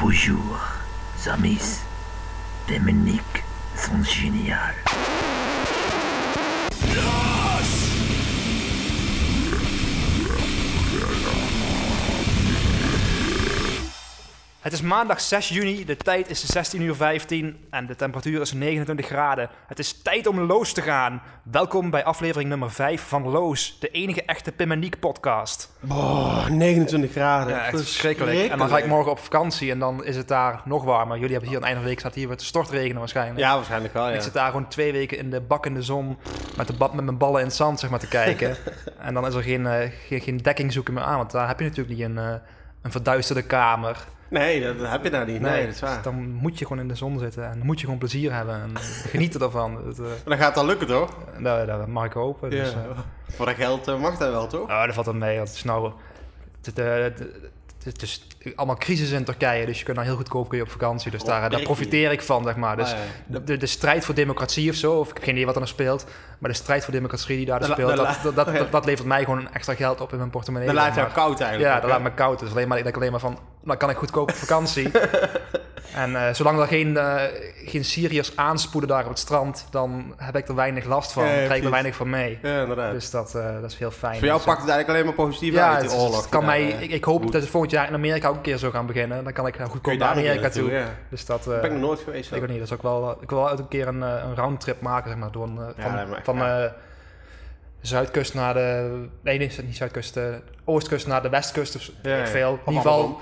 Bonjour, amis. Dominique sont génial. Het is maandag 6 juni, de tijd is 16 uur 15 en de temperatuur is 29 graden. Het is tijd om Loos te gaan. Welkom bij aflevering nummer 5 van Loos, de enige echte Pim en Niek podcast. Oh, 29 graden. Ja, echt verschrikkelijk. En dan ga ik morgen op vakantie en dan is het daar nog warmer. Jullie hebben hier een einde van de week, staat hier weer te stortregenen waarschijnlijk. Ja, waarschijnlijk wel, ja. Ik zit daar gewoon twee weken in de bakkende zon met, de ba- met mijn ballen in het zand zeg maar, te kijken. en dan is er geen, eh, geen, geen dekking zoeken meer aan, want daar heb je natuurlijk niet een, eh, een verduisterde kamer. Nee, dat heb je daar niet. Nee, dat is waar. dus dan moet je gewoon in de zon zitten en dan moet je gewoon plezier hebben en genieten ervan. Dat, eh, Maar dan gaat het dan lukken, toch? dat, dat mag ik hopen. Dus, ja. eh, Voor dat geld eh, mag dat wel, toch? oh, dat valt dan mee. want Het is nou... Het, is allemaal crisis in Turkije, dus je kunt nou heel goedkoop kun je op vakantie. Dus Oh, daar, daar profiteer ik van, zeg maar. Dus Ah, ja. de, de strijd voor democratie of zo, of ik heb geen idee wat er nou speelt, maar de strijd voor democratie die daar De speelt, de dat, dat, dat, dat levert mij gewoon extra geld op in mijn portemonnee. Dan laat jou koud eigenlijk. Ja, dat laat me koud. Dus alleen maar, ik denk alleen maar van, dan kan ik goedkoop op vakantie. en eh, zolang er geen, eh, geen Syriërs aanspoeden daar op het strand, dan heb ik er weinig last van. Ja, ja, krijg ik er weinig van mee. Ja, inderdaad. Dus dat, eh, dat is heel fijn. Voor jou Dus, pakt het eigenlijk alleen maar positief ja, uit, het, die oorlog. het kan mij, ik, ik hoop moet. dat het volgend jaar in Amerika ook een keer zo gaan beginnen. Dan kan ik nou goedkoop je naar Amerika toe. ja. Dus dat, ben ik nog nooit geweest. ik ook niet. Dat is ook wel, ik wil wel uit een keer een, een roundtrip maken, zeg maar, door een, van, echt van zuidkust naar de, nee, nee, niet zuidkust, eh, oostkust naar de westkust of Ja, veel. In ieder geval.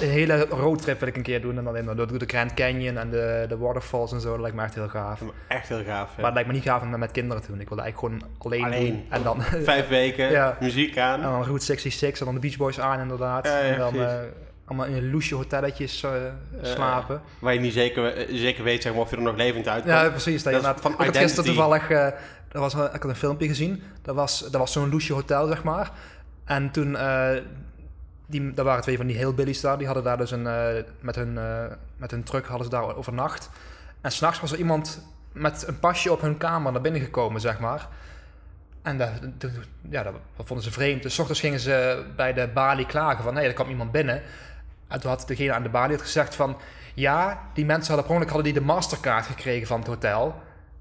Een hele roadtrip wil ik een keer doen en dan in door de Grand Canyon en de, de waterfalls en zo. Dat lijkt me echt heel gaaf. Echt heel gaaf. ja. Maar het lijkt me niet gaaf om dat met kinderen te doen. Ik wil eigenlijk gewoon alleen, Alleen. doen. En dan, Vijf weken, Ja. muziek aan. en dan Route 66 en dan de Beach Boys aan inderdaad. Ja, en dan eh, allemaal in loesje hotelletjes eh, slapen. Waar je niet zeker, zeker weet zeg maar, of je er nog levend uitkomt. Ja, precies. Dat je van ik had gisteren toevallig, eh dat was, een- ik had een filmpje gezien. Dat was, dat was zo'n loesje hotel, zeg maar. En toen, die, daar waren twee van die hillbillies daar. Die hadden daar dus een, eh, met, hun, eh, met hun truck hadden ze daar overnacht. En s'nachts was er iemand met een pasje op hun kamer naar binnen gekomen, zeg maar. En dat, ja, dat, vonden ze vreemd. Dus ochtends gingen ze bij de balie klagen van... nee, er kwam iemand binnen. En toen had degene aan de balie gezegd van... ja, die mensen hadden per hadden die de mastercard gekregen van het hotel.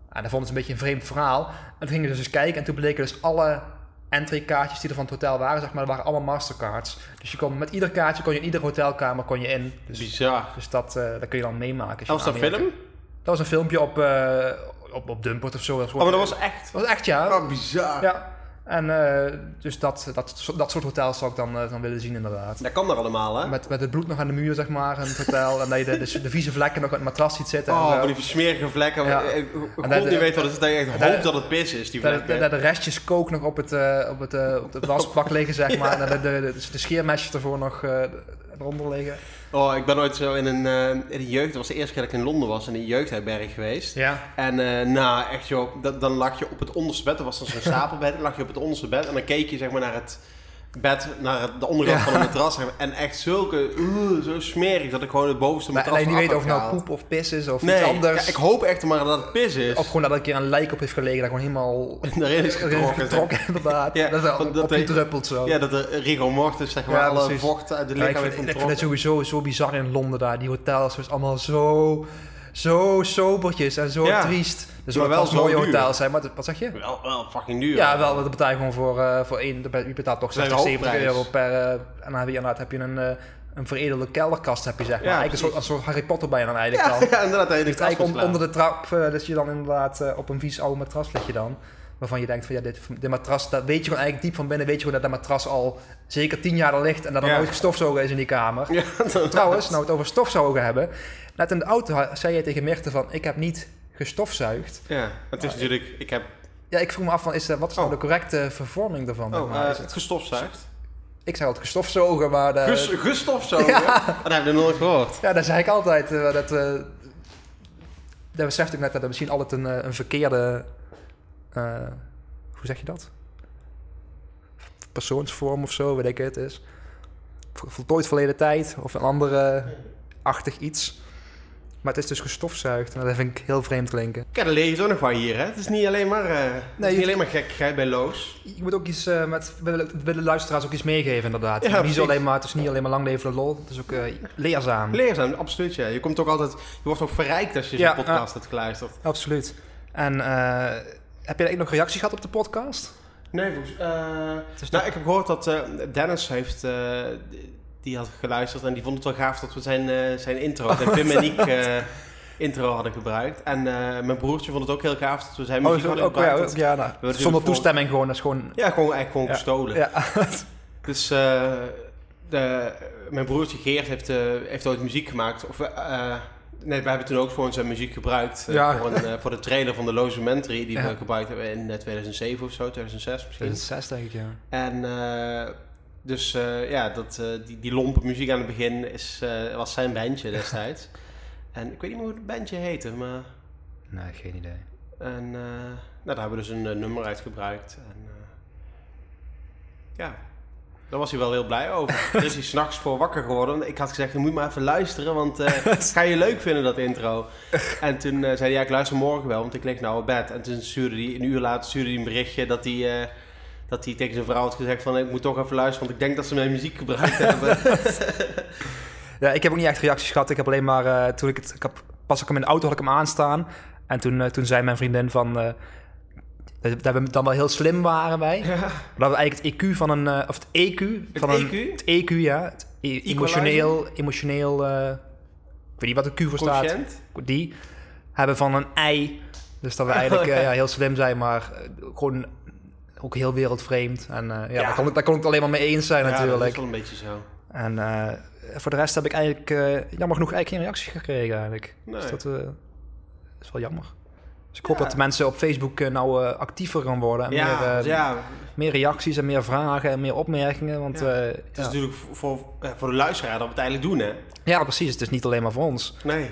En dat vonden ze een beetje een vreemd verhaal. En toen gingen ze dus kijken en toen bleken dus alle entrykaartjes die er van het hotel waren... zeg maar, dat waren allemaal mastercards. Dus je kon, met ieder kaartje kon je in iedere hotelkamer kon je in. Dus, Bizar. dus dat, eh, dat kun je dan meemaken. als je Dat was dat Amerika- film? Dat was een filmpje op, eh op, op Dumpert of zo. Dat Oh, maar dat was echt... dat was echt, ja. Oh, bizar. Ja, en eh, dus dat, dat, dat soort hotels zou ik dan, eh, dan willen zien inderdaad. Dat kan er allemaal, hè? Met, met het bloed nog aan de muur, zeg maar, in het hotel. en dat je de, de, de vieze vlekken nog op het matras ziet zitten. en Oh, die versmerige vlekken. Ja. Ja. God niet weet wat het is. Dat je echt hoopt dat het pis is, die vlekken. dat, de restjes kook nog op het, eh, op het, op het wasbak liggen, zeg maar. En dat de, de, de, de scheermesjes ervoor nog eh, eronder liggen. Oh, ik ben ooit zo in een, eh, in een jeugd... Dat was de eerste keer dat ik in Londen was, in een jeugdherberg geweest. Ja. En eh, nou, echt joh, dat, dan lag je op het onderste bed. Er was dan zo'n stapelbed. Dan lag je op het onderste bed. En dan keek je zeg maar naar het bed, naar de onderkant Ja. van het matras. En echt zulke, uh, zo smerig dat ik gewoon het bovenste Maar matras je niet weet of het nou poep of pis is of Nee, iets anders. ja, ik hoop echt maar dat het pis is. Of gewoon dat er een keer een lijk op heeft gelegen, dat gewoon helemaal Daarin is getrokken. getrokken inderdaad. Ja, dat is op, dat op gedruppeld zo. Ja, dat de rigor mortis, zeg maar, alle vocht uit de Ja, ik, lichaam vind, ik vind het sowieso zo bizar in Londen daar. Die hotels, dus allemaal zo, zo sobertjes en zo Ja. triest. Dus Maar wel mooie hotels zijn, maar dat- wat zeg je? Wel, wel fucking duur. Ja, wel, dat betaal je gewoon voor, eh voor één. Je betaalt toch Dat is 60, de 70 hoofdprijs. euro per. eh, en dan heb je inderdaad heb je een, eh, een veredelde kelderkast, heb je zeg maar. Ja, eigenlijk een soort, een soort Harry Potter bij je dan eigenlijk Ja, dan. ja, inderdaad. je eigenlijk on- onder de trap, dat je dan inderdaad op een vies oude matras lig je dan. Waarvan je denkt van ja, dit, dit matras, dat weet je gewoon eigenlijk diep van binnen, weet je gewoon dat dat matras al zeker 10 jaar er ligt en dat er Ja. nooit gestofzogen is in die kamer. Ja, Trouwens, nou het over stofzuigen hebben. Net in de auto zei jij tegen Mirte van ik heb niet gestofzuigd. Ja, het is natuurlijk... Ik heb... Ja, ik vroeg me af van is dat, wat is nou Oh. de correcte vervorming daarvan? Oh, maar? eh, Is het- gestofzuigd. ik zei altijd gestofzogen, maar de, Gus, gestofzogen? Dat heb ik nog nooit gehoord. ja, dat zei ik altijd. eh, dat, eh dat besefte ik net dat er misschien altijd een, eh, een verkeerde, eh, hoe zeg je dat? Persoonsvorm of zo, weet ik het is. Vo- Voltooid verleden tijd of een andere achtig iets. Maar het is dus gestofzuigd. En dat vind ik heel vreemd klinken. Kijk, dan leer je toch nog wel hier, hè? Het is niet alleen maar, is je- niet alleen maar gekkigheid bij Loos. Je moet ook iets eh, met willen, willen luisteraars ook iets meegeven, inderdaad. Ja, niet zo alleen maar, het is niet alleen maar lang leven de lol. Het is ook eh, leerzaam. Leerzaam, absoluut, ja. Je komt ook altijd, je wordt ook verrijkt als je Ja, zo'n podcast hebt geluisterd. Absoluut. En heb je eigenlijk nog reacties gehad op de podcast? Nee, volgens Nou, ik heb gehoord dat Dennis heeft... die had geluisterd en die vond het wel gaaf dat we zijn, eh, zijn intro, zijn Pim en ik eh, intro hadden gebruikt. En eh, mijn broertje vond het ook heel gaaf dat we zijn muziek zo- hadden ook, ja, gebruikt. ook, ja, nou, zonder toestemming gewoon. Dat is gewoon... Ja, gewoon, eigenlijk gewoon Ja. gestolen. Ja. Dus de, mijn broertje Geert heeft, heeft ooit muziek gemaakt. Of, nee, we hebben toen ook gewoon zijn muziek gebruikt. Ja. voor, een, voor de trailer van de Losementary die Ja. we gebruikt hebben in eh, 2007 of zo, 2006 misschien. 2006 denk ik, ja. En dus eh, ja, dat, eh, die, die lompe muziek aan het begin is, eh, was zijn bandje destijds. en ik weet niet meer hoe het bandje heette, maar... Nee, geen idee. En nou, daar hebben we dus een nummer uit gebruikt. En, ja, daar was hij wel heel blij over. Daar is hij s'nachts voor wakker geworden. Ik had gezegd, je moet maar even luisteren, want eh ga je leuk vinden, dat intro. En toen zei hij, ja, ik luister morgen wel, want ik lig nou op bed. En toen stuurde hij, een uur later stuurde hij een berichtje dat hij... dat hij tegen zijn vrouw had gezegd van ik moet toch even luisteren, want ik denk dat ze mijn muziek gebruikt hebben. Ja, ik heb ook niet echt reacties gehad. Ik heb alleen maar, eh, toen ik het, ik heb, pas ik hem in de auto had ik hem aanstaan. En toen, eh, toen zei mijn vriendin van, eh, dat, we dan wel heel slim waren wij. Dat we eigenlijk het EQ van een, of het EQ van een... EQ? Het EQ, ja. Het e- emotioneel, emotioneel, ik weet niet wat de Q voor staat. Die hebben van een ei. Dus dat we eigenlijk eh, ja, heel slim zijn, maar gewoon ook heel wereldvreemd. En eh, ja, Ja. Daar, kon ik, daar kon ik het alleen maar mee eens zijn Ja, dat natuurlijk. is wel een beetje zo. En eh, voor de rest heb ik eigenlijk, eh, jammer genoeg, eigenlijk geen reactie gekregen eigenlijk. Nee. Dus dat is wel jammer. Dus ik hoop Ja. dat de mensen op Facebook nou actiever gaan worden. En Ja, meer, ja, meer reacties en meer vragen en meer opmerkingen. Want het is natuurlijk voor, voor, de luisteraar dat we het eigenlijk doen, hè? ja, precies. Het is niet alleen maar voor ons. Nee.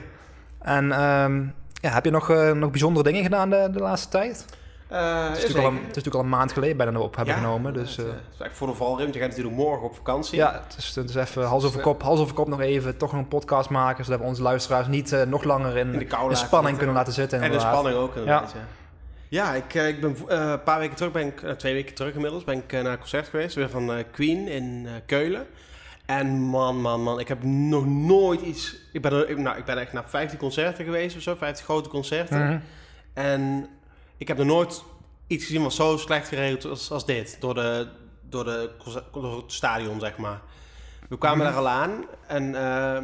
En ehm, ja, heb je nog, nog bijzondere dingen gedaan de, de laatste tijd? Eh, Het is, natuurlijk al een, het is natuurlijk al een maand geleden bijna op hebben genomen. Dus het, eh, eh, het is eigenlijk voor de valruimte. Je gaat natuurlijk morgen op vakantie. ja, het is, het is even hals over kop, hals over kop nog even toch nog een podcast maken. Zodat we onze luisteraars niet nog langer in, In de in spanning kunnen laten zitten. En de spanning ook inderdaad, ja. Ja, ik, ik ben een paar weken terug, ben ik, twee weken terug inmiddels, ben ik naar een concert geweest. Weer van Queen in Keulen. En man, man, man, ik heb nog nooit iets... Ik ben, nou, ik ben echt naar 15 concerten geweest of zo, 50 grote concerten. Mhm. En ik heb nog nooit iets gezien wat zo slecht geregeld was als dit. Door, de, door, de, door het stadion, zeg maar. We kwamen Mhm. daar al aan en eh,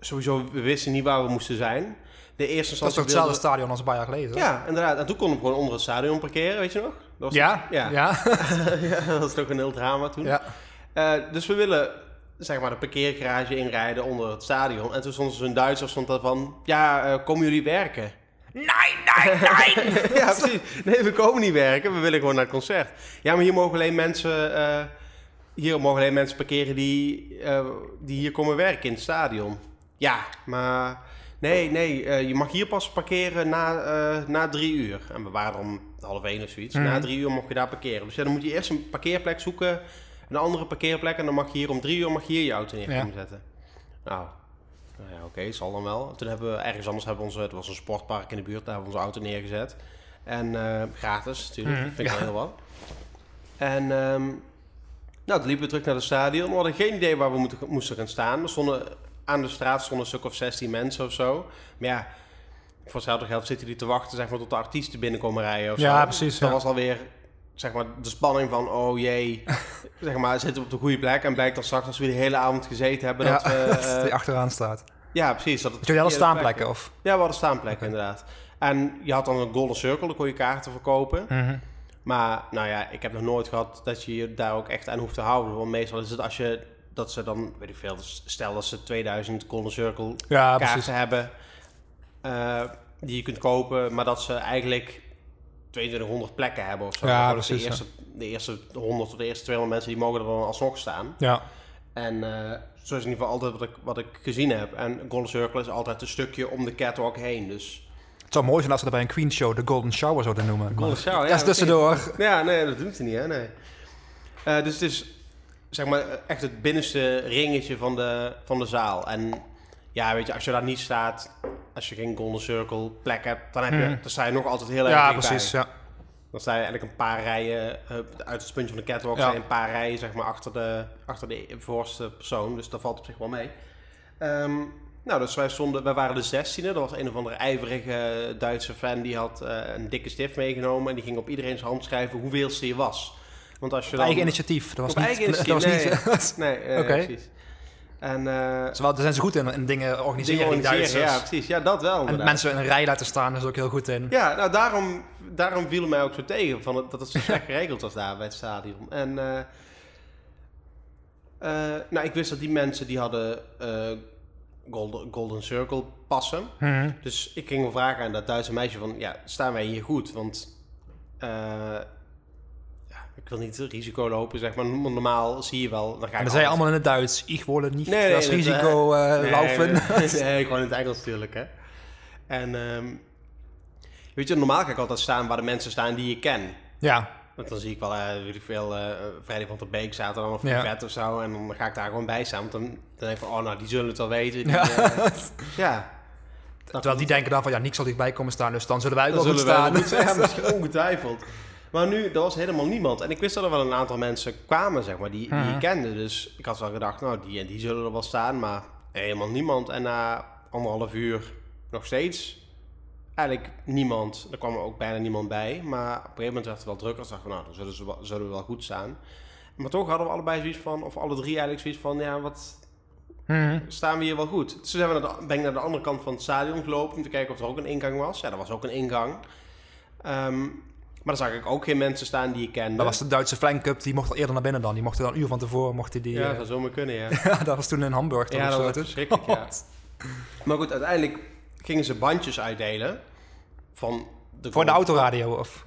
sowieso, we wisten niet waar we moisten zijn. De eerste Dat is toch hetzelfde stadion als een paar jaar geleden? Ja, inderdaad. En toen konden we gewoon onder het stadion parkeren, weet je nog? Dat was Ja? Ja. Ja. ja, dat was toch een heel drama toen. ja. Eh, dus we willen, zeg maar, de parkeergarage inrijden onder het stadion. En toen stond zo'n Duitser stond daar van, ja, eh, komen jullie werken? Nee, ja, precies. Nee, we komen niet werken. We willen gewoon naar het concert. Ja, maar hier mogen alleen mensen, eh, hier mogen alleen mensen parkeren die, eh, die hier komen werken in het stadion. Ja, maar nee, nee, eh, je mag hier pas parkeren na, eh, na drie uur. En we waren om half één of zoiets. Mhm. Na drie uur mocht je daar parkeren. Dus ja, dan moet je eerst een parkeerplek zoeken, een andere parkeerplek. En dan mag je hier om drie uur mag je hier je auto neer Ja. zetten. Nou, nou ja, oké, zal dan wel. Toen hebben we ergens anders hebben we onze, het was een sportpark in de buurt, daar hebben we onze auto neergezet. En eh, gratis natuurlijk, dat vind ik wel heel wat. En ehm, nou, toen liepen we terug naar het stadion. We hadden geen idee waar we moeten, moesten gaan staan. We stonden aan de straat stonden een stuk of 16 mensen of zo. Maar ja, voor hetzelfde geld zitten die te wachten zeg maar, tot de artiesten binnenkomen rijden of Ja, zo. precies, dat was alweer zeg maar, de spanning van, oh jee, zeg maar, zitten we op de goede plek. En blijkt dan straks als we de hele avond gezeten hebben Ja, dat we... eh, die achteraan staat. ja, precies. Dat het Jullie hadden staanplekken, plek- of? Ja, we hadden staanplekken inderdaad. En je had dan een Golden Circle, daar kon je kaarten verkopen. Mhm. Maar nou ja, ik heb nog nooit gehad dat je je daar ook echt aan hoeft te houden. Want meestal is het als je, dat ze dan, weet ik veel, stel dat ze 2000 Golden Circle Ja, kaarten precies. hebben eh, die je kunt kopen, maar dat ze eigenlijk 2200 plekken hebben of zo. Ja, Gewoon dat precies, De eerste, de eerste 100 of de eerste 200 mensen die mogen er dan alsnog staan. Ja. En eh, zo is in ieder geval altijd wat ik, wat ik gezien heb. En Golden Circle is altijd een stukje om de catwalk heen. Dus Het zou mooi zijn als ze dat bij een Queen Show de Golden Shower zouden noemen. Golden Maar- Shower, ja, Dat is tussendoor. Ja, nee, dat doen ze niet, hè? Nee. Eh, dus het is zeg maar echt het binnenste ringetje van de, van de zaal. En ja, weet je, als je daar niet staat, als je geen Golden Circle plek hebt, dan, heb je, Mhm. dan sta je nog altijd heel erg Ja, precies. Ja. Dan sta je eigenlijk een paar rijen, eh, uit het spuntje van de catwalk, Ja. een paar rijen zeg maar, achter, de, achter de voorste persoon. Dus dat valt op zich wel mee. Ehm, nou, dus wij, stonden, wij waren de zestiende. Er was een of andere ijverige Duitse fan die had eh, een dikke stift meegenomen. En die ging op iedereen's hand schrijven hoeveelste je was. Want als je dan... Eigen initiatief. Dat was Op niet, eigen initiatief, dat was niet, nee. Nee, eh, Oké. precies. En uh, Ze wel- Daar zijn ze goed in, in dingen organiseren, die Duitsers. ja, precies. Ja, dat wel en inderdaad. mensen in een rij laten staan, is ook heel goed in. Ja, nou daarom, daarom viel mij ook zo tegen van het, dat het zo slecht geregeld was daar bij het stadion. En eh, eh, nou, ik wist dat die mensen die hadden eh, Golden, Golden Circle passen. Mhm. Dus ik ging wel vragen aan dat Duitse meisje van, ja, staan wij hier goed? Want eh, wil niet risico lopen, zeg maar. Normaal zie je wel, dan ga ik dan zei je allemaal in het Duits. Ik wilde niet Nee, eh, risico eh, Nee, laufen. Nee, gewoon in het Engels natuurlijk, hè. En ehm, weet je, normaal ga ik altijd staan waar de mensen staan die ik ken. ja, Want dan zie ik wel, eh weet ik veel, eh Freddy van der Beek zaterdag of Ja. vet of zo. En dan ga ik daar gewoon bij staan. Want dan, dan denk ik van, oh nou, die zullen het wel weten. Die, Ja. eh, ja. terwijl die denken dan van, ja, niks zal dichtbij komen staan, dus dan zullen wij Dan wel staan. wel goed zijn. Ja, misschien ongetwijfeld. Maar nu, er was helemaal niemand. En ik wist dat er wel een aantal mensen kwamen, zeg maar, die, die Mhm. ik kende. Dus ik had wel gedacht, nou, die en die zullen er wel staan. Maar helemaal niemand. En na anderhalf uur nog steeds eigenlijk niemand. Er kwam ook bijna niemand bij. Maar op een gegeven moment werd het wel drukker. Dus dachten we, nou, dan zullen, ze wel, zullen we wel goed staan. Maar toch hadden we allebei zoiets van, of alle drie eigenlijk zoiets van, ja, wat Mhm. staan we hier wel goed? Dus toen zijn we naar de, ben ik naar de andere kant van het stadion gelopen om te kijken of er ook een ingang was. Ja, er was ook een ingang. Ehm, maar dan zag ik ook geen mensen staan die ik kende. Dat was de Duitse flancup, die mocht al eerder naar binnen dan. Die mochten dan een uur van tevoren, mochten die... ja, eh, dat zou zomaar kunnen, ja. ja, dat was toen in Hamburg. toch ja, dat was dus- verschrikkelijk, ja. Maar goed, uiteindelijk gingen ze bandjes uitdelen van de Voor de autoradio, of...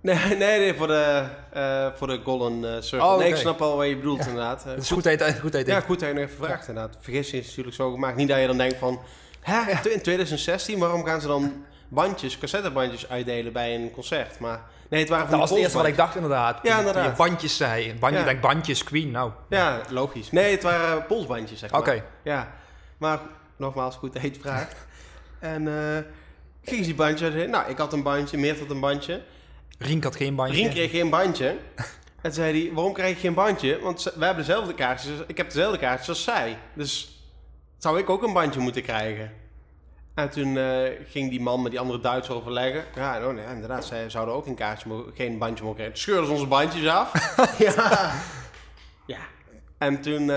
Nee, nee, nee, voor de, eh, voor de Golden eh, Circle. Oh, Nee, ik snap al wat je bedoelt, inderdaad. Het is goed eten, goed eten. Ja, goed dat je nog even vraagt, inderdaad. Vergissing is natuurlijk zo gemaakt. Niet dat je dan denkt van... Hè, in 2016, waarom gaan ze dan bandjes, cassettebandjes uitdelen bij een concert? Maar nee, het waren van dat was het eerste wat ik dacht, inderdaad. Ja, inderdaad. je bandjes zei. Bandje, Ja. Denk bandjes, Queen, nou. Ja, logisch. Nee, het waren polsbandjes, zeg maar. Oké. Ja, maar nogmaals, goed je het vraagt. en gingen ze die bandjes. Nou, ik had een bandje, Meert had een bandje. Rink had geen bandje. Rien kreeg geen bandje. En zei hij, waarom krijg ik geen bandje? Want wij hebben dezelfde kaartjes. Ik heb dezelfde kaartjes als zij. Dus zou ik ook een bandje moeten krijgen? En toen eh, ging die man met die andere Duitser overleggen. Ja, nou, nee, inderdaad, zij zouden ook een kaartje mogen, geen bandje mogen krijgen. Toen scheurden ze onze bandjes af. ja. ja. En toen...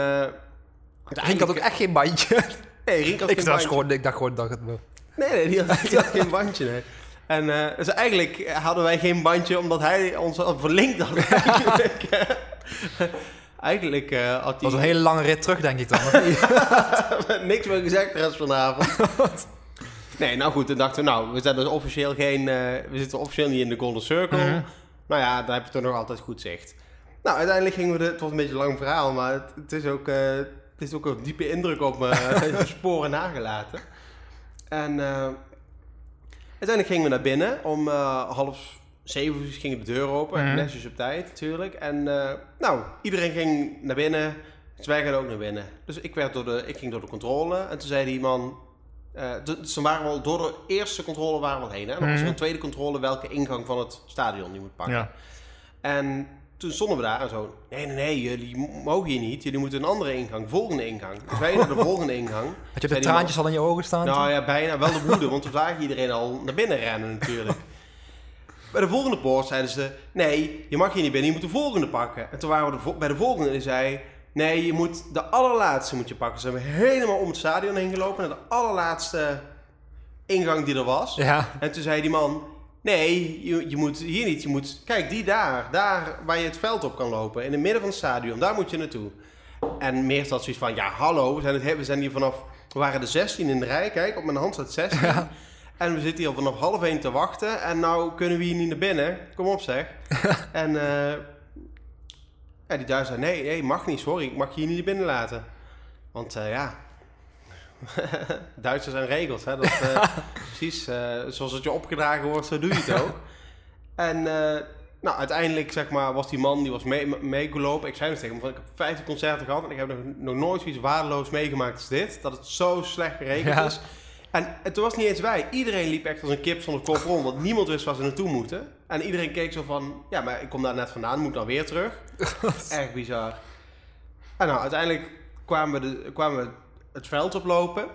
Rink had ook echt geen bandje. Nee, Rien had ik, geen dacht bandje. gewoon, ik dacht gewoon dat het... Nee, nee, die had, die had geen bandje. Nee. En eh, dus eigenlijk hadden wij geen bandje omdat hij ons had verlinkt had. Eigenlijk, eigenlijk had Het was een hij hele lange rit terug, denk ik dan. niks meer gezegd de rest van de avond. Nee, nou goed, toen dachten we, nou, we zijn dus officieel geen, eh, we zitten officieel niet in de Golden Circle. Mhm. Nou ja, dan heb je toch nog altijd goed zicht. Nou, uiteindelijk gingen we, de, het was een beetje een lang verhaal, maar het, het is ook, eh, het is ook een diepe indruk op mijn sporen nagelaten. En eh, uiteindelijk gingen we naar binnen. Om eh, half zeven uur ging de deur open. Mhm. Netjes op tijd natuurlijk. En eh, nou, iedereen ging naar binnen. Dus wij gaan ook naar binnen. Dus ik, werd door de, ik ging door de controle. En toen zei die man... eh, dus toen waren we al door de eerste controle waren we al heen. Hè? En dan was er Mhm. een tweede controle welke ingang van het stadion je moet pakken. ja. En toen stonden we daar en zo... Nee, nee, nee, jullie mogen hier niet. Jullie moeten een andere ingang, volgende ingang. Dus wij naar de volgende ingang. Had je de traantjes al in je ogen staan? Nou toen? ja, bijna wel de woede, want toen zagen iedereen al naar binnen rennen natuurlijk. Bij de volgende poort zeiden ze, nee, je mag hier niet binnen, je moet de volgende pakken. En toen waren we de bij de volgende en zei, nee, je moet de allerlaatste moet je pakken. Ze hebben helemaal om het stadion heen gelopen naar de allerlaatste ingang die er was. Ja. En toen zei die man, nee, je, je moet hier niet, je moet, kijk die daar, daar waar je het veld op kan lopen, in het midden van het stadion, daar moet je naartoe. En Meert had zoiets van, ja hallo, we zijn, het, we zijn hier vanaf, we waren de 16 in de rij, kijk, op mijn hand staat 16. En we zitten hier vanaf half 1 te wachten en nou kunnen we hier niet naar binnen. Kom op zeg. en eh, ja, die Duitser zei, nee, nee, mag niet, sorry, ik mag je hier niet binnen laten. Want eh, ja, Duitsers zijn regels, hè. Dat, eh, precies, eh, zoals het je opgedragen wordt, zo doe je het ook. En nou, uiteindelijk zeg maar, was die man die was mee- meegelopen. Ik zei nog tegen hem, ik heb 50 concerten gehad en ik heb nog, nog nooit zoiets waardeloos meegemaakt als dit. Dat het zo slecht geregeld Ja. is. En het was niet eens wij. Iedereen liep echt als een kip zonder kop rond, want niemand wist waar ze naartoe moeten. En iedereen keek zo van, ja, maar ik kom daar net vandaan, moet dan weer terug. Erg bizar. En nou, uiteindelijk kwamen we, de, kwamen we het veld oplopen.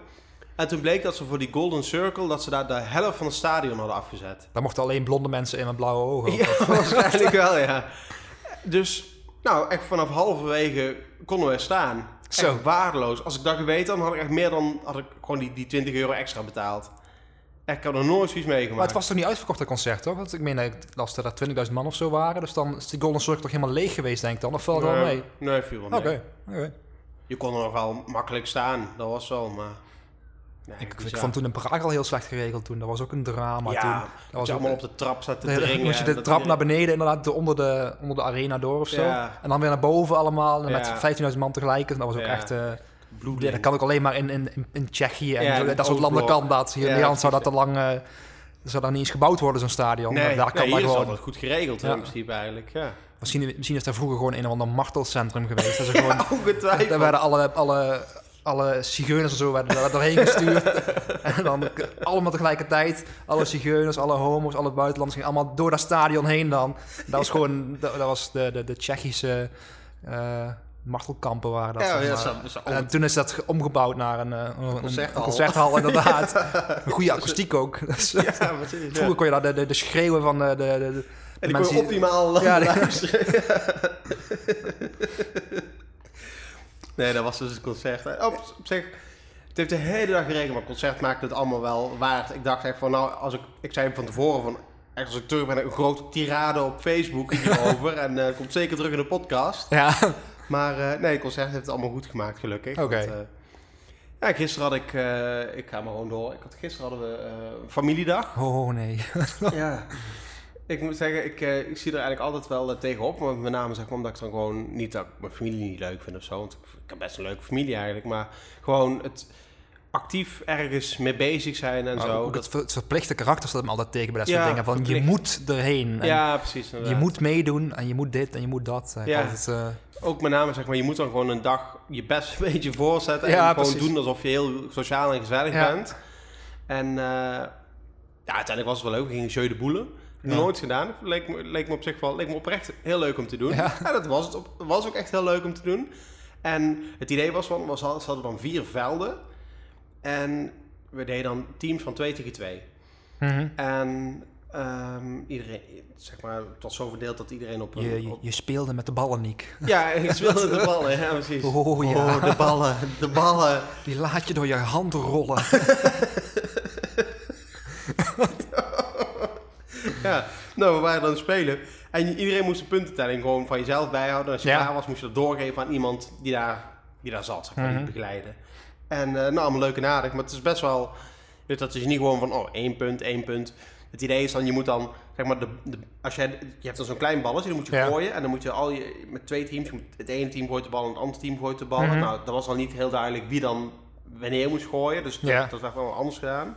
En toen bleek dat ze voor die Golden Circle, dat ze daar de helft van het stadion hadden afgezet. Daar mochten alleen blonde mensen in met blauwe ogen. Ja, waarschijnlijk wel, ja. Dus, nou, echt vanaf halverwege konden we staan. Zo. Echt waardeloos. Als ik dat geweten had, dan had ik echt meer dan... had ik gewoon die, die 20 euro extra betaald. Echt, ik had er nooit zoiets meegemaakt. Maar het was toch niet uitverkocht, dat concert, toch? Want ik meen dat ik las dat er 20.000 man of zo waren. Dus dan is die Golden Circle toch helemaal leeg geweest, denk ik dan? Of valt het wel mee? Nee, nee, viel wel Oké, mee. oké. Je kon er nog wel makkelijk staan. Dat was wel, maar... Nee, Ik, vond toen in Praag al heel slecht geregeld toen. Dat was ook een drama ja, toen. dat was allemaal op de trap zat te Nee, dan dringen. moest je de trap naar beneden, inderdaad, de- onder, de, onder de arena door of zo. Ja. En dan weer naar boven allemaal, en Ja. met 15.000 man tegelijk. En dat was ook echt... Bloeding. ja, dat kan ook alleen maar in, in, in, in Tsjechië en dat soort landen kan dat. Hier in Nederland zou dat te lang... eh, zou dat niet eens gebouwd worden, zo'n stadion. Nee, daar nee, kan hier maar is gewoon... altijd goed geregeld in principe eigenlijk, ja. Misschien, misschien is daar vroeger gewoon een of ander martelcentrum geweest. Dat ze gewoon, daar werden alle, alle, alle zigeuners en zo werden daar doorheen gestuurd. en dan allemaal tegelijkertijd. Alle zigeuners, alle homo's, alle buitenlanders gingen allemaal door dat stadion heen dan. Dat was gewoon, dat, dat was de, de, de Tsjechische eh, martelkampen waren dat. Ja, ja, zo- en toen is dat ge- omgebouwd naar een, eh, een, een concerthal. concerthal, inderdaad. een goede akoestiek ook. Dus, Ja, precies. Vroeger kon je daar de, de, de schreeuwen van de, de, de, En die kon je optimaal Ja, luisteren. nee, dat was dus het concert. Op, op zich, het heeft de hele dag geregend, maar het concert maakte het allemaal wel waard. Ik dacht echt van, nou, als ik, ik zei van tevoren van, echt als ik terug ben, een grote tirade op Facebook hierover. en eh, komt zeker terug in de podcast. Ja, Maar eh, nee, het concert heeft het allemaal goed gemaakt, gelukkig. Oké. Eh, ja, gisteren had ik, eh, ik ga maar gewoon door. Ik had, gisteren hadden we eh, familiedag. oh nee. Ja. Ik moet zeggen, ik, eh, ik zie er eigenlijk altijd wel eh, tegenop. Maar met name zeg maar, omdat ik dan gewoon niet dat ik mijn familie niet leuk vind of zo. Want ik, heb best een leuke familie eigenlijk. Maar gewoon het actief ergens mee bezig zijn en Maar zo. ook Dat, het, ver- het verplichte karakter staat me altijd tegen bij dat soort dingen. Van je verplicht. moet erheen. En ja, precies. je inderdaad. moet meedoen en je moet dit en je moet dat. Ja. altijd, eh, Ook met name, zeg maar, je moet dan gewoon een dag je best een beetje voorzetten. Ja, en gewoon precies. doen alsof je heel sociaal en gezellig Ja. bent. En eh, ja, uiteindelijk was het wel leuk. We gingen Jeu de Boelen. Nooit gedaan. Leek me, leek me op zich wel leek me oprecht heel leuk om te doen. Ja. Ja, dat was het. Op, was ook echt heel leuk om te doen. En het idee was van, was, ze hadden dan vier velden. En we deden dan teams van twee tegen twee. mhm. En ehm, iedereen, zeg maar, het was zo verdeeld dat iedereen op een... je, je, op- je speelde met de ballen, Niek. ja, ik speelde de ballen, ja precies. Oh, ja. de ballen, de ballen. Die laat je door je hand rollen. Ja, nou, we waren dan aan het spelen. En iedereen moest de puntentelling gewoon van jezelf bijhouden. En als je Ja. klaar was, moest je dat doorgeven aan iemand die daar, die daar zat, zeg maar, die Mhm. begeleiden. En eh, nou, allemaal leuk en aardig. Maar het is best wel... weet Dat is niet gewoon van, oh, één punt, één punt. Het idee is dan, je moet dan, zeg maar, de, de, als jij, je hebt dan zo'n klein balletje, dan moet je Ja. gooien. En dan moet je al je, met twee teams, het ene team gooit de bal en het andere team gooit de bal. Mhm. Nou, dat was dan niet heel duidelijk wie dan wanneer moest gooien. Dus dat, Ja. dat werd wel anders gedaan.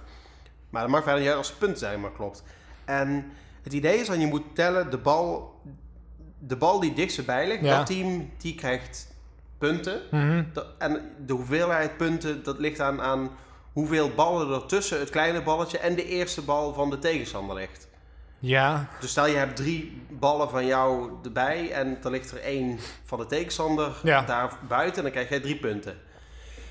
Maar dat mag verder niet uit als de punten zijn, maar klopt. En het idee is dan, je moet tellen, de bal, de bal die dichtst bij ligt, Ja. dat team, die krijgt punten. Mhm. Dat- En de hoeveelheid punten, dat ligt aan, aan hoeveel ballen er tussen het kleine balletje en de eerste bal van de tegenstander ligt. Ja, Dus stel je hebt drie ballen van jou erbij en er ligt er één van de tegenstander Ja. daar buiten, dan krijg jij drie punten.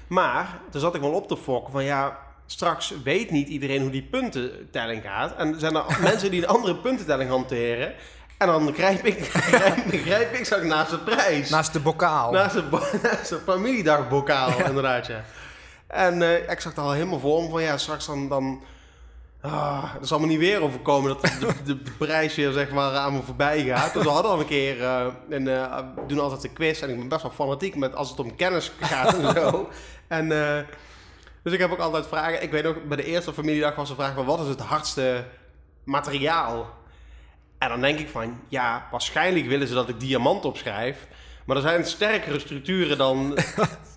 Maar, toen zat ik wel op te fokken van ja, straks weet niet iedereen hoe die puntentelling gaat. En er zijn er mensen die een andere puntentelling hanteren. En dan grijp ik, grijp, ik straks naast de prijs. naast de bokaal. Naast bo- naast een familiedagbokaal, inderdaad, ja. En eh, ik zag het al helemaal voor me van, ja, straks dan... dan ah, dat zal me niet weer overkomen dat de, de, de prijs weer, zeg maar, aan me voorbij gaat. Dus we hadden al een keer, eh, een, eh, we doen altijd een quiz en ik ben best wel fanatiek met als het om kennis gaat en zo. En, dus ik heb ook altijd vragen. Ik weet ook, bij de eerste familiedag was de vraag van, wat is het hardste materiaal? En dan denk ik van, ja, waarschijnlijk willen ze dat ik diamant opschrijf. Maar er zijn sterkere structuren dan...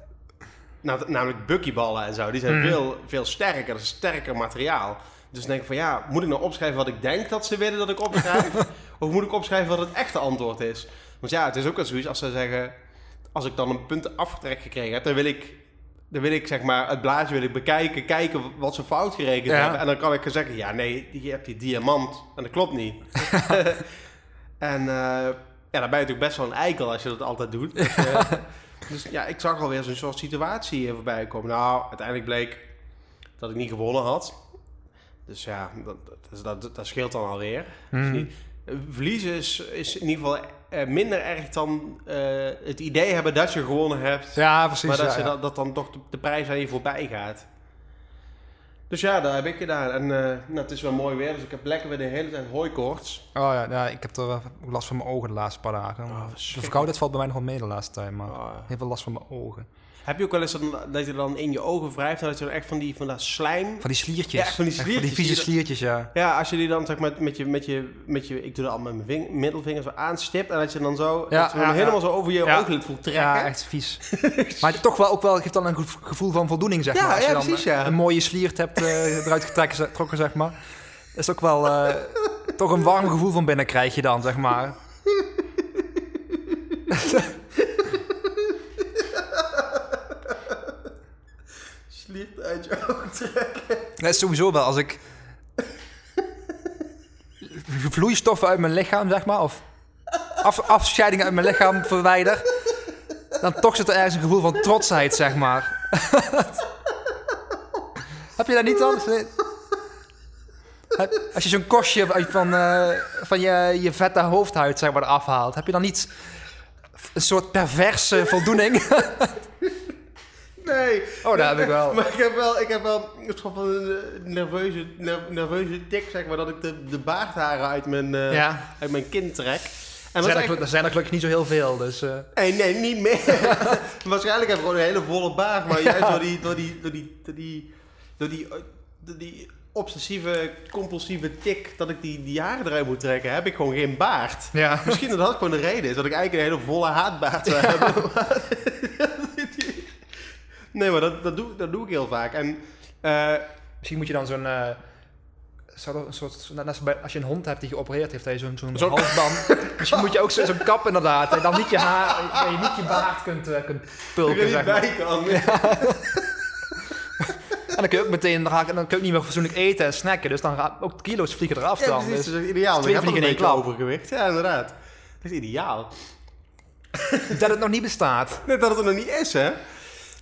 namelijk buckyballen en zo. Die zijn Mhm. veel, veel sterker. Dat is sterker materiaal. Dus dan denk ik van ja, moet ik nou opschrijven wat ik denk dat ze willen dat ik opschrijf? of moet ik opschrijven wat het echte antwoord is? Want ja, het is ook wel zoiets als ze zeggen, als ik dan een punt afgetrekt gekregen heb, dan wil ik, dan wil ik zeg maar het blaadje wil ik bekijken, kijken wat ze fout gerekend Ja. hebben. En dan kan ik zeggen, ja nee, je hebt die diamant en dat klopt niet. en eh, ja, dan ben je natuurlijk best wel een eikel als je dat altijd doet. Dus, eh, dus ja, ik zag alweer zo'n soort situatie voorbij komen. Nou, uiteindelijk bleek dat ik niet gewonnen had. Dus ja, dat, dat, dat, dat scheelt dan alweer. Dus Mhm. niet, verliezen is, is in ieder geval minder erg dan eh, het idee hebben dat je gewonnen hebt. Ja, precies. maar dat, ja, ze ja. dat, dat dan toch de, de prijs aan je voorbij gaat. Dus ja, dat heb ik gedaan. En eh, nou, het is wel mooi weer, dus ik heb lekker weer de hele tijd hooikoorts. Oh ja, ja, ik heb er eh, last van mijn ogen de laatste paar dagen. Oh, de verkoudheid valt bij mij nog wel mee de laatste tijd, maar Oh. heel veel last van mijn ogen. Heb je ook wel eens dan, dat je dan in je ogen wrijft en dat je dan echt van, die, van dat slijm... Van die sliertjes. Ja, van die sliertjes vieze die er- sliertjes, ja. Ja, als je die dan zeg maar met je, met je, met je ik doe dat al met mijn ving- middelvinger zo aanstipt en dat je dan zo, Ja, dat je dan ja, helemaal zo over je ooglid voelt trekken. Ja, echt vies. maar het toch wel, ook wel, geeft dan een gev- gevoel van voldoening, zeg maar. Als ja, je dan precies, ja. een mooie sliert hebt eh, eruit getrokken, zeg- maar. is ook wel eh, toch een warm gevoel van binnen krijg je dan, zeg maar. Sliert uit je ogen trekken. Dat is sowieso wel als ik vloeistoffen uit mijn lichaam, zeg maar, of af, afscheidingen uit mijn lichaam verwijder, dan toch zit er ergens een gevoel van trotsheid, zeg maar. Heb je dat niet dan? Als je zo'n kostje van, eh, van je, je vette hoofdhuid zeg maar, eraf haalt, heb je dan niet een soort perverse voldoening? Nee. Oh, dat heb ik wel. Maar ik heb wel, ik heb wel een soort van een eh, nerveuze, ner- nerveuze tik, zeg maar, dat ik de, de baardharen uit mijn, Ja. uit mijn kin trek. En dat zijn, is er, zijn er gelukkig niet zo heel veel, dus... eh, Nee, nee, niet meer. Waarschijnlijk heb ik gewoon een hele volle baard, maar juist door die, door die, door die, door die, door die, door die obsessieve, compulsieve tik dat ik die, die haren eruit moet trekken, heb ik gewoon geen baard. ja. Misschien dat dat gewoon de reden is, dat ik eigenlijk een hele volle haatbaard zou hebben. Nee, maar dat, dat, doe, dat doe ik heel vaak. En eh, Misschien moet je dan zo'n... zou er een soort, als, je een hond hebt die geopereerd heeft, zo'n zo'n halsband... Misschien moet je ook zo- zo'n kap inderdaad, je dan niet je haar, je niet je baard kunt, eh, kunt pulken, zeg maar. kan. En dan kun je ook meteen, dan, ga ik, dan kun je ook niet meer fatsoenlijk eten en snacken, dus dan gaan ook kilo's vliegen eraf Ja, dan. precies. Dus Dat is ideaal. twee heb nog vliegen in één klap. overgewicht. Ja, inderdaad. Dat is ideaal. dat het nog niet bestaat. Net dat het er nog niet is, hè?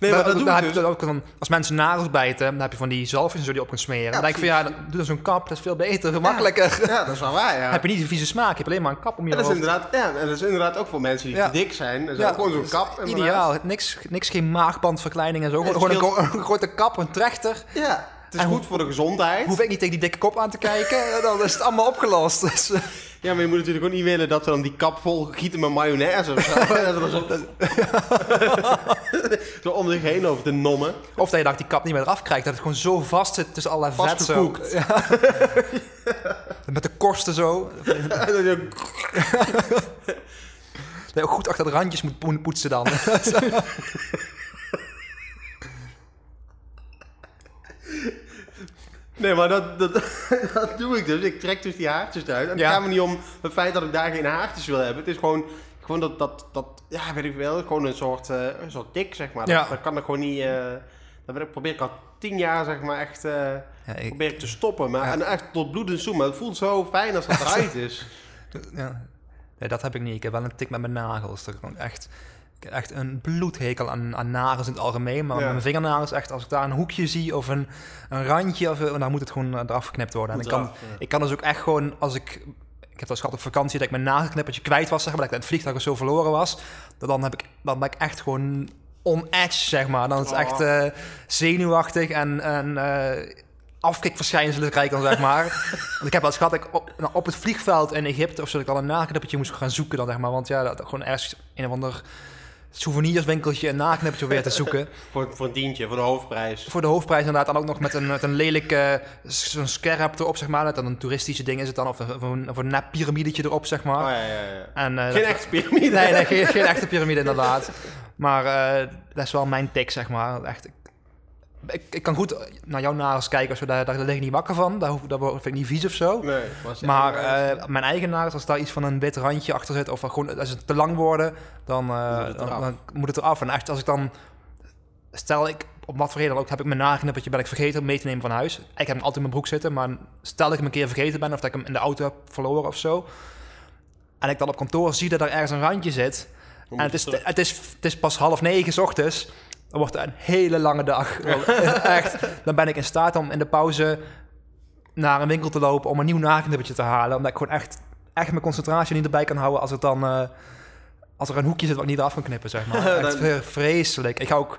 Nee, Maar maar dat doe heb dus. je ook dan, als mensen nagels bijten, dan heb je van die zalfjes zo die je op kunt smeren. dan denk ik van ja, dan, doe dan zo'n kap, dat is veel beter, gemakkelijker. Ja, dat is wel waar, ja. heb je niet een vieze smaak, je hebt alleen maar een kap om je En dat is inderdaad, ja, en dat is inderdaad ook voor mensen die Ja. te dik zijn. Dat is Ja, ook gewoon zo'n dat kap. Ideaal, niks, niks geen maagbandverkleining en zo. Gewoon een grote kap, een trechter. Ja, het is goed voor de gezondheid. Hoef ik niet tegen die dikke kop aan te kijken, en dan is het allemaal opgelost. Dus, eh, Ja, maar je moet natuurlijk ook niet willen dat we dan die kap vol gieten met mayonaise of zo. Zo, zo om zich heen over te nommen. of dat je dan die kap niet meer eraf krijgt, dat het gewoon zo vast zit tussen allerlei vet zo. Ja. Met de korsten zo. Je ook goed achter de randjes moet po- poetsen dan. Nee, maar dat, dat, dat doe ik dus. Ik trek dus die haartjes eruit. En het Ja. gaat me niet om het feit dat ik daar geen haartjes wil hebben. Het is gewoon, gewoon dat, dat, dat, ja, weet ik wel, gewoon een soort, eh, een soort tik, zeg maar. Ja. Dat, dat kan ik gewoon niet, eh, dat probeer ik al tien jaar, zeg maar, echt, eh, Ja, ik, probeer ik te stoppen. Maar. En echt tot bloed en zoem. Maar het voelt zo fijn als dat eruit is. ja. Nee, dat heb ik niet. Ik heb wel een tik met mijn nagels. Dat gewoon echt, echt een bloedhekel aan, aan nagels in het algemeen. Maar Ja. mijn vingernagels echt, als ik daar een hoekje zie of een, een randje, of, dan moet het gewoon eh, eraf geknipt worden. En ik kan, ja. ik kan dus ook echt gewoon, als ik... Ik heb dat gehad op vakantie, dat ik mijn nagelknippertje kwijt was, zeg maar. Dat ik in het vliegtuig of zo verloren was. Dan, heb ik, dan ben ik echt gewoon on edge, zeg maar. Dan is het Oh. echt eh, zenuwachtig en... en eh, afkikverschijnselen krijg ik dan, zeg maar. Want ik heb wel eens gehad dat ik op, nou, op het vliegveld in Egypte... of zo, dat ik al een nagelknippertje moest gaan zoeken dan, zeg maar. Want ja, dat gewoon ergens een of ander souvenirswinkeltje... een nagelknippertje weer te zoeken. Voor, voor een tientje, voor de hoofdprijs. Voor de hoofdprijs inderdaad. Dan ook nog met een, met een lelijk eh, zo'n scarab erop, zeg maar. Met dan een toeristische ding is het dan. Of een, of een, of een nep piramidetje erop, zeg maar. Oh ja, ja, ja. En, eh, Geen dat- echte piramide. Nee, nee geen, geen echte piramide inderdaad. Maar eh, dat is wel mijn tik, zeg maar. Echt, ik- ik, ik kan goed naar jouw nagels kijken, als we daar, daar lig ik niet wakker van. Daar, hoef, daar vind ik niet vies of zo. Nee, Maar eh, eh, mijn eigen nagels, als daar iets van een wit randje achter zit, of gewoon als het te lang worden, dan, eh, Moet het dan, moet het eraf. En echt, als ik dan, stel ik, op wat voor reden dan ook, heb ik mijn nagennippertje ben ik vergeten om mee te nemen van huis. Ik heb hem altijd in mijn broek zitten, maar stel dat ik hem een keer vergeten ben, of dat ik hem in de auto heb verloren of zo. En ik dan op kantoor zie dat er ergens een randje zit. En het is, het, is, het is pas half negen 's ochtends. Dan wordt het een hele lange dag. Echt. Dan ben ik in staat om in de pauze naar een winkel te lopen om een nieuw nagennippertje te halen. Omdat ik gewoon echt, echt mijn concentratie niet erbij kan houden als het dan... eh, als er een hoekje zit wat ik niet eraf kan knippen, zeg maar. Echt vreselijk. Ik ga ook...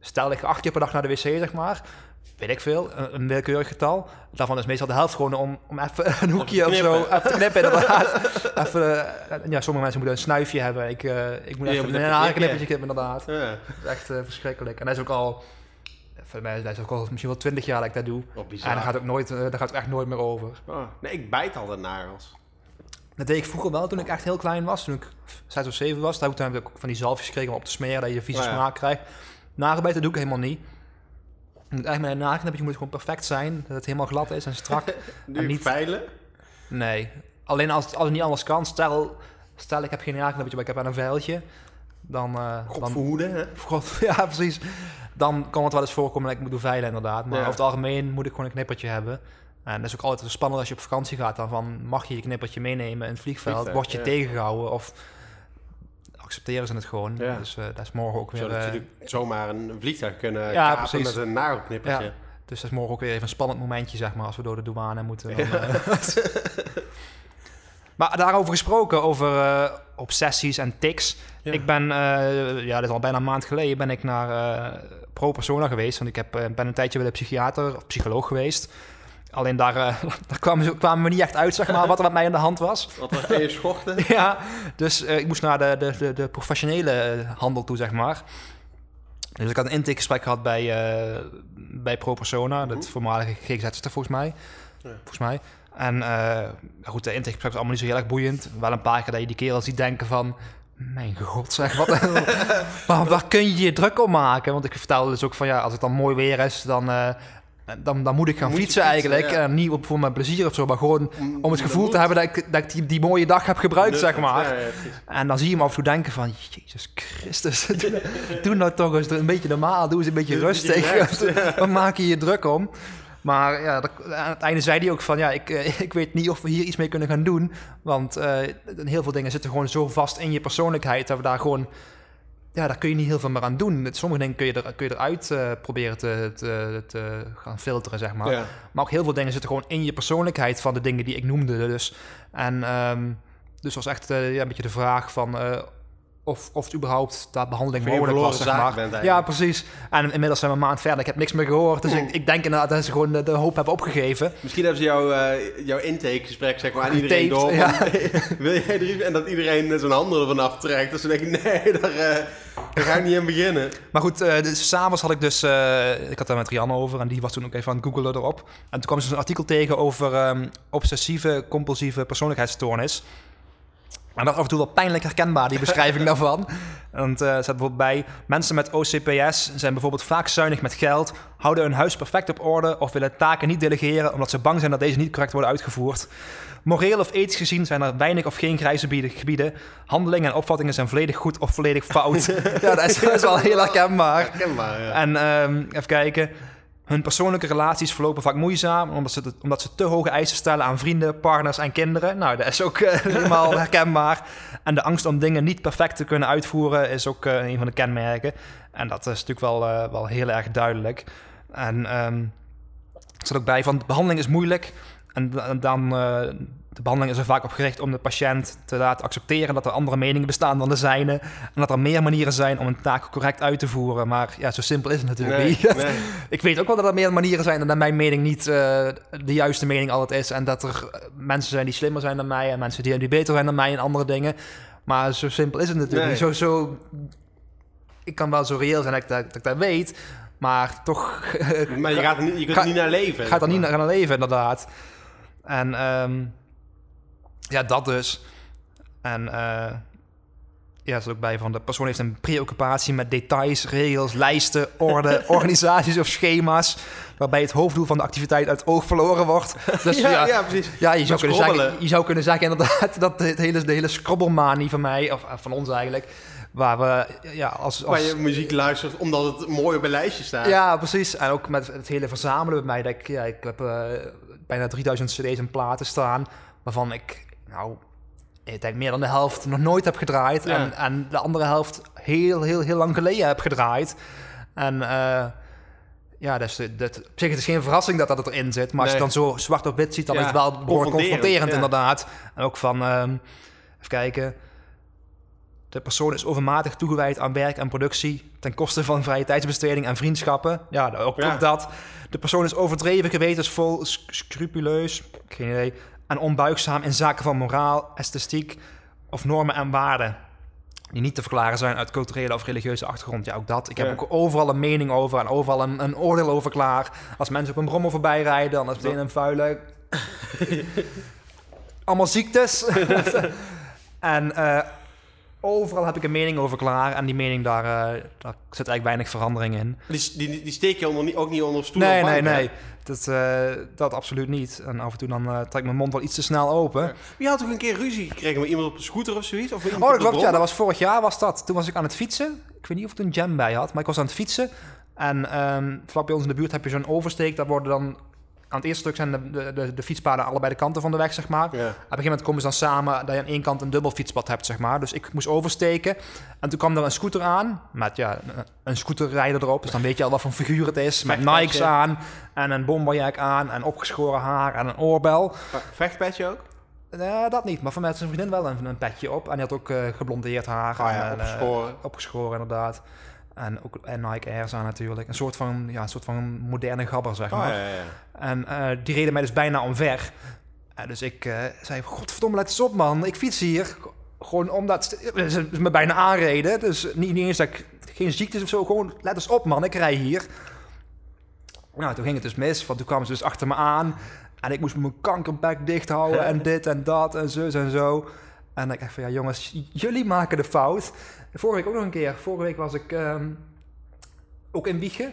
Stel, ik ga acht keer per dag naar de wc, zeg maar. Weet ik veel, een, willekeurig getal. Daarvan is meestal de helft gewoon om, om even een hoekje of zo even te knippen. Inderdaad. even, eh, ja, sommige mensen moeten een snuifje hebben. Ik, eh, ik moet even een haarknippertje knippen. inderdaad. Ja, Dat is echt eh, verschrikkelijk. En dat is ook al... Voor mij dat is ook al misschien wel twintig jaar dat ik dat doe. bizar. En daar gaat ook nooit, daar gaat het echt nooit meer over. Oh, nee, ik bijt altijd nagels. Dat deed ik vroeger wel toen ik echt heel klein was. Toen ik zes of zeven was. Daar heb ik ook van die zalfjes gekregen om op te smeren. Dat je vieze Oh ja. smaak krijgt. Nagelbijten doe ik helemaal niet. Je moet echt met een nagellipje moet gewoon perfect zijn. Dat het helemaal glad is en strak. Nu niet- niet veilen. Nee. Alleen als, als het niet anders kan. Stel, stel ik heb geen nagellipje, maar ik heb wel een vuiltje. Dan, eh, God verhoeden, hè? God, ja, precies. Dan kan het wel eens voorkomen dat ik moet doen veilen, inderdaad. Maar Ja. over het algemeen moet ik gewoon een knippertje hebben. En dat is ook altijd spannend als je op vakantie gaat. Dan van, mag je je knippertje meenemen in het vliegveld? Vliegtuig, Word je ja. tegengehouden? Of accepteren ze het gewoon? Ja. Dus eh, dat is morgen ook weer... Eh, natuurlijk zomaar een vliegtuig kunnen Ja, kapen met een nagelknippertje. Ja. dus dat is morgen ook weer even een spannend momentje, zeg maar, als we door de douane moeten. Dan, eh. maar daarover gesproken, over obsessies en tics. Ik ben, ja, dit is al bijna een maand geleden, ben ik naar eh, Pro Persona geweest. Want ik heb, ben een tijdje bij de psychiater of psycholoog geweest. Alleen daar, eh, daar kwamen, ze- kwamen we niet echt uit, zeg maar, wat er met mij aan de hand was. Wat was je schochten? ja, dus eh, ik moest naar de, de, de, de professionele eh, handel toe, zeg maar. Dus ik had een intakegesprek gehad bij, eh, bij Pro Persona, Mhm. het voormalige GGZ er volgens mij. Ja. Volgens mij. En goed, de intakegesprek was allemaal niet zo heel erg boeiend. Wel een paar keer dat je die kerel ziet denken van... Mijn god, zeg, wat, waar, waar kun je je druk om maken? Want ik vertelde dus ook van, ja, als het dan mooi weer is, dan, dan, dan moet ik gaan Moet fietsen, fietsen, eigenlijk. ja. En niet op, voor mijn plezier of zo, maar gewoon om het gevoel moet. te hebben dat ik, dat ik die, die mooie dag heb gebruikt, zeg maar. Ja. En dan zie je hem af en toe denken van... Jezus Christus, doe, doe nou toch eens een beetje normaal. Doe eens een beetje Doe rustig. Waar maak je je druk om? Maar ja, dat- aan het einde zei hij ook van... Ja, ik, eh, ik weet niet of we hier iets mee kunnen gaan doen. Want eh, heel veel dingen zitten gewoon zo vast in je persoonlijkheid... dat we daar gewoon... Ja, daar kun je niet heel veel meer aan doen. Sommige dingen kun je, er, kun je eruit eh, proberen te, te, te gaan filteren, zeg maar. Ja. Maar ook heel veel dingen zitten gewoon in je persoonlijkheid van de dingen die ik noemde. Dus, en ehm, dus was echt eh, ja, een beetje de vraag van eh, of, of het überhaupt daar behandeling mogelijk was, zeg maar. ja, precies. En inmiddels zijn we een maand verder. Ik heb niks meer gehoord. Dus ik, ik denk inderdaad dat ze gewoon de, de hoop hebben opgegeven. Misschien hebben ze jouw, eh, jouw intakegesprek zeg maar, aan iedereen door. Van, Wil jij er iets- En dat iedereen zijn handen ervan aftrekt. Dus dan denk ik, nee, daar, eh, daar ga ik niet aan beginnen. Maar goed, eh dus s'avonds had ik dus... ik had daar met Rianne over en die was toen ook even aan het googelen erop. En toen kwam ze dus een artikel tegen over ehm, obsessieve compulsieve persoonlijkheidsstoornis. En dat is af en toe wel pijnlijk herkenbaar, die beschrijving daarvan. Want eh er staat bijvoorbeeld bij... Mensen met OCPS zijn bijvoorbeeld vaak zuinig met geld... houden hun huis perfect op orde... of willen taken niet delegeren... omdat ze bang zijn dat deze niet correct worden uitgevoerd. Moreel of ethisch gezien zijn er weinig of geen grijze gebieden-. Handelingen en opvattingen zijn volledig goed of volledig fout. ja, dat is, dat is wel heel herkenbaar. Herkenbaar, ja. En ehm, even kijken. Hun persoonlijke relaties verlopen vaak moeizaam, omdat ze, omdat ze te hoge eisen stellen aan vrienden, partners en kinderen. Nou, dat is ook eh, helemaal herkenbaar. En de angst om dingen niet perfect te kunnen uitvoeren is ook eh, een van de kenmerken. En dat is natuurlijk wel, eh, wel heel erg duidelijk. En ehm er staat ook bij van, de behandeling is moeilijk. En da- dan, de behandeling is er vaak op gericht om de patiënt te laten accepteren dat er andere meningen bestaan dan de zijne. En dat er meer manieren zijn om een taak correct uit te voeren. Maar ja, zo simpel is het natuurlijk Nee, niet. nee. Ik weet ook wel dat er meer manieren zijn en dat mijn mening niet eh, de juiste mening altijd is. En dat er eh, mensen zijn die slimmer zijn dan mij en mensen die, die beter zijn dan mij in andere dingen. Maar zo simpel is het natuurlijk Nee. niet. Zo, zo, ik kan wel zo reëel zijn dat ik dat, dat, ik dat weet, maar toch Maar je, gaat er niet, je kunt er niet naar leven. gaat er niet naar gaan leven, inderdaad. En ehm, ja, dat dus. En eh, ja, er staat ook bij van de persoon heeft een preoccupatie met details, regels, lijsten, orde, organisaties of schema's, waarbij het hoofddoel van de activiteit uit het oog verloren wordt. Dus ja, ja, ja, precies. ja, je, zou kunnen zeggen, je zou kunnen zeggen inderdaad dat de hele, de hele scrobbelmanie van mij, of eh, van ons eigenlijk, waar we ja, als... Waar als je muziek luistert omdat het mooi op een lijstje staat. ja, precies. En ook met het hele verzamelen bij mij. Dat ik, ja, ik heb eh, bijna 3000 cd's en platen staan, waarvan ik, nou, ik denk meer dan de helft nog nooit heb gedraaid. Ja. En, en de andere helft heel, heel, heel lang geleden heb gedraaid. En eh, ja, dus de- dat, op zich het is geen verrassing dat dat erin zit. Maar als je dan zo zwart op wit ziet, dan Ja, is het wel behoorlijk confronterend, ja. inderdaad. En ook van, ehm, even kijken... De persoon is overmatig toegewijd aan werk en productie ten koste van vrije tijdsbesteding en vriendschappen. Ja, ook, ook dat. De persoon is overdreven, gewetensvol, sc- scrupuleus, geen idee, en onbuigzaam in zaken van moraal, esthetiek of normen en waarden. Die niet te verklaren zijn uit culturele of religieuze achtergrond. Ja, ook dat. Ik heb Ja. ook overal een mening over en overal een, een oordeel over klaar. Als mensen op een brommer voorbij rijden, dan is het meteen een vuile... Allemaal ziektes. en eh, overal heb ik een mening over klaar. En die mening, daar, eh, daar zit eigenlijk weinig verandering in. Die, die, die steek je onder, ook niet onder stoel Nee, nee, hè? nee. Dat, eh, dat absoluut niet. En af en toe dan eh trek ik mijn mond wel iets te snel open. Ja. Wie had toch een keer ruzie gekregen met iemand op de scooter of zoiets? Of Oh, dat klopt. Ja, dat was vorig jaar was dat. Toen was ik aan het fietsen. Ik weet niet of ik een jam bij had, maar ik was aan het fietsen. En ehm vlak bij ons in de buurt heb je zo'n oversteek. Daar worden dan... Aan het eerste stuk zijn de, de, de, de fietspaden allebei de kanten van de weg, zeg maar. Ja. Op een gegeven moment komen ze dan samen dat je aan één kant een dubbel fietspad hebt, zeg maar. Dus ik moest oversteken. En toen kwam er een scooter aan met ja, een- scooterrijder erop. Dus dan weet je al wat voor figuur het is. Met. Nikes aan en een bomberjack aan en opgeschoren haar en een oorbel. Vechtpetje ook? Eh, dat niet, maar van mij had zijn vriendin wel een, een petje op. En die had ook eh, geblondeerd haar. Ah ja, en, eh, opgeschoren. opgeschoren, inderdaad. En ook en Nike Airs aan natuurlijk. Een soort van, ja, een soort van moderne gabber, zeg Oh, maar. ja, ja, ja. En eh, die reden mij dus bijna omver. En dus ik eh, zei, godverdomme, let eens op man, ik fiets hier. Gewoon omdat ze me bijna aanreden. Dus niet, niet eens dat ik geen ziektes of zo, gewoon let eens op man, ik rij hier. Nou, toen ging het dus mis, want toen kwamen ze dus achter me aan. En ik moest mijn kankerbek dicht houden en dit en dat en zus en zo. En ik dacht van, ja jongens, jullie maken de fout. Vorige week ook nog een keer. Vorige week was ik ehm, ook in Wiegen.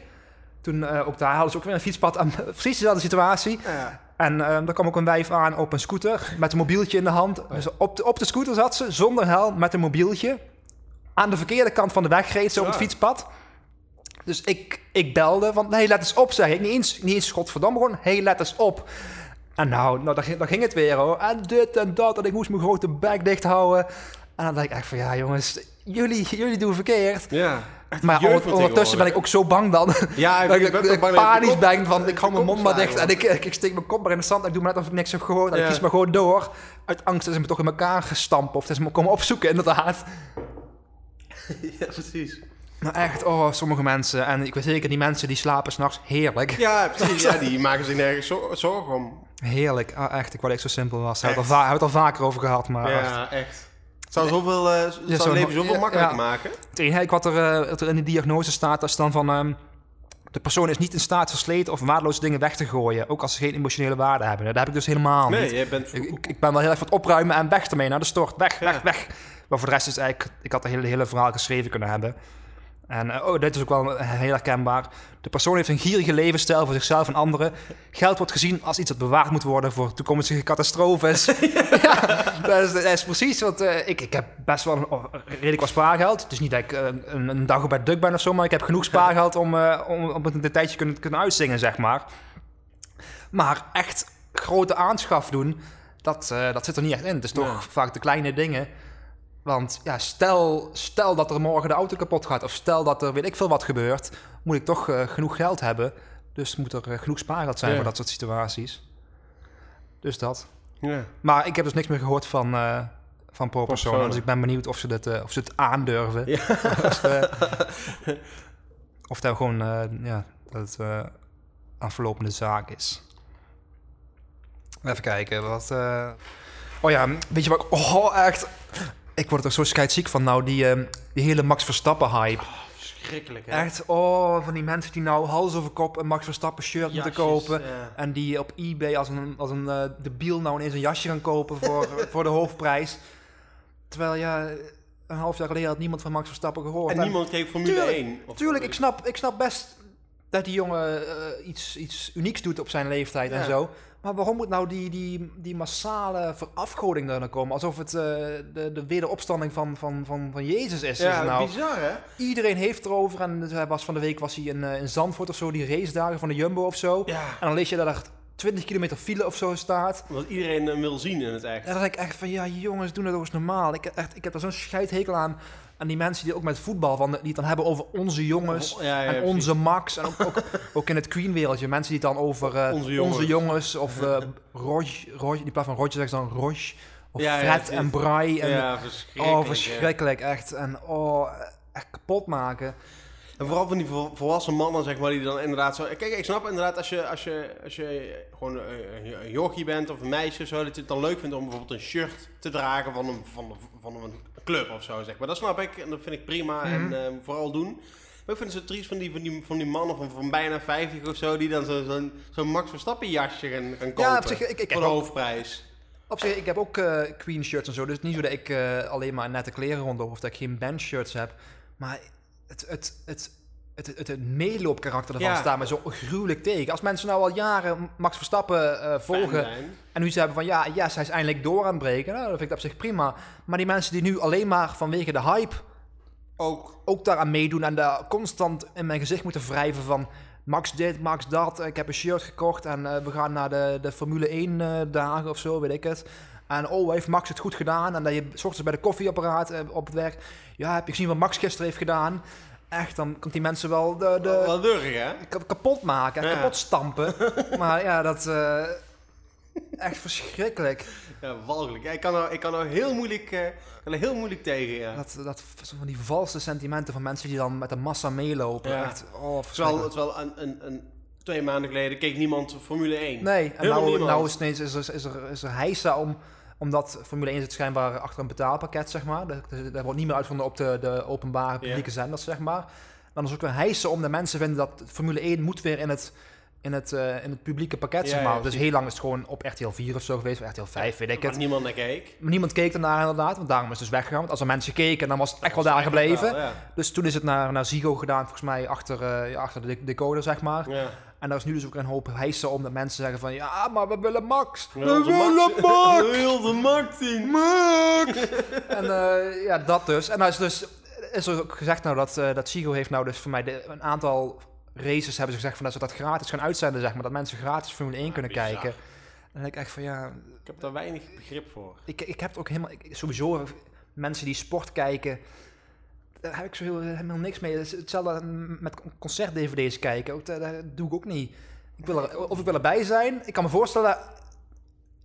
Toen, eh, ook daar hadden ze ook weer een fietspad. En precies dezelfde situatie. Ja. En ehm daar kwam ook een wijf aan op een scooter met een mobieltje in de hand. Dus op, de, op de scooter zat ze zonder helm met een mobieltje. Aan de verkeerde kant van de weg reed ze op het fietspad. Dus ik, ik belde van, hey, let eens op, zeg ik. Niet eens, niet eens godverdamme, gewoon, hey, let eens op. En nou, nou daar, ging- daar ging het weer hoor. En dit en dat. En ik moest mijn grote bek dicht houden. En dan dacht ik echt van, ja jongens, jullie, jullie doen verkeerd. ja. Maar ondertussen ben ik ook zo bang dan. Ja, ik, Dat ik ik, ben ik bang panisch ben van, ik hou mijn mond maar dicht en ik, ik, ik steek mijn kop maar in de zand en ik doe maar net of ik niks heb gehoord en ik kies maar gewoon door. Uit angst dat ze me toch in elkaar gestampt of dat ze me komen opzoeken inderdaad. Ja, precies. Maar echt, oh, sommige mensen, en ik weet zeker die mensen die slapen s'nachts, heerlijk. Ja, precies. Ja, die maken zich nergens zo- zorgen om. Heerlijk, ah, echt, ik wou dat ik zo simpel was. Echt. we het al vaker over gehad, maar echt. Ja, echt. Het zou, zoveel, eh, zou het leven zoveel ja, makkelijker ja. maken. Het enige wat er, eh, wat er in de diagnose staat, dat is dan van... ehm, de persoon is niet in staat versleten of waardeloze dingen weg te gooien. Ook als ze geen emotionele waarde hebben. Dat heb ik dus helemaal niet. Nee, je bent... Ik, ik, ik ben wel heel erg van het opruimen en weg ermee naar de stort. Weg, Ja. weg, weg. Maar voor de rest is eigenlijk... Ik had het hele, hele verhaal geschreven kunnen hebben. En eh, oh, dit is ook wel heel herkenbaar. De persoon heeft een gierige levensstijl voor zichzelf en anderen. Geld wordt gezien als iets dat bewaard moet worden voor toekomstige catastrofes. ja, dat is, dat is precies wat... eh, ik, ik heb best wel een, oh, redelijk wat spaargeld. Het is niet dat ik eh, een, een dag op bij Duk ben of zo, maar ik heb genoeg spaargeld om, om, om het een tijdje kunnen, kunnen uitzingen, zeg maar. Maar echt grote aanschaf doen, dat, dat zit er niet echt in. Het is toch vaak de kleine dingen. Want ja, stel, stel dat er morgen de auto kapot gaat, of stel dat er weet ik veel wat gebeurt, moet ik toch eh, genoeg geld hebben. Dus moet er eh, genoeg spaargeld zijn Ja. voor dat soort situaties. Dus dat. Ja. Maar ik heb dus niks meer gehoord van, eh van pro-personen. Dus ik ben benieuwd of ze, eh, of ze het aandurven. Ja. of, of dat gewoon eh, ja, dat het een verlopende zaak is. Even kijken, wat... Oh ja, weet je wat... ik- Oh, echt... Ik word er zo scheidsziek van nou, die, eh, die hele Max Verstappen-hype. Verschrikkelijk, hè? Echt, oh, van die mensen die nou hals over kop een Max Verstappen shirt moeten kopen. En die op eBay als een, als een eh, debiel nou ineens een jasje gaan kopen voor, voor de hoofdprijs. Terwijl ja, een half jaar geleden had niemand van Max Verstappen gehoord. En niemand keek Formule Tuurlijk, 1. Of Tuurlijk, ik snap, ik snap best dat die jongen eh, iets, iets unieks doet op zijn leeftijd en zo. Maar waarom moet nou die, die, die massale verafgoding er dan komen? Alsof het eh, de, de wederopstanding van, van, van, van Jezus is. Ja, nou. bizar hè? Iedereen heeft erover. En hij was van de week was hij in, eh, in Zandvoort of zo, die race dagen van de Jumbo of zo. Ja, En dan lees je dat er 20 kilometer file of zo staat. wat iedereen wil zien in het echt. En dan denk ik echt van, ja jongens, doen het ook eens normaal. Ik, echt, ik heb er zo'n scheidhekel aan. Aan die mensen die ook met voetbal, van, die het dan hebben over onze jongens. Ja, ja, en precies. onze Max. En ook, ook, ook in het Queen-wereldje. Mensen die het dan over eh, Onze jongens. jongens. Of eh Roj, Roj, die plaats van Roger zegt ze dan Roj. Of Ja, Fred en Brai. En, ja, verschrikkelijk. oh, verschrikkelijk, echt. En oh, echt kapot maken. En vooral van die vol- volwassen mannen, zeg maar, die dan inderdaad zo... Kijk, ik snap inderdaad als je, als je, als je gewoon een, een jochie bent of een meisje of zo... dat je het dan leuk vindt om bijvoorbeeld een shirt te dragen van een, van, van een club of zo, zeg maar. Dat snap ik en dat vind ik prima Mhm. en eh, vooral doen. Maar ik vind het zo triest van die, van die, van die mannen van, van bijna 50 of zo... die dan zo'n zo zo'n Max Verstappen jasje gaan, gaan kopen Ja, op zich, ik, ik, voor de hoofdprijs. op zich, ik heb ook eh, Queen shirts en zo. Dus het is niet zo dat ik eh, alleen maar nette kleren rondloop. Of dat ik geen band shirts heb. Maar het... het, het het, het, het meeloopkarakter ervan Ja. staat me zo gruwelijk tegen. Als mensen nou al jaren Max Verstappen eh, volgen. En nu ze hebben van ja, yes, hij is eindelijk door aan het breken. Nou, dat vind ik op zich prima. Maar die mensen die nu alleen maar vanwege de hype Ook. ook daaraan meedoen en daar constant in mijn gezicht moeten wrijven van Max dit, Max dat. Ik heb een shirt gekocht en eh, we gaan naar de, de Formule 1 eh, dagen of zo, weet ik het. En oh, heeft Max het goed gedaan? En dat je s ochtends bij de koffieapparaat op het werk, ja, heb je gezien wat Max gisteren heeft gedaan? Echt, dan komt die mensen wel de, de, Wel durrig, hè? ka- kapot maken, Ja. kapot stampen. maar ja, dat... eh, echt verschrikkelijk. Ja, walgelijk. Ja, ik, kan er, ik kan er heel moeilijk, eh, kan er heel moeilijk tegen, ja. Dat, dat van die valse sentimenten van mensen die dan met de massa meelopen. Ja. Echt, oh, Terwijl, een, een, een, twee maanden geleden keek niemand Formule 1. Nee, en nou, nou is, ineens, is, er, is, er, is er heisa om, omdat Formule 1 zit schijnbaar achter een betaalpakket, zeg maar. Dat wordt niet meer uitgevonden op de, de openbare publieke zenders, zeg maar. Dan is ook een heisa om de mensen vinden dat Formule 1 moet weer in het, in het, eh, in het publieke pakket, Ja, zeg ja, maar. dus heel lang is het gewoon op RTL 4 of zo geweest, of RTL 5, weet ik Maar het. niemand naar keek. Maar niemand keek ernaar inderdaad, want daarom is het dus weggegaan. Want als er mensen keken, dan was het echt wel daar gebleven. wel, ja. Dus toen is het naar, naar Zigo gedaan, volgens mij achter, eh, achter de decoder, zeg maar. Ja. En daar is nu dus ook een hoop hijsen om dat mensen zeggen van... Ja, maar we willen Max! We, willen willen Max! We willen Max zien! Max! en eh, ja, dat dus. En dan is dus is er ook gezegd nou dat, eh dat Zigo heeft nou dus voor mij de, een aantal races hebben ze gezegd van dat ze dat gratis gaan uitzenden, zeg maar. Dat mensen gratis Formule 1 kunnen bizar. kijken. En dan denk ik echt van ja, Ik heb daar weinig begrip voor. ik, ik heb het ook helemaal... ik- sowieso mensen die sport kijken... Daar heb ik zo heel, helemaal niks mee. Het is hetzelfde met concert-dvd's kijken. Ook, dat, dat doe ik ook niet. Ik wil er, of ik wil erbij zijn. Ik kan me voorstellen...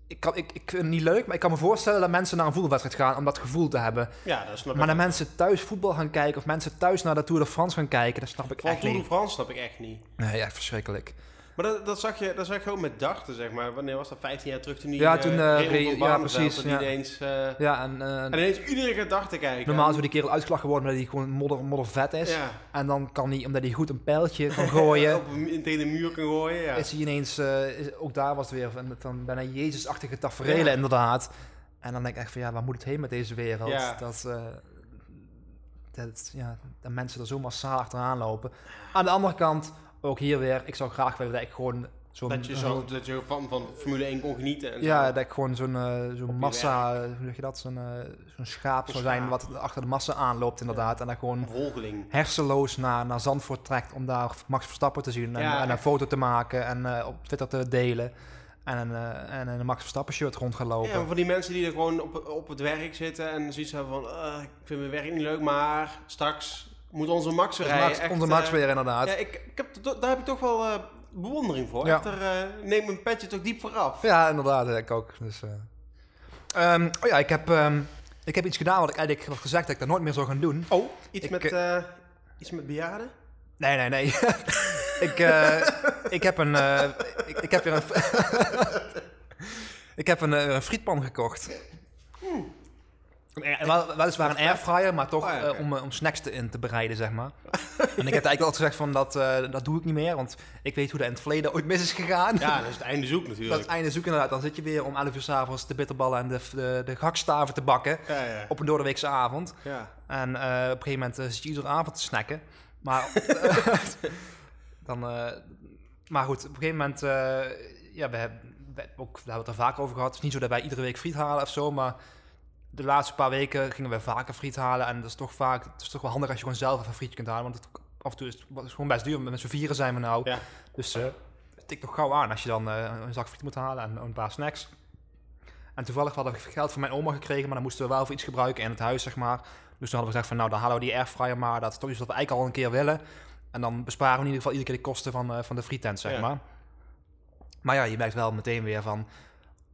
Ik, kan, ik, ik vind het niet leuk, maar ik kan me voorstellen dat mensen naar een voetbalwedstrijd gaan om dat gevoel te hebben. Ja, dat snap Maar dat mensen thuis voetbal gaan kijken of mensen thuis naar de Tour de France gaan kijken, dat snap ik Van echt Tour de niet. France snap ik echt niet. Nee, echt verschrikkelijk. Maar dat, dat, zag je, dat zag je ook met dachten, zeg maar. Wanneer was dat? 15 jaar terug toen die Ja, toen, van ja, precies, en ja. ineens... eh, Ja, en eh, en ineens iedereen gaat dachten kijken. normaal is die kerel uitgelachen worden omdat hij gewoon modder, moddervet is. Ja. En dan kan hij, omdat hij goed een pijltje kan gooien, Op tegen de muur kan gooien, ja. is hij ineens, is- ook daar was het weer van, van bijna Jezus-achtige tafereelen Ja. inderdaad. En dan denk ik echt van ja, waar moet het heen met deze wereld? Ja. Dat, dat, ja, dat mensen er zo massaal achteraan lopen. Aan de andere kant, ook hier weer, ik zou graag willen dat ik gewoon zo'n... Dat je, zo, dat je van, van Formule 1 kon genieten en Ja, zo. dat ik gewoon zo'n eh, zo'n massa, hoe zeg je dat, zo'n eh, zo'n schaap zou zijn wat achter de massa aanloopt inderdaad. En dan gewoon volgeling. hersenloos naar, naar Zandvoort trekt om daar Max Verstappen te zien. En, Ja, en een foto te maken en eh, op Twitter te delen. En een, en een Max Verstappen shirt rond gaan lopen. Ja, van die mensen die er gewoon op, op het werk zitten en zoiets hebben van... "Ah, ik vind mijn werk niet leuk, maar straks moet onze Max weer rijden. Max, Echt, onze Max eh, weer inderdaad. Ja, ik, ik heb, daar heb ik toch wel eh, bewondering voor. Ja. Echt, er, eh, neem mijn petje toch diep vooraf. inderdaad, ja, ik ook. Dus, eh. Ehm, oh ja, ik heb, ehm, ik heb iets gedaan wat ik eigenlijk had gezegd dat ik dat nooit meer zou gaan doen. Oh, iets, Ik, met, iets met bejaarden? Nee, nee, nee. ik, ik heb een. ik, ik heb weer een. ik heb een, een frietpan gekocht. Een wel, weliswaar een airfryer, maar toch Oh, ja, eh, om, eh, om snacks te, in te bereiden, zeg maar. en ik heb eigenlijk altijd gezegd van, dat, eh, dat doe ik niet meer, want ik weet hoe dat in het verleden ooit mis is gegaan. Ja, dat is het einde zoek Dat is natuurlijk. het einde zoek inderdaad. Dan zit je weer om 11 uur s'avonds de bitterballen en de, de, de gakstaven te bakken Ja, ja. op een doordeweekse avond. ja. En op een gegeven moment zit je iedere avond te snacken. Maar, dan, maar goed, op een gegeven moment, ja, we hebben, we, ook, daar hebben we het er vaak over gehad. Het is niet zo dat wij iedere week friet halen of zo, maar de laatste paar weken gingen we vaker friet halen. En dat is toch vaak, het is toch wel handig als je gewoon zelf even een frietje kunt halen. Want het, af en toe is het, is gewoon best duur, met z'n vieren zijn we nou. Ja. Dus eh het tikt toch gauw aan als je dan eh, een zak friet moet halen en een paar snacks. En toevallig hadden we geld van mijn oma gekregen, maar dan moesten we wel voor iets gebruiken in het huis, zeg maar. Dus toen hadden we gezegd van, nou, dan halen we die airfryer maar. Dat is toch iets wat we eigenlijk al een keer willen. En dan besparen we in ieder geval iedere keer de kosten van, eh, van de frietent, zeg Ja. maar. Maar ja, je merkt wel meteen weer van...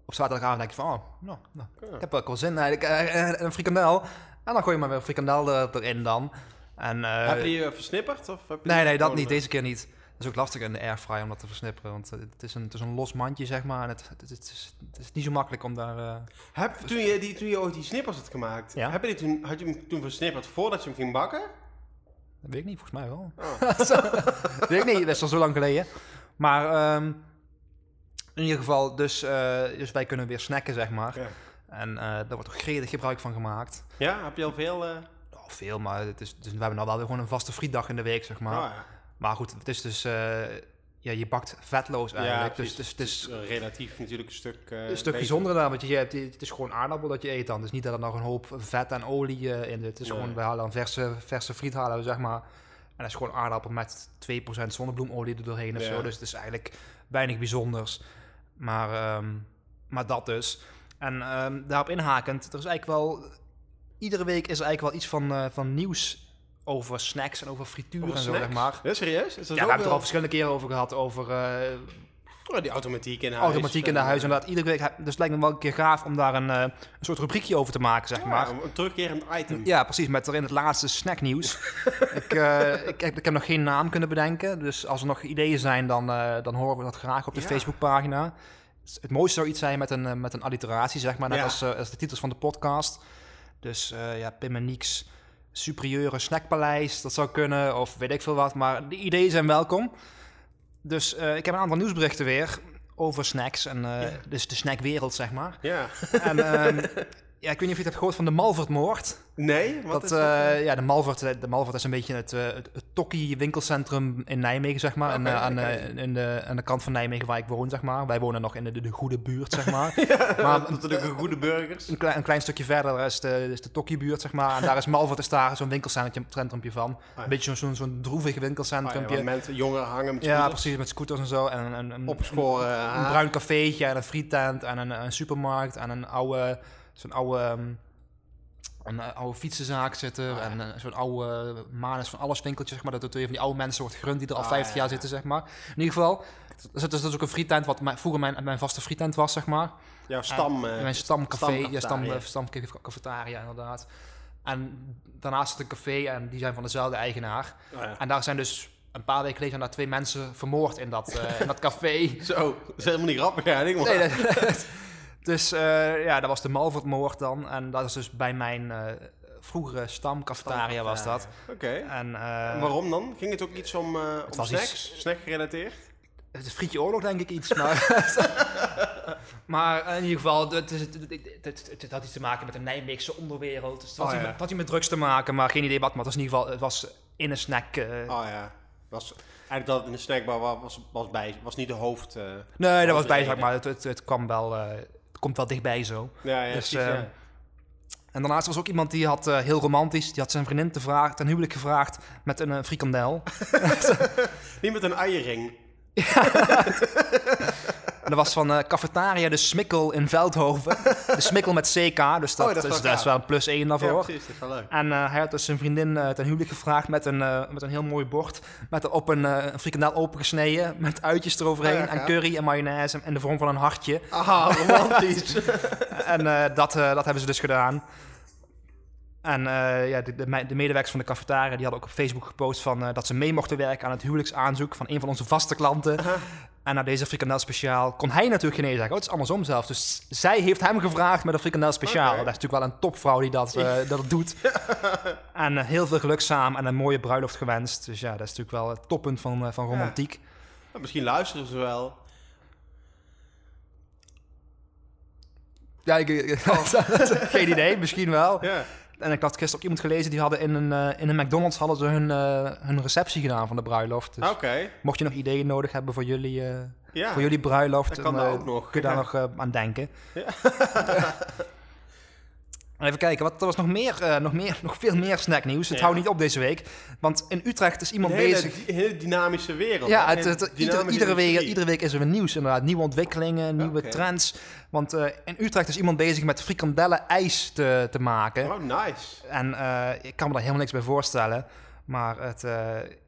Op zaterdagavond denk je van, oh, nou, nou ik heb wel wel zin eigenlijk. eh, eh, een frikandel. En dan gooi je maar weer een frikandel er- erin dan. En, eh, heb je die eh, versnipperd? Of heb je Nee, die nee, dat gewoon, niet. eh, Deze keer niet. Dat is ook lastig in de airfryer om dat te versnipperen. Want eh, het is een, het is een los mandje, zeg maar. En het, het, het is, het is niet zo makkelijk om daar... eh, Heb, toen, je die, toen je ooit die snippers had gemaakt, Ja. heb je die toen, had je hem toen versnipperd voordat je hem ging bakken? Dat weet ik niet, volgens mij wel. Oh. Dat weet ik niet, dat is al zo lang geleden. Maar ehm, in ieder geval, dus, eh, dus wij kunnen weer snacken, zeg maar. Ja. En eh, daar wordt ook gretig gebruik van gemaakt. Ja, heb je al veel... Oh, veel, maar het is, dus we hebben nou wel weer gewoon een vaste frietdag in de week, zeg maar. oh, ja. Maar goed, het is dus... ja, je bakt vetloos eigenlijk. Ja, dus precies. dus het is relatief natuurlijk een stuk... een stuk gezonder dan, want je hebt, het is gewoon aardappel dat je eet dan. Dus niet dat er nog een hoop vet en olie in zit. Het is Nee. gewoon, we halen dan verse, verse friet halen we, zeg maar. En dat is gewoon aardappel met 2% zonnebloemolie er doorheen of Ja. zo. Dus het is eigenlijk weinig bijzonders. Maar, ehm, maar dat dus. En ehm, daarop inhakend, er is eigenlijk wel... Iedere week is er eigenlijk wel iets van, eh, van nieuws over snacks en over frituur Over en zo, zeg maar. Ja, serieus? Is Ja, we hebben het er al verschillende keren over gehad, over eh, Oh, die automatiek in huis. automatiek in de en, huis. eh, Inderdaad, iedere week. Dus het lijkt me wel een keer gaaf om daar een, eh, een soort rubriekje over te maken, zeg ja, maar. een terugkerend item. Ja, precies. Met erin het laatste snacknieuws. ik, eh, ik, heb, ik heb nog geen naam kunnen bedenken. Dus als er nog ideeën zijn, dan, eh, dan horen we dat graag op de Ja. Facebookpagina. Het- mooiste zou iets zijn met een, eh, met een alliteratie, zeg maar. Net Ja. als, eh, als de titels van de podcast. Dus eh, ja, Pim en Nieks superieure snackpaleis, dat zou kunnen. Of weet ik veel wat. Maar de ideeën zijn welkom. Dus eh, ik heb een aantal nieuwsberichten weer over snacks. En, eh, Ja. Dus de snackwereld, zeg maar. Ja. en ehm, ja, ik weet niet of je het hebt gehoord van de Malvertmoord. Nee? Wat Dat, is dat? eh, ja, de Malvert, eh, de Malvert is een beetje het, eh, het, het Tokkie winkelcentrum in Nijmegen, zeg maar. En, Oké, eh, aan, in de, aan de kant van Nijmegen waar ik woon, zeg maar. Wij wonen nog in de, de, de goede buurt, zeg maar. maar dat zijn ook goede burgers. een, klein, een klein stukje verder is de, is de Tokkie-buurt, zeg maar. En daar is Malvert is daar zo'n winkelcentrumpje van. ja. Een beetje zo'n zo'n droevig Ah, ja, winkelcentrumpje. waar mensen, jongeren hangen met ja, scooters. precies, met scooters en zo. En een, een, een, bruin cafeetje en een frietent en een, een supermarkt en een oude, zo'n oude, ehm, een eh, oude fietsenzaak zit er. Ah, ja. En eh, zo'n oude Manus van alles winkeltje, zeg maar. Dat er twee van die oude mensen wordt gerund die er al Ah, 50 ja, jaar ja. zitten, zeg maar. In ieder geval, dus dat is ook een frietent wat mijn, vroeger mijn, mijn vaste frietent was, zeg maar. Jouw stam. eh, mijn stamcafé, ja, stam, stamcafetaria. inderdaad. En daarnaast zit een café en die zijn van dezelfde eigenaar. oh ja. En daar zijn dus een paar weken geleden daar twee mensen vermoord in dat, in dat café. Zo, dat is helemaal niet grappig eigenlijk. Maar... Nee, dat- dus eh, ja, dat was de Malvertmoord dan. En dat is dus bij mijn eh, vroegere stamcafetaria was dat. Oké. En eh, Waarom dan? Ging het ook iets om, om snacks? Snack gerelateerd? het is frietje oorlog denk ik iets, maar... maar in ieder geval, het, is- het, het, het, het had iets te maken met de Nijmeegse onderwereld. Dus het had, Oh, ja. met, had drugs te maken, maar geen idee wat. Maar het was in ieder geval, het was in een snack... eh, Oh ja. Was, eigenlijk dat in de snackbar wa- was, was, bij, was niet de hoofd... nee, dat was bij, reden. zeg maar. Het, kwam wel... komt wel dichtbij zo. ja, ja, Dus, precies, eh, ja. En daarnaast was ook iemand die had eh, heel romantisch, die had zijn vriendin te vraag, ten huwelijk gevraagd met een eh, frikandel. Niet met een eierring. En dat was van eh Cafetaria de Smikkel in Veldhoven. De Smikkel met CK, dus dat, Oh, dat is wel dat is wel een plus één Ja, daarvoor. precies. Dat is wel leuk. en eh, hij had dus zijn vriendin eh, ten huwelijk gevraagd met een, met een heel mooi bord. Met erop een, een frikandel opengesneden, met uitjes eroverheen Oh ja, en curry en mayonaise in de vorm van een hartje. Aha, romantisch. En dat, dat hebben ze dus gedaan. En ja, de, de, me- de medewerkers van de cafetaria die hadden ook op Facebook gepost van, dat ze mee mochten werken aan het huwelijksaanzoek van een van onze vaste klanten. En na deze frikandel speciaal kon hij natuurlijk geen nee zeggen. Oh, het is andersom zelfs. Dus zij heeft hem gevraagd met een frikandel speciaal. Dat is natuurlijk wel een topvrouw die dat, eh, dat doet. en eh, heel veel geluk samen en een mooie bruiloft gewenst. Dus ja, dat is natuurlijk wel het toppunt van, eh, van romantiek. Nou, misschien luisteren ze wel. Ja, ik, geen idee, misschien wel. Ja. En ik had gisteren ook iemand gelezen, die hadden in een, eh, in een McDonald's hadden ze hun, eh, hun receptie gedaan van de bruiloft. Dus Oké. mocht je nog ideeën nodig hebben voor jullie, Ja. voor jullie bruiloft, dat kan dan, daar ook nog. kun je daar nog aan denken. Ja. Even kijken, wat, er was nog meer, eh, nog meer, nog veel meer snacknieuws. Het Ja. houdt niet op deze week, want in Utrecht is iemand Een hele, bezig... di- hele dynamische wereld. Ja, hè? het, Een het- ieder- dynamische iedere, week, iedere week is er weer nieuws inderdaad. Nieuwe ontwikkelingen, nieuwe trends. Want eh, in Utrecht is iemand bezig met frikandellen ijs te, te maken. Oh, nice. En eh, ik kan me daar helemaal niks bij voorstellen. Maar het,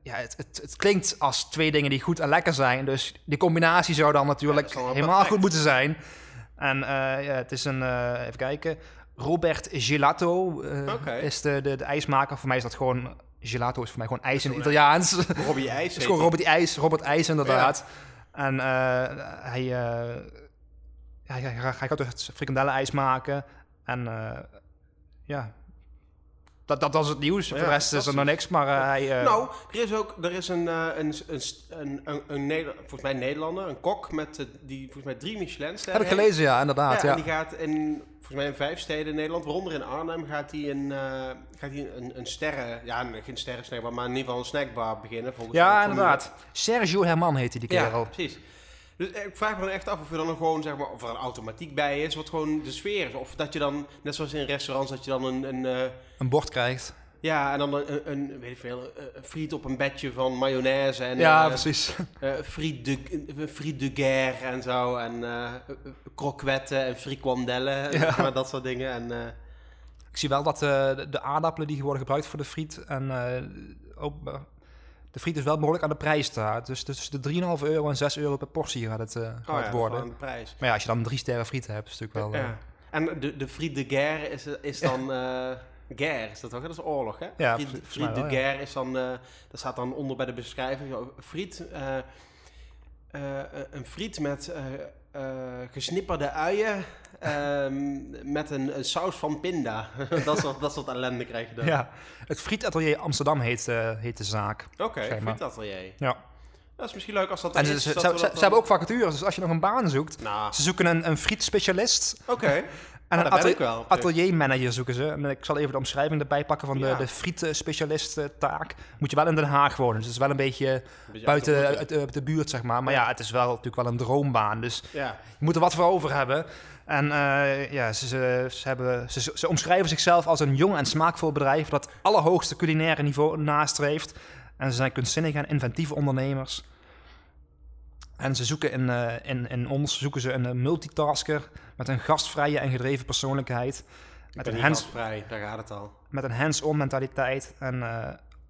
ja, het, het, het klinkt als twee dingen die goed en lekker zijn. Dus die combinatie zou dan natuurlijk Ja, helemaal perfect. goed moeten zijn. En ja, het is een, even kijken, Robert Gelato eh, is de, de, de ijsmaker. Voor mij is dat gewoon, gelato is voor mij gewoon ijs in het Italiaans. Het Robbie IJs. is gewoon. Robert IJs, Robert IJs inderdaad. En eh, hij, eh, hij, hij, hij gaat dus frikandellen-ijs maken. En ja, dat, dat was het nieuws. Ja, Voor de rest is er nog niks, maar eh, hij... eh, Nou, er is ook er is een, eh, een, een, een, een, een Neder- volgens mij een Nederlander, een kok met die volgens mij drie Michelin-sterren heb ik gelezen, ja, inderdaad. Ja, Ja, en die gaat in, volgens mij in vijf steden in Nederland, waaronder in Arnhem, gaat hij een, eh, gaat hij een, een sterren, ja, een- geen sterren maar in ieder geval een snackbar beginnen. Volgens Ja, inderdaad. Sergio Herman heette die Ja, kerel. precies. Dus ik vraag me dan echt af of er dan gewoon, zeg maar, of er een automatiek bij is, wat gewoon de sfeer is. Of dat je dan, net zoals in restaurants, dat je dan een, een eh, Een bord krijgt. ja, en dan een, een, weet ik veel, een friet op een bedje van mayonaise en ja, eh, precies. eh, friet, de, eh, friet de guerre en zo. En eh eh, croquetten en frikandellen, Ja. maar dat soort dingen. En, eh, Ik zie wel dat eh, de, de aardappelen die worden gebruikt voor de friet... en eh, ook, eh, de friet is wel behoorlijk aan de prijs staat. Dus tussen de 3,5 euro en 6 euro per portie gaat het, eh, gaat oh ja, is worden. prijs. Maar ja, als je dan drie sterren friet hebt, is het natuurlijk wel... eh, Ja. En de, de friet de guerre is, is dan... eh guerre is dat toch? Dat is oorlog, hè? Ja, friet, de guerre is dan... eh dat staat dan onder bij de beschrijving. Friet... eh, eh, een friet met eh, eh, gesnipperde uien... ehm, met een, een saus van pinda. dat, soort, dat soort ellende krijg je dan. Ja, het Frietatelier Amsterdam heet, eh, heet de zaak. Oké, frietatelier. Ja. Dat is misschien leuk als dat En ze, is. ze, dat ze, we ze- dat ze dan- hebben ook vacatures, dus als je nog een baan zoekt... Nou, Ze zoeken een, een frietspecialist oké. en Maar een atel- ateliermanager zoeken ze. En ik zal even de omschrijving erbij pakken van de, Ja. de frietspecialist eh, taak. Moet je wel in Den Haag wonen, dus het is wel een beetje Een beetje buiten uit de uit, uit de buurt, zeg maar. Maar ja, het is wel natuurlijk wel een droombaan, dus. Ja. je moet er wat voor over hebben. En eh, ja, ze, ze, ze, hebben, ze, ze omschrijven zichzelf als een jong en smaakvol bedrijf dat het allerhoogste culinaire niveau nastreeft. En ze zijn kunstzinnige en inventieve ondernemers. En ze zoeken in, eh, in, in ons zoeken ze een eh, multitasker met een gastvrije en gedreven persoonlijkheid. Met een, hands, vrij, daar gaat het al. met een hands-on mentaliteit en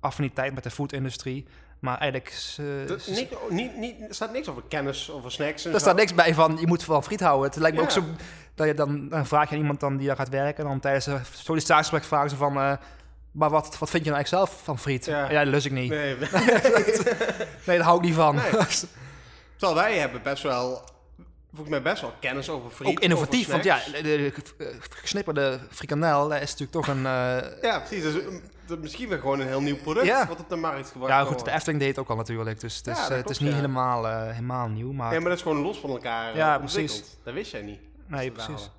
affiniteit met de foodindustrie. Maar eigenlijk... ze- Er ze- niet, niet, niet, er staat niks over kennis, over snacks en er zo. staat niks bij van, je moet wel friet houden. Het lijkt me ook zo, dat je dan, dan vraag je aan iemand dan die daar gaat werken. En dan tijdens een sollicitatiegesprek vragen ze van, eh, maar wat, wat vind je nou eigenlijk zelf van friet? Ja. Ja, dat lust ik niet. Nee, Nee, daar hou ik niet van. Nee. terwijl wij hebben best wel, volgens mij best wel kennis over friet. ook innovatief, want ja, de, de, de gesnipperde frikandel, is natuurlijk toch een... eh, Ja, precies. Dus, dat is misschien wel gewoon een heel nieuw product Ja. wat op de markt gebracht ja, goed, de. Efteling deed het ook al natuurlijk, dus het is, Ja, eh, het klopt, is niet helemaal, eh, helemaal nieuw, maar... Ja, maar dat is gewoon los van elkaar Ja, eh, ontwikkeld. precies. Dat wist jij niet. nee, precies.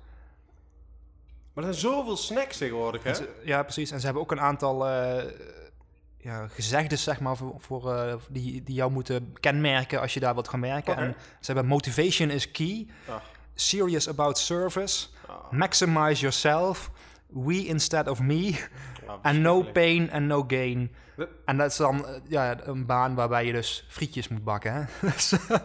Maar er zijn zoveel snacks tegenwoordig, hè? Ze- ja, precies. En ze hebben ook een aantal eh ja, gezegdes, zeg maar, voor, voor, eh, die, die jou moeten kenmerken als je daar wilt gaan werken. En ze hebben motivation is key, serious about service, Ah, maximize yourself, we instead of me, en no pain and no gain. En dat is dan eh, ja, een baan waarbij je dus frietjes moet bakken. Hè?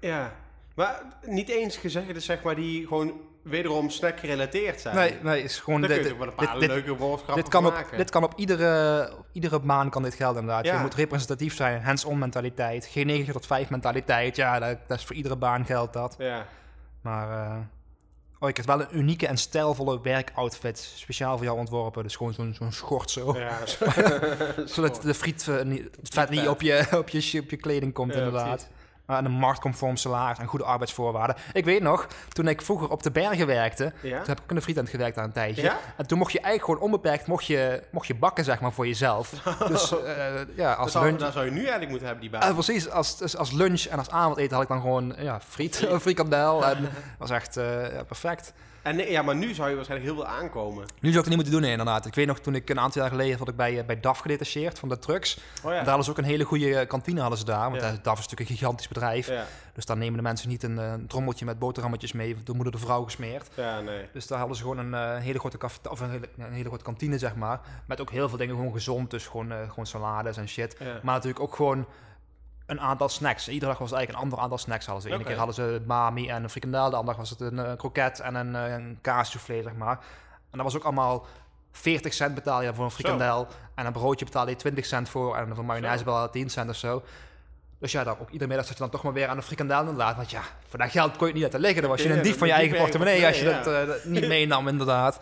Ja, maar niet eens gezegd, zeg maar, die gewoon wederom snack gerelateerd zijn. nee, nee, is gewoon... Dit- een paar leuke woordgrappen Dit kan, op, dit kan op iedere, op iedere baan kan dit gelden inderdaad. Ja. Je moet representatief zijn, hands-on mentaliteit. Geen 9 tot 5 mentaliteit. Ja, dat, dat is voor iedere baan geldt dat. Ja, Maar eh, oh, ik heb wel een unieke en stijlvolle werkoutfit. Speciaal voor jou ontworpen. Dus gewoon zo'n zo'n schort zo. ja. Zodat de friet, eh, niet, het vet niet op je, op, je, op je kleding komt Ja, inderdaad. Precies. eh, en een marktconform salaris en goede arbeidsvoorwaarden. Ik weet nog, toen ik vroeger op de bergen werkte, Ja? toen heb ik ook in de frietent gewerkt aan een tijdje. Ja? En toen mocht je eigenlijk gewoon onbeperkt mocht je, mocht je bakken, zeg maar, voor jezelf. Dus eh, ja, als zou, lunch... dat zou je nu eigenlijk moeten hebben, die baan. precies, als, dus als lunch en als avondeten had ik dan gewoon ja, friet, een frikandel. En dat was echt eh, perfect. En nee, ja, maar nu zou je waarschijnlijk heel veel aankomen. Nu zou ik het niet moeten doen, nee, inderdaad. Ik weet nog, toen ik een aantal jaar geleden had ik bij, eh, bij DAF gedetacheerd van de trucks. Oh En daar hadden ze ook een hele goede eh, kantine hadden ze daar. Want Ja. eh, DAF is natuurlijk een gigantisch bedrijf. Ja, Dus daar nemen de mensen niet een, eh, trommeltje met boterhammetjes mee. Door moeder de vrouw gesmeerd. ja nee. Dus daar hadden ze gewoon een hele grote café, of een hele, ja, een hele grote kantine, zeg maar. Met ook heel veel dingen gewoon gezond. Dus gewoon, gewoon salades en shit. Ja. Maar natuurlijk ook gewoon een aantal snacks. Iedere dag was eigenlijk een ander aantal snacks hadden ze. De ene keer hadden ze mami en een frikandel. De andere dag was het een eh, kroket en een, uh, een kaassoufflé, zeg maar. En dat was ook allemaal 40 cent betaal je voor een frikandel. En een broodje betaalde je 20 cent voor. En voor mayonaise je 10 cent of zo. Dus ja, dan ook iedere middag zat je dan toch maar weer aan de frikandel inderdaad. Want ja, voor dat geld kon je het niet laten liggen. Dan was je Ja, een dief dat van je eigen portemonnee als je dat eh, niet meenam inderdaad.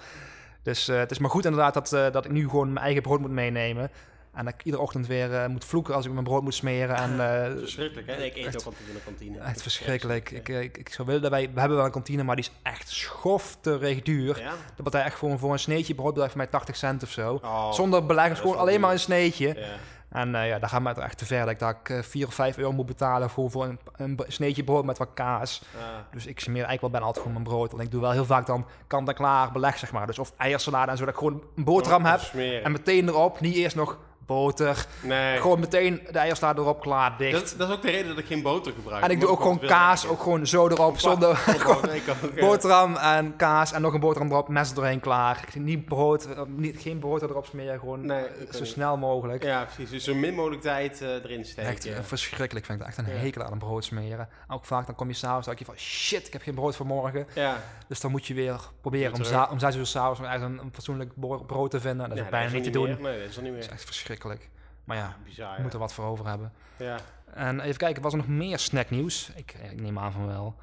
Dus eh, het is maar goed inderdaad dat, eh, dat ik nu gewoon mijn eigen brood moet meenemen. En dat ik iedere ochtend weer eh, moet vloeken als ik mijn brood moet smeren. En eh, Verschrikkelijk, hè? Ik eet Echt- ook altijd in de kantine. echt verschrikkelijk. Ik, eh, ik, ik zou willen dat wij... We hebben wel een kantine, maar die is echt schofterig duur. Ja? Dat betaal je echt gewoon voor een sneetje brood bedrijf van mij 80 cent of zo. Oh, Zonder beleggers, dat is gewoon alleen maar een sneetje. Ja. En eh, ja, daar gaat me het echt te ver. Dat ik daar eh, 4 of 5 euro moet betalen voor, voor een, sneetje brood met wat kaas. Dus ik smeer eigenlijk wel bijna altijd gewoon mijn brood. Want ik doe wel heel vaak dan kant-en-klaar beleg, zeg maar. Dus of eiersalade en zo, dat ik gewoon een boterham heb. Smeren. En meteen erop, niet eerst nog boter. Nee. Gewoon meteen de eiersalade erop, klaar, dicht. Dat, dat is ook de reden dat ik geen boter gebruik. en ik doe ook gewoon kaas, ook gewoon zo erop, zonder boterham en kaas en nog een boterham erop, mes doorheen klaar. Ik- Niet brood, eh, niet, geen brood erop smeren, gewoon Nee, eh, zo niet. snel mogelijk. Ja, precies. Dus zo min mogelijk tijd eh, erin steken. Echt verschrikkelijk vind ik dat. Echt een Ja. hekel aan een brood smeren. Ook vaak dan kom je s'avonds en je van shit, ik heb geen brood voor morgen. Ja, Dus dan moet je weer proberen om, om zes uur s'avonds een, een fatsoenlijk bro- brood te vinden. Dat is bijna niet te doen. meer. Nee, dat is niet Dat is meer. echt verschrikkelijk. Maar ja, Bizar, we moeten wat voor over hebben. Ja. En even kijken, was er nog meer snacknieuws? Ik, ik neem aan van wel.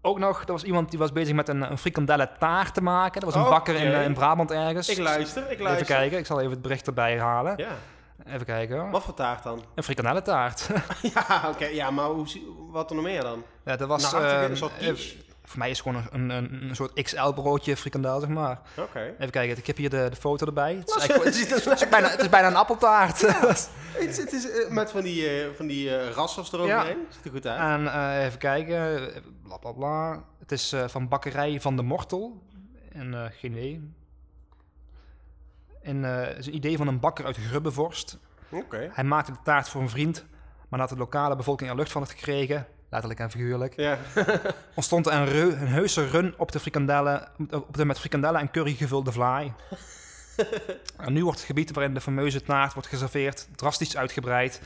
Ook nog, er was iemand die was bezig met een, een frikandellen taart te maken. Er was een bakker in, eh, in Brabant ergens. Ik luister, ik Even luister. kijken, ik zal even het bericht erbij halen. Ja. Even kijken. Wat voor taart dan? Een frikandellentaart. ja, oké. Ja, maar hoe, wat er nog meer dan? ja, dat was... Nou, een soort eh, quiche. Voor mij is het gewoon een, een, een soort XL-broodje frikandel, zeg maar. Oké. Even kijken, ik heb hier de, de foto erbij. Het is, het is, het is bijna, het is bijna een appeltaart. Het, is- het is eh, met van die, eh, van die eh, rassels eroverheen. Ziet er goed uit. en eh, even kijken, bla bla bla. Het is van bakkerij Van de Mortel. En eh, geen idee. En, het is een idee van een bakker uit Grubbevorst. Oké. Hij maakte de taart voor een vriend, maar nadat de lokale bevolking er lucht van had gekregen, letterlijk en figuurlijk, Ja. ontstond er een, een heuse run op de frikandellen, op de met frikandellen en curry gevulde vlaai. en nu wordt het gebied waarin de fameuze taart wordt geserveerd drastisch uitgebreid.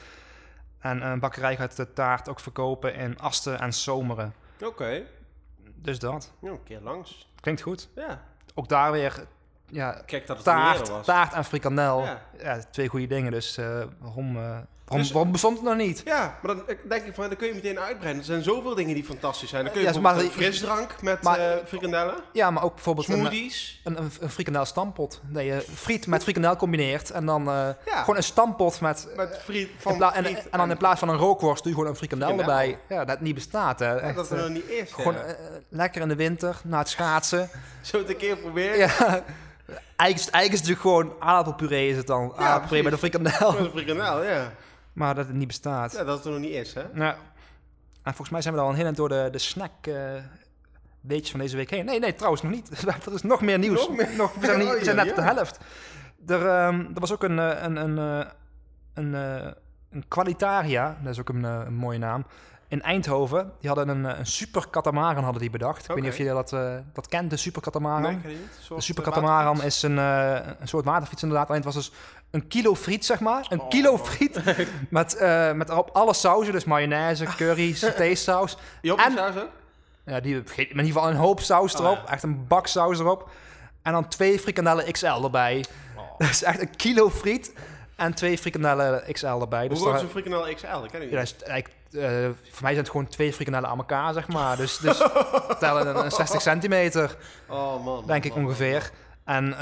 En een bakkerij gaat de taart ook verkopen in Asten en Zomeren. Oké. Dus dat. Ja, een keer langs. Klinkt goed. Ja. Ook daar weer ja, Kijk dat het taart, was. taart en frikandel. Ja. Ja. twee goede dingen. Dus eh, waarom, eh, waarom, Dus- waarom bestond het nog niet? Ja, maar dan denk ik van, dan kun je meteen uitbreiden. Er zijn zoveel dingen die fantastisch zijn. Dan kun je Ja, bijvoorbeeld maar- een frisdrank met maar- eh, frikandellen, Ja, maar ook bijvoorbeeld een, smoothies. een, een, een frikandel stampot. Dat je friet met frikandel combineert. En dan eh, Ja, gewoon een stampot met... met friet van en, friet en dan in plaats van een rookworst doe je gewoon een frikandel, Frikandel. erbij. Ja, dat niet bestaat hè. Ja, Echt, dat er eh, nog niet is. gewoon ja. lekker in de winter, na het schaatsen. Zo het een keer proberen. ja. Eigenlijk, is- eigenlijk is het natuurlijk gewoon aardappelpuree is het dan. aardappelpuree met een frikandel. Met een frikandel, ja. Maar dat het niet bestaat. Ja, dat het er nog niet is, hè? Ja. En volgens mij zijn we al een heel eind door de, de snack eh weetjes van deze week heen. Nee, nee, trouwens nog niet. er is nog meer nieuws. Nog meer? Nog, we zijn, niet, we zijn Oh, net op de helft. Er, ehm, er was ook een, eh, een, een, eh, een, een Qualitaria, dat is ook een, een mooie naam, in Eindhoven. Die hadden een, eh, een super katamaran hadden die bedacht. Ik weet niet of je dat, eh, dat kent, de super katamaran. Nee, ken De super eh, katamaran is een, een soort waterfiets inderdaad. Alleen het was dus een kilo friet, zeg maar. Een Oh. kilo friet met, eh met erop alle sauzen. Dus mayonaise, curry, satésaus. En- saus ook? Ja, die, in ieder geval een hoop saus Oh, erop. ja. Echt een bak saus erop. En dan twee frikandellen XL erbij. Oh. Dat is echt een kilo friet en twee frikandellen XL erbij. Dus Hoe groot dan- is een frikandel XL? Dat ken ik ja, dat niet. is eigenlijk, eh, voor mij zijn het gewoon twee frikandellen aan elkaar, zeg maar. Dus, dus tellen een, een 60 centimeter, Oh man. denk ik man, man, ongeveer. En eh,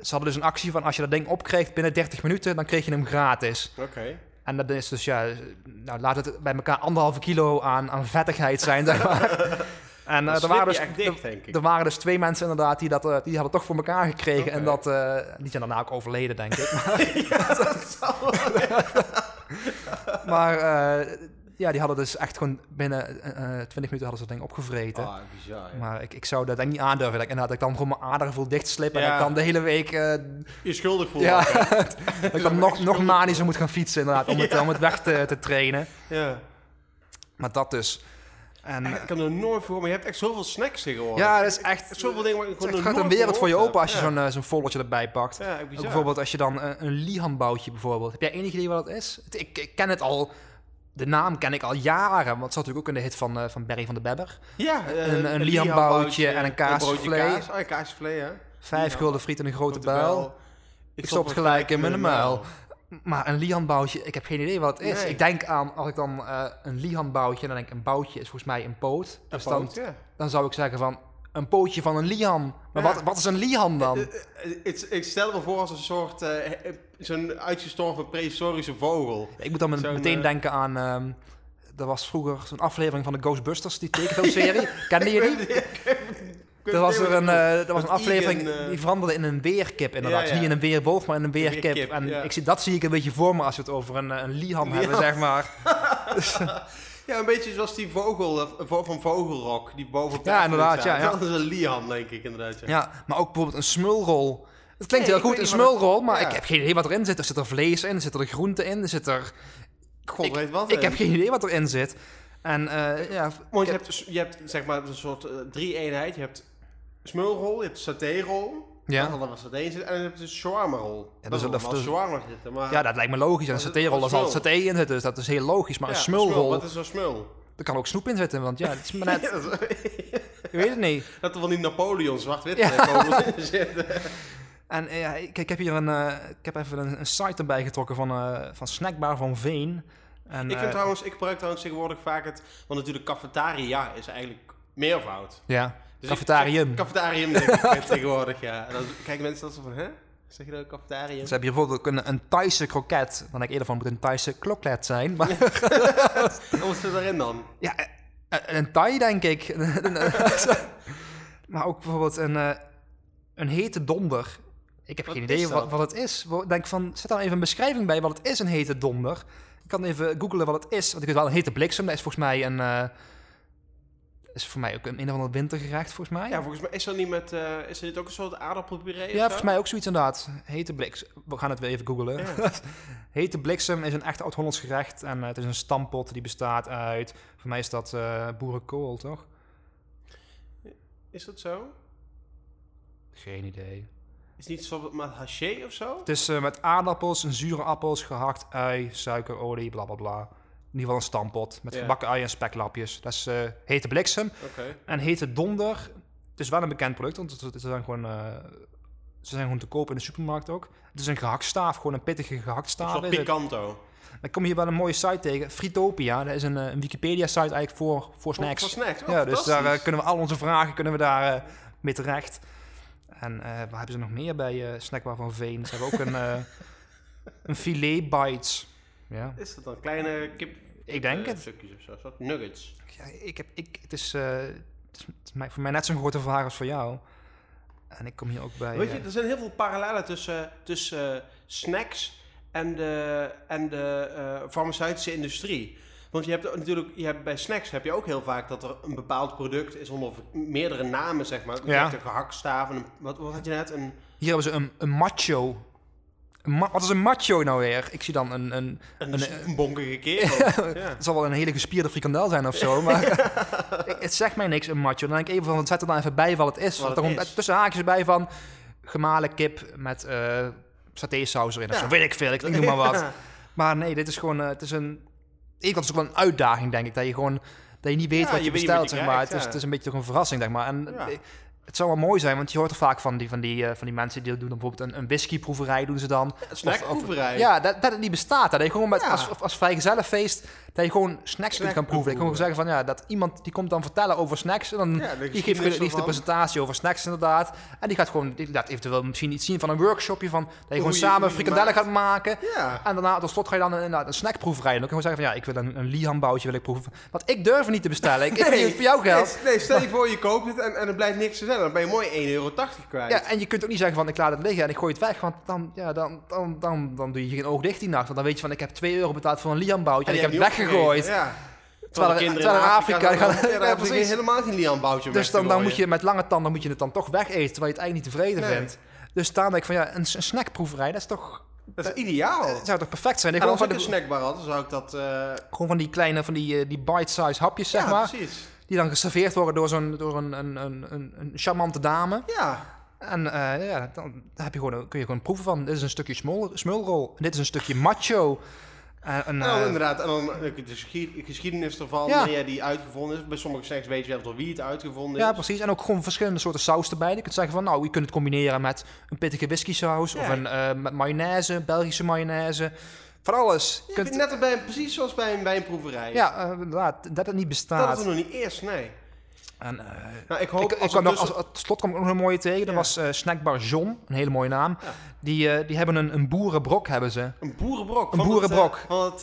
ze hadden dus een actie van als je dat ding opkreeg binnen 30 minuten, dan kreeg je hem gratis. Oké. En En dat is dus, ja, nou, laat het bij elkaar anderhalve kilo aan, aan vettigheid zijn, zeg maar. En eh, er, waren dus, dicht, er waren dus twee mensen inderdaad die, dat, die hadden toch voor elkaar gekregen. En dat, eh, die zijn daarna ook overleden, denk ik. Maar eh, ja, die hadden dus echt gewoon binnen eh, eh, 20 minuten hadden ze dat ding opgevreten. Ah, bizar. ja. Maar ik, ik zou dat denk niet aandurven. Dat ik, inderdaad, dat ik dan gewoon mijn aderen voel dichtslippen. En Ja. ik dan de hele week eh, Je schuldig voelt. ja, dat ik dan nog, nog manischer moet gaan fietsen inderdaad, om, het, om het weg te, te trainen. ja. Maar dat dus. En Ik heb er nooit voor, maar je hebt echt zoveel snacks tegenwoordig. ja, dat is echt... Zoveel dingen waar ik Het gewoon nog gaat een wereld voor je open als je zo'n eh, zo'n foldertje erbij pakt. Ja, bijvoorbeeld als je dan eh, een Lihan-boutje bijvoorbeeld. Heb jij enig idee wat dat is? Het- Ik, ik ken het al... De naam ken ik al jaren, want het zat natuurlijk ook in de hit van, eh, van Barry van de Bebber. Ja, eh, een- een liamboutje liamboutje en een kaasvlee. kaas. Oh, een kaasvlee, ja. Vijf gulden friet en een grote, Grote buil. Ik stop het gelijk in mijn muil. Maar een Lihan-boutje, ik heb geen idee wat het is. Nee. Ik denk aan, als ik dan eh, een Lihan-boutje, dan denk ik een boutje is volgens mij een poot. Dus dan, ja. dan zou ik zeggen van, een pootje van een Lihan. Maar Ja. wat, wat is een Lihan dan? Eh, eh, het- Ik stel me voor als een soort, eh, eh, zo'n uitgestorven prehistorische vogel. Ik moet dan met- meteen eh, denken aan... ehm er was vroeger zo'n aflevering van de Ghostbusters, die tekenfilmserie. Kende je die? Er was er een, eh, er was een aflevering eh, die veranderde in een weerkip inderdaad. Ja, Dus ja. niet in een weerwolf, maar in een weerkip. weerkip, en ja. ik zie, dat zie ik een beetje voor me als we het over een, eh, een lihan Een hebben, zeg maar. Ja, een beetje zoals die vogel eh, van Vogelrok, die boven Ja, inderdaad, staat. ja, ja. Dat is een lian, denk ik inderdaad. Ja. Ja, maar ook bijvoorbeeld een smulrol. Het klinkt Nee, heel goed, een smulrol, maar ja. ik heb geen idee wat erin zit. Er zit er vlees in, er zit er groente in, er zit er... God ik, weet wat. ik heb geen idee wat erin zit. En eh, ja... Want je hebt, dus- je hebt zeg maar een soort eh, drie-eenheid. Je hebt smulrol, je hebt satérol. Ja. Dat wel saté in zit. En je hebt dus shawarma-rol. Ja, dat dus is dat- wel dus- shawarma zitten. Maar Ja, dat lijkt me logisch. En satérol, daar zal saté in zitten, dus dat is heel logisch. Maar Ja, een smulrol, smul, Wat is een smul? er kan ook snoep in zitten, want ja, het is maar net... Ik weet het niet. dat er van die Napoleon zwart-wit Ja. in zitten. En eh, ja, ik, ik heb hier een, eh, ik heb even een, een site erbij getrokken van, eh, van Snackbar van Veen. En, Ik, vind trouwens, ik gebruik trouwens tegenwoordig vaak het... Want natuurlijk cafetaria is eigenlijk meervoud. Ja, Dus ik- cafetarium. Cafetarium denk ik tegenwoordig, ja. En dan kijken mensen dat zo van, hè? Zeg je dat cafetarium? Ze hebben hier bijvoorbeeld ook een, een Thaise kroket. Dan denk ik eerder van, moet een Thaise kloklet zijn. Maar Wat zit erin dan? ja, eh, een Thai denk ik. maar ook bijvoorbeeld een, eh, een hete donder. Ik heb Wat geen idee wat, wat het is. Denk van, zet daar even een beschrijving bij wat het is, een hete donder. Ik kan even googlen wat het is. Want ik weet wel, een hete bliksem, dat is volgens mij een... eh, is voor mij ook een, een of wintergerecht, volgens mij. Ja, volgens mij is dat niet met... eh, is dit ook een soort aardappelpuree Ja, volgens mij ook zoiets inderdaad. Hete bliksem. We gaan het weer even googlen. Ja. Hete bliksem is een echt oud-Hollands gerecht. En eh, het is een stampot die bestaat uit... Voor mij is dat eh, boerenkool, toch? Is dat zo? Geen idee. Is het niet zo met haché of zo? Het is met aardappels en zure appels, gehakt ui, suiker, olie, bla bla bla. In ieder geval een stampot met Ja. gebakken ui en speklapjes. Dat is eh, hete bliksem. En hete donder, het is wel een bekend product, want het, het zijn gewoon, eh, ze zijn gewoon te koop in de supermarkt ook. Het is een gehaktstaaf, gewoon een pittige gehaktstaaf. soort is het. picanto. Dan kom je hier wel een mooie site tegen, Fritopia. Dat is een, eh, een Wikipedia-site eigenlijk voor, voor snacks. Voor, voor snacks. Oh, ja, dus daar kunnen we al onze vragen kunnen we daar mee terecht. En waar hebben ze nog meer bij Snackbar van Veen? Ze hebben ook een, een filet bites. Ja, Is dat dan kleine kip... ik denk het. Stukjes of zo, soort nuggets. Ja, ik heb, ik, het, is, eh, het is het is mij- voor mij net zo'n grote vraag als voor jou. En ik kom hier ook bij... Weet je, eh, er zijn heel veel parallellen tussen, tussen eh, snacks en de, en de eh, farmaceutische industrie. Want je hebt natuurlijk, je hebt, bij snacks heb je ook heel vaak dat er een bepaald product is onder meerdere namen, zeg maar. Je Ja. hebt een gehaktstaaf en een, wat, wat had je net? Een, Hier hebben ze een, een macho. Wat is een macho nou weer? Ik zie dan een... een een, Een- een, bonkige kerel. ja. Het zal wel een hele gespierde frikandel zijn of zo, maar het zegt mij niks, een macho. Dan denk ik even van, zet er dan even bij wat het is. Het er is. tussen haakjes bij van gemalen kip met eh satésaus erin of Ja. zo. Weet ik veel, ik noem maar wat. Maar nee, dit is gewoon, eh, het is een... Ik is ook wel een uitdaging, denk ik. Dat je gewoon, dat je niet weet wat je bestelt, zeg maar. het, is, het een beetje toch een verrassing, zeg maar. En eh, het zou wel mooi zijn, want je hoort er vaak van die, van die, eh, van die mensen die doen dan bijvoorbeeld een, een whiskyproeverij doen ze dan. Een snackproeverij. Ja, dat, dat het niet bestaat. Dat je gewoon met, Ja. als, als vrijgezellenfeest, Dat je gewoon snacks kunt gaan proeven. Ik kan gewoon zeggen van ja, dat iemand die komt dan vertellen over snacks. En dan Ja, die geeft, die heeft de presentatie over snacks inderdaad. En die gaat gewoon, die laat eventueel misschien iets zien van een workshopje van dat je gewoon Hoe samen je frikandellen gaat maken. Ja. En daarna, tot slot ga je dan inderdaad een snackproeverij. En dan kan je gewoon zeggen van ja, ik wil een, een Lihamboutje wil ik proeven. Want ik durf niet te bestellen. Ik, ik weet niet voor jou geld. Nee, nee, stel je voor je koopt het en, en er blijkt niks te zijn. Dan ben je mooi 1,80 euro kwijt. Ja, en je kunt ook niet zeggen van ik laat het liggen en ik gooi het weg. Want dan, ja, dan, dan, dan, dan doe je geen oog dicht die nacht. Want dan weet je van ik heb 2 euro betaald voor een Lihamboutje en, die ik heb het weggegooid. Ja. Terwijl er- er in Afrika gaan- ja, ja, daar precies. helemaal geen lianboutje Dus dan, dan moet je met lange tanden moet je het dan toch wegeten, terwijl je het eigenlijk niet tevreden Nee. vindt. Dus daarom denk ik van ja, een, een snackproeverij, dat is toch, Dat is ideaal. dat zou toch perfect zijn? En Gewoon als van, ik een de, snackbar had, zou ik dat... eh gewoon van die kleine, van die, eh, die bite-size hapjes, zeg ja, maar. precies. Die dan geserveerd worden door, zo'n, door een, een, een, een, een charmante dame. Ja. En eh, ja, dan heb je gewoon, kun je gewoon proeven van, dit is een stukje smul, smulrol, en dit is een stukje macho. En, en, Nou, eh, inderdaad. En dan de geschied- geschiedenis ervan, Ja. wanneer die uitgevonden is. Bij sommige snacks weet je zelfs al wie het uitgevonden is. ja, precies. En ook gewoon verschillende soorten saus erbij. Je kunt zeggen van, nou, je kunt het combineren met een pittige whisky saus. Of een, eh, met mayonaise, Belgische mayonaise. Van alles. Je kunt, net als bij, precies zoals bij een, bij een proeverij. ja, eh, inderdaad, dat het niet Dat bestaat. is er nog niet eerst, nee. En, eh, Nou, ik hoop ik, ik als nog, dus- als, tot slot kwam ik nog een mooie tegen. Dat Ja. was eh, Snackbar John, een hele mooie naam. Ja. Die, eh, die hebben een, een boerenbrok, hebben ze. Een boerenbrok. Een van boerenbrok. Het, van het,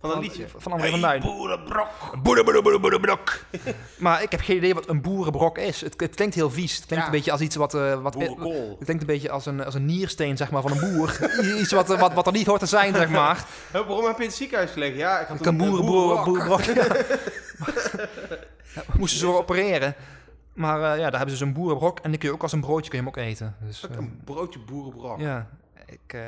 van het liedje. Van André van Duin. boerenbrok. Boerenbrok. maar ik heb geen idee wat een boerenbrok is. Het, het klinkt heel vies. Het klinkt Ja. een beetje als iets wat... eh, wat Boerenkool. het klinkt een beetje als een, als een niersteen zeg maar, van een boer. iets wat, wat, wat er niet hoort te zijn, zeg maar. Hè, waarom heb je in het ziekenhuis gelegen? Ja, ik had Ik kan een, een boerenbrok. boerenbrok. ja. Moesten ze wel opereren. Maar eh, ja, daar hebben ze dus een boerenbrok. En die kun je ook als een broodje kun je hem ook eten. Dus, eh, Een broodje boerenbrok. ja, ik, eh,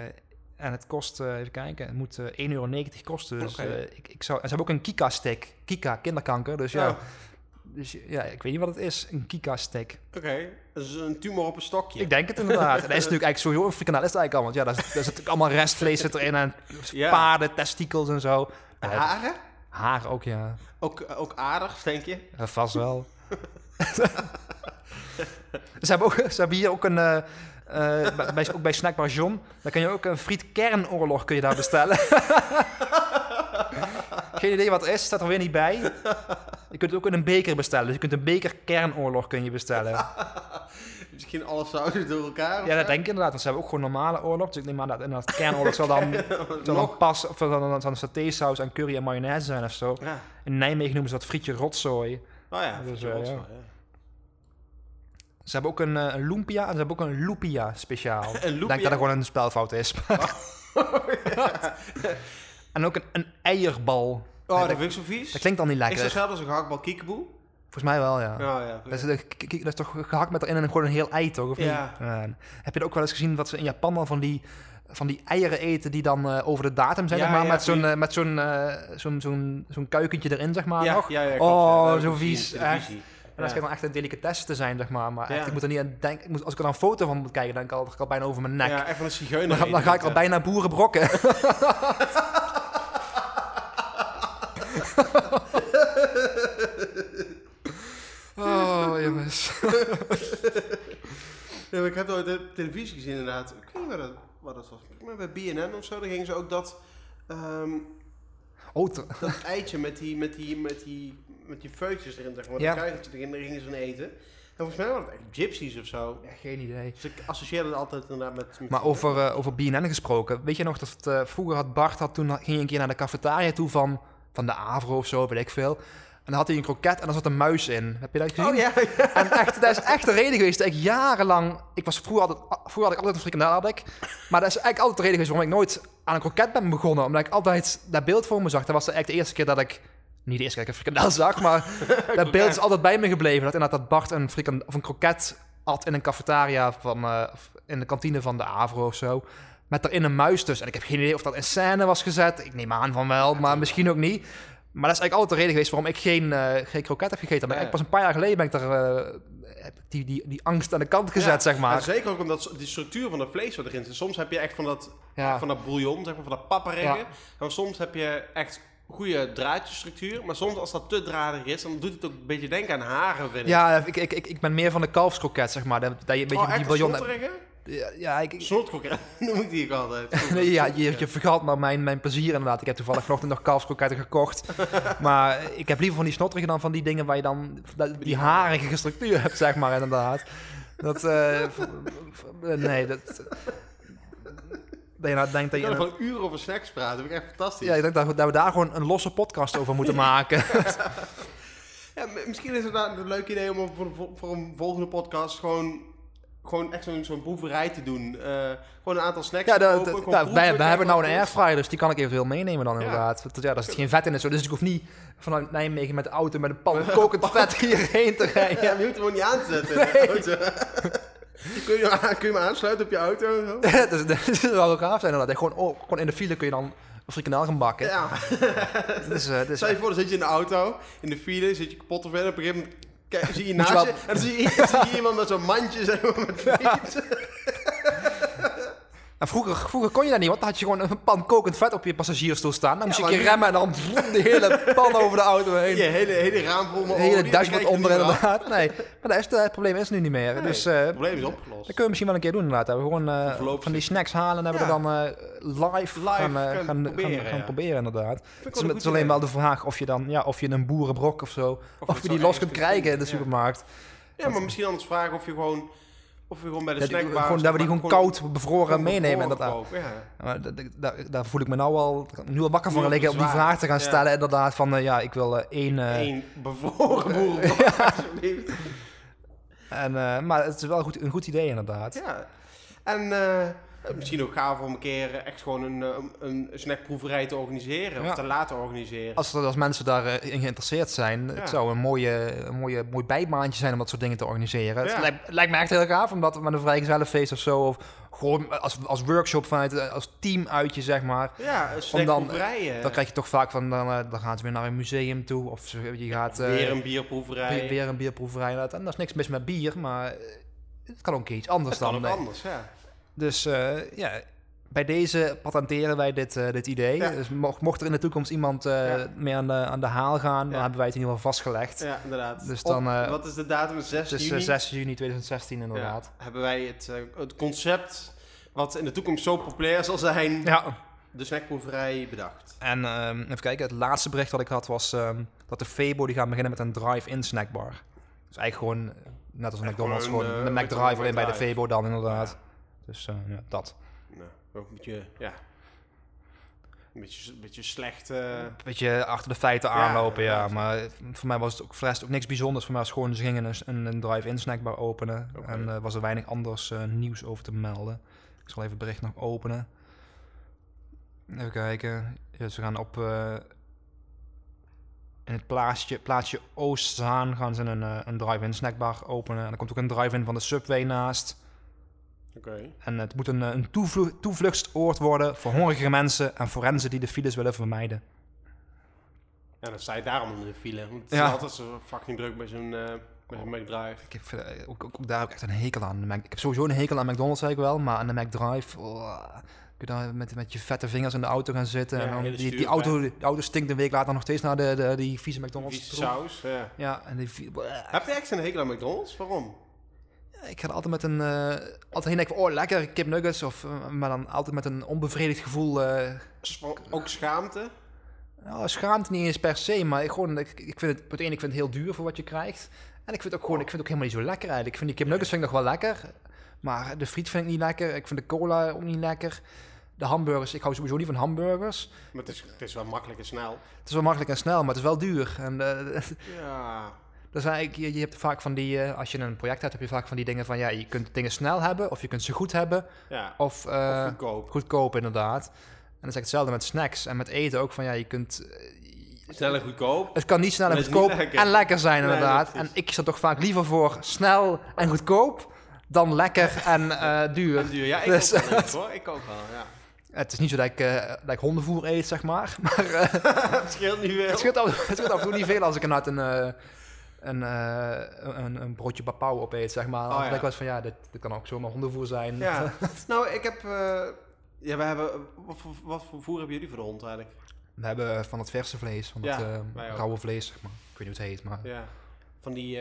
en het kost, eh, even kijken, het moet eh 1,90 euro kosten. Dus eh, ik, ik zou, en ze hebben ook een Kika-stick. Kika, kinderkanker. Dus ja, Oh, dus, ja, ik weet niet wat het is, een Kika-stick. Oké, dat is een tumor op een stokje. Ik denk het inderdaad. En dat is natuurlijk eigenlijk sowieso een frikandel is het eigenlijk al. Want ja, daar zit, daar zit allemaal restvlees zit erin en Ja. paarden, testikels en zo. Haren? haar ook, ja. Ook, ook aardig, denk je? Vast wel. ze, hebben ook, ze hebben hier ook een... eh, bij- ook bij Snackbar John. Daar kun je ook een friet kernoorlog kun je daar bestellen. Geen idee wat het is, staat er weer niet bij. Je kunt het ook in een beker bestellen. Dus je kunt een beker kernoorlog kun je bestellen. Misschien alle sausen door elkaar? Ja, dat denk ik inderdaad. Want ze hebben ook gewoon normale oorlog. Dus ik neem aan dat inderdaad kernoorlog zal dan, zal dan pas... Of dan, dan satésaus en curry en mayonaise zijn of zo. Ja. In Nijmegen noemen ze dat frietje rotzooi. Oh ja, Dus, frietje eh, ja. ja. Ze hebben ook een, een lumpia en ze hebben ook een lupia speciaal. Een Ik denk dat er gewoon een spelfout is. en ook een, een eierbal. Oh, dat, dat vind ik zo vies. dat klinkt dan niet Is lekker. dat hetzelfde als een gehaktbal kiekeboe? Volgens mij wel, ja. Ja, ja. Dat, is, dat is- dat is toch gehakt met erin en gewoon een heel ei, toch? Of Ja. niet? Ja. heb je dat ook wel eens gezien dat ze in Japan dan van die, van die eieren eten die dan eh, over de datum zijn, Ja, zeg maar, ja, met zo'n eh, met zo'n zo'n zo'n zo'n kuikentje erin, zeg maar, ja, nog? Oh, dat zo vies. En dat schijnt dan echt een delicatesse te zijn, zeg maar. Maar echt, ik moet er niet aan denken. Ik moet, als ik er dan een foto van moet kijken, dan kan ik al bijna over mijn nek. Ja, echt van een zigeuner. Dan, ga, dan eten ga ik al bijna boeren brokken. oh, jongens. Ja, ik heb ooit op televisie gezien inderdaad. Ik weet niet wat dat, wat dat was. Maar bij BNN of zo, daar gingen ze ook dat, ehm, Oh, dat eitje met die, met die, met die, met die feutjes erin, zeg maar. Ja. Dat kuikentje erin, daar gingen ze eten. En volgens mij waren het echt gypsies of zo. ja, geen idee. Dus ik associeerde het altijd inderdaad met... met Maar over, eh, over BNN gesproken. Weet je nog dat het, eh, vroeger had Bart, had, toen ging je een keer naar de cafetaria toe van, van de Avro of zo, weet ik veel. En dan had hij een kroket en daar zat een muis in. Heb je dat gezien? Oh ja, ja. En echt, dat is echt de reden geweest dat ik jarenlang... Ik was vroeger altijd... Vroeger had ik altijd een frikandel, had ik. Maar dat is eigenlijk altijd de reden geweest waarom ik nooit aan een kroket ben begonnen. Omdat ik altijd dat beeld voor me zag. Dat was eigenlijk de eerste keer dat ik... Niet de eerste keer dat ik een frikandel zag, maar dat beeld is altijd bij me gebleven. Dat inderdaad dat Bart een, frikandel, of een kroket had in een cafetaria van... eh, in de kantine van de Avro of zo. Met erin een muis dus. En ik heb geen idee of dat in scène was gezet. Ik neem aan van wel, maar misschien ook niet. Maar dat is eigenlijk altijd de reden geweest waarom ik geen, eh, geen kroket heb gegeten. Maar Ja. ik pas een paar jaar geleden ben ik daar... heb ik die, die, die angst aan de kant gezet, Ja, zeg maar. zeker ook omdat die structuur van het vlees wat erin zit. Soms heb je echt van dat, Ja. van dat bouillon, zeg maar, van dat pappereggen. Ja. En soms heb je echt goede draadjesstructuur. Maar soms als dat te dradig is, dan doet het ook een beetje denken aan haren, vind ik. Ja, ik, ik, ik, ik ben meer van de kalfskroket, zeg maar. Dat, dat je een beetje oh, echt die bouillon... Ja, ik, noem ik die ook altijd. nee, ja, je, je vergat maar mijn, mijn plezier inderdaad. Ik heb toevallig vanochtend nog kalfskroketten gekocht. maar ik heb liever van die snotterige dan van die dingen waar je dan die harige structuur hebt, zeg maar, inderdaad. Dat, v- nee, dat... Dat je nou denkt dat Ik je... kan gewoon uren over snacks praten. Dat vind ik echt fantastisch. Ja, ik denk dat we, dat we daar gewoon een losse podcast over moeten maken. Ja, misschien is het nou een leuk idee om voor, voor een volgende podcast gewoon, gewoon echt zo'n zo'n proeverij te doen. Eh, gewoon een aantal snacks Ja, dat, kopen, dat- ja, wij, wij hebben nou een airfryer, dus die kan ik eventueel meenemen dan Ja. inderdaad. Want, ja, daar zit geen vet in en zo. Dus ik hoef niet vanuit Nijmegen met de auto met een pan kokend vet hierheen te is. rijden. Ja, je hoeft hem gewoon niet aan te zetten. kun, je, kun je hem aansluiten op je auto? Zo? dus, dat is wel gaaf zijn inderdaad. Gewoon, oh, gewoon in de file kun je dan een frikandel gaan bakken. Ja. Dus, eh, dus, Stel je voor, dan zit je in de auto, in de file, zit je kapot te verder. Op een gegeven moment kijk, zie je naast je, en dan zie je, zie je iemand met zo'n mandje zeg maar, met. en vroeger, vroeger kon je dat niet, want dan had je gewoon een pan kokend vet op je passagiersstoel staan. Dan moest je een remmen en dan vroom, de hele pan over de auto heen. Je hele, hele raam vol met hele dashboard onder inderdaad. Nee, maar dat is, het probleem is nu niet meer. Nee, dus eh, het probleem is opgelost. dat kunnen we misschien wel een keer doen inderdaad. Dat we gewoon eh, van die snacks halen en hebben we Ja. dan eh, live, Live gaan, eh, gaan, proberen, gaan, gaan ja. proberen inderdaad. Het is, het is alleen idee. wel de vraag of je dan ja, of je een boerenbrok of zo, of, je die los kunt krijgen in de supermarkt. Ja, maar misschien anders vragen of je gewoon, of gewoon bij de Ja, snackbar... gewoon, dat we die maar, gewoon koud bevroren gewoon meenemen bevroren inderdaad. kopen, Ja. Maar da- da- da- daar voel ik me nou al, nu al wakker van liggen om die vraag te gaan Ja. stellen inderdaad van eh, ja, ik wil eh, één... eh, Eén bevroren alsjeblieft. en, eh, maar het is wel goed, een goed idee inderdaad. Ja. En misschien ook gaaf om een keer echt gewoon een, eh, een snackproeverij te organiseren. Ja. Of te laten organiseren. Als, er- als mensen daarin geïnteresseerd zijn, Ja. het zou een, mooie, een mooie, mooi bijbaantje zijn om dat soort dingen te organiseren. Ja. Het lijkt, lijkt me echt heel gaaf, omdat met een vrijgezellenfeest of zo, of gewoon als, als workshop vanuit, eh, als team uitje zeg maar. Ja, een dan- eh, Dan krijg je toch vaak van, dan, eh, dan gaan ze weer naar een museum toe, of je gaat eh, weer een bierproeverij. weer, weer een bierproeverij. En daar is niks mis met bier, maar eh, het kan ook iets anders dat kan dan. ook eh, anders, ja. Dus eh, ja, bij deze patenteren wij dit, eh, dit idee. Ja. Dus mocht, mocht er in de toekomst iemand eh, Ja. mee aan de, aan de haal gaan, dan hebben wij het in ieder geval vastgelegd. Ja, inderdaad. Dus dan, eh, wat is de datum? 6 Het is juni? eh, 6 juni 2016 inderdaad. Hebben wij het, eh, het concept wat in de toekomst zo populair zal zijn, Ja. de snackproeverij, bedacht. En ehm, even kijken, het laatste bericht wat ik had was ehm, dat de Febo die gaan beginnen met een drive-in snackbar. Dus eigenlijk gewoon, eh, net als een McDonald's, gewoon een, eh, McDrive. alleen bij de Febo dan inderdaad. Dus eh, ja, dat. Nou, ook een beetje, ja... Een beetje, een beetje slecht... eh, Een beetje achter de feiten aanlopen, ja. ja. Maar voor mij was het ook, voor rest ook niks bijzonders. Voor mij was gewoon, ze gingen een, een, drive-in snackbar openen. En eh, was er weinig anders nieuws over te melden. Ik zal even het bericht nog openen. Even kijken. Ja, ze gaan op... in het plaatsje, plaatsje Oostzaan gaan ze een, een drive-in snackbar openen. En er komt ook een drive-in van de Subway naast. En het moet een, eh, een toevlu- toevluchtsoord worden voor hongerige mensen en forensen die de files willen vermijden. Ja, dan sta je daarom in de file. Want het Ja. is altijd zo fucking druk bij zo'n eh bij zo'n McDrive. Ik heb eh, ook, daar heb ik echt een hekel aan. Ik heb sowieso een hekel aan McDonald's, zeg ik wel. Maar aan de McDrive, oh, kun je daar met, met je vette vingers in de auto gaan zitten. Ja, en dan die, die, auto, die auto stinkt een week later nog steeds naar de, de, die vieze McDonald's. Vieze troep. saus, ja. Ja, en die, Heb je echt een hekel aan McDonald's? Waarom? Ik ga altijd met een... eh, altijd heen denken van, oh lekker, kip nuggets. Of, eh, maar dan altijd met een onbevredigd gevoel... eh, Ook schaamte? Nou, schaamte niet eens per se, maar ik, gewoon, ik, ik vind het, het ene, ik vind het heel duur voor wat je krijgt. En ik vind het ook gewoon, ik vind het ook helemaal niet zo lekker eigenlijk. Ik vind die kip nuggets vind ik nog wel lekker, maar de friet vind ik niet lekker. Ik vind de cola ook niet lekker. De hamburgers, ik hou sowieso niet van hamburgers. Maar het is, het is wel makkelijk en snel. Het is wel makkelijk en snel, maar het is wel duur. En Ja. Dat is eigenlijk, je, je hebt vaak van die, eh, als je een project hebt, heb je vaak van die dingen van, ja, je kunt dingen snel hebben, of je kunt ze goed hebben, Ja. of, of goedkoop. goedkoop inderdaad. En dat is hetzelfde met snacks en met eten ook, van ja, je kunt... eh, Snel en goedkoop. Het kan niet snel en goedkoop lekker. en lekker zijn, inderdaad. en ik sta toch vaak liever voor snel en goedkoop dan lekker en duur. En duur. Ja, ik Dus, ook wel eens, hoor. Ik ook wel, ja. Het is niet zo dat ik, dat ik hondenvoer eet, zeg maar. Maar Het scheelt niet veel. het, scheelt af, het scheelt af en toe niet veel als ik inderdaad een, een, eh, een, een broodje papau opeet, zeg maar. Oh, ja. ik van, ja, dit, dit kan ook zomaar hondenvoer zijn. Ja. nou, ik heb... eh, ja, we hebben... Wat voor, wat voor voer hebben jullie voor de hond eigenlijk? We hebben van het verse vlees, van het eh, rauwe vlees, zeg maar. Ik weet niet hoe het heet, maar Ja. Van die...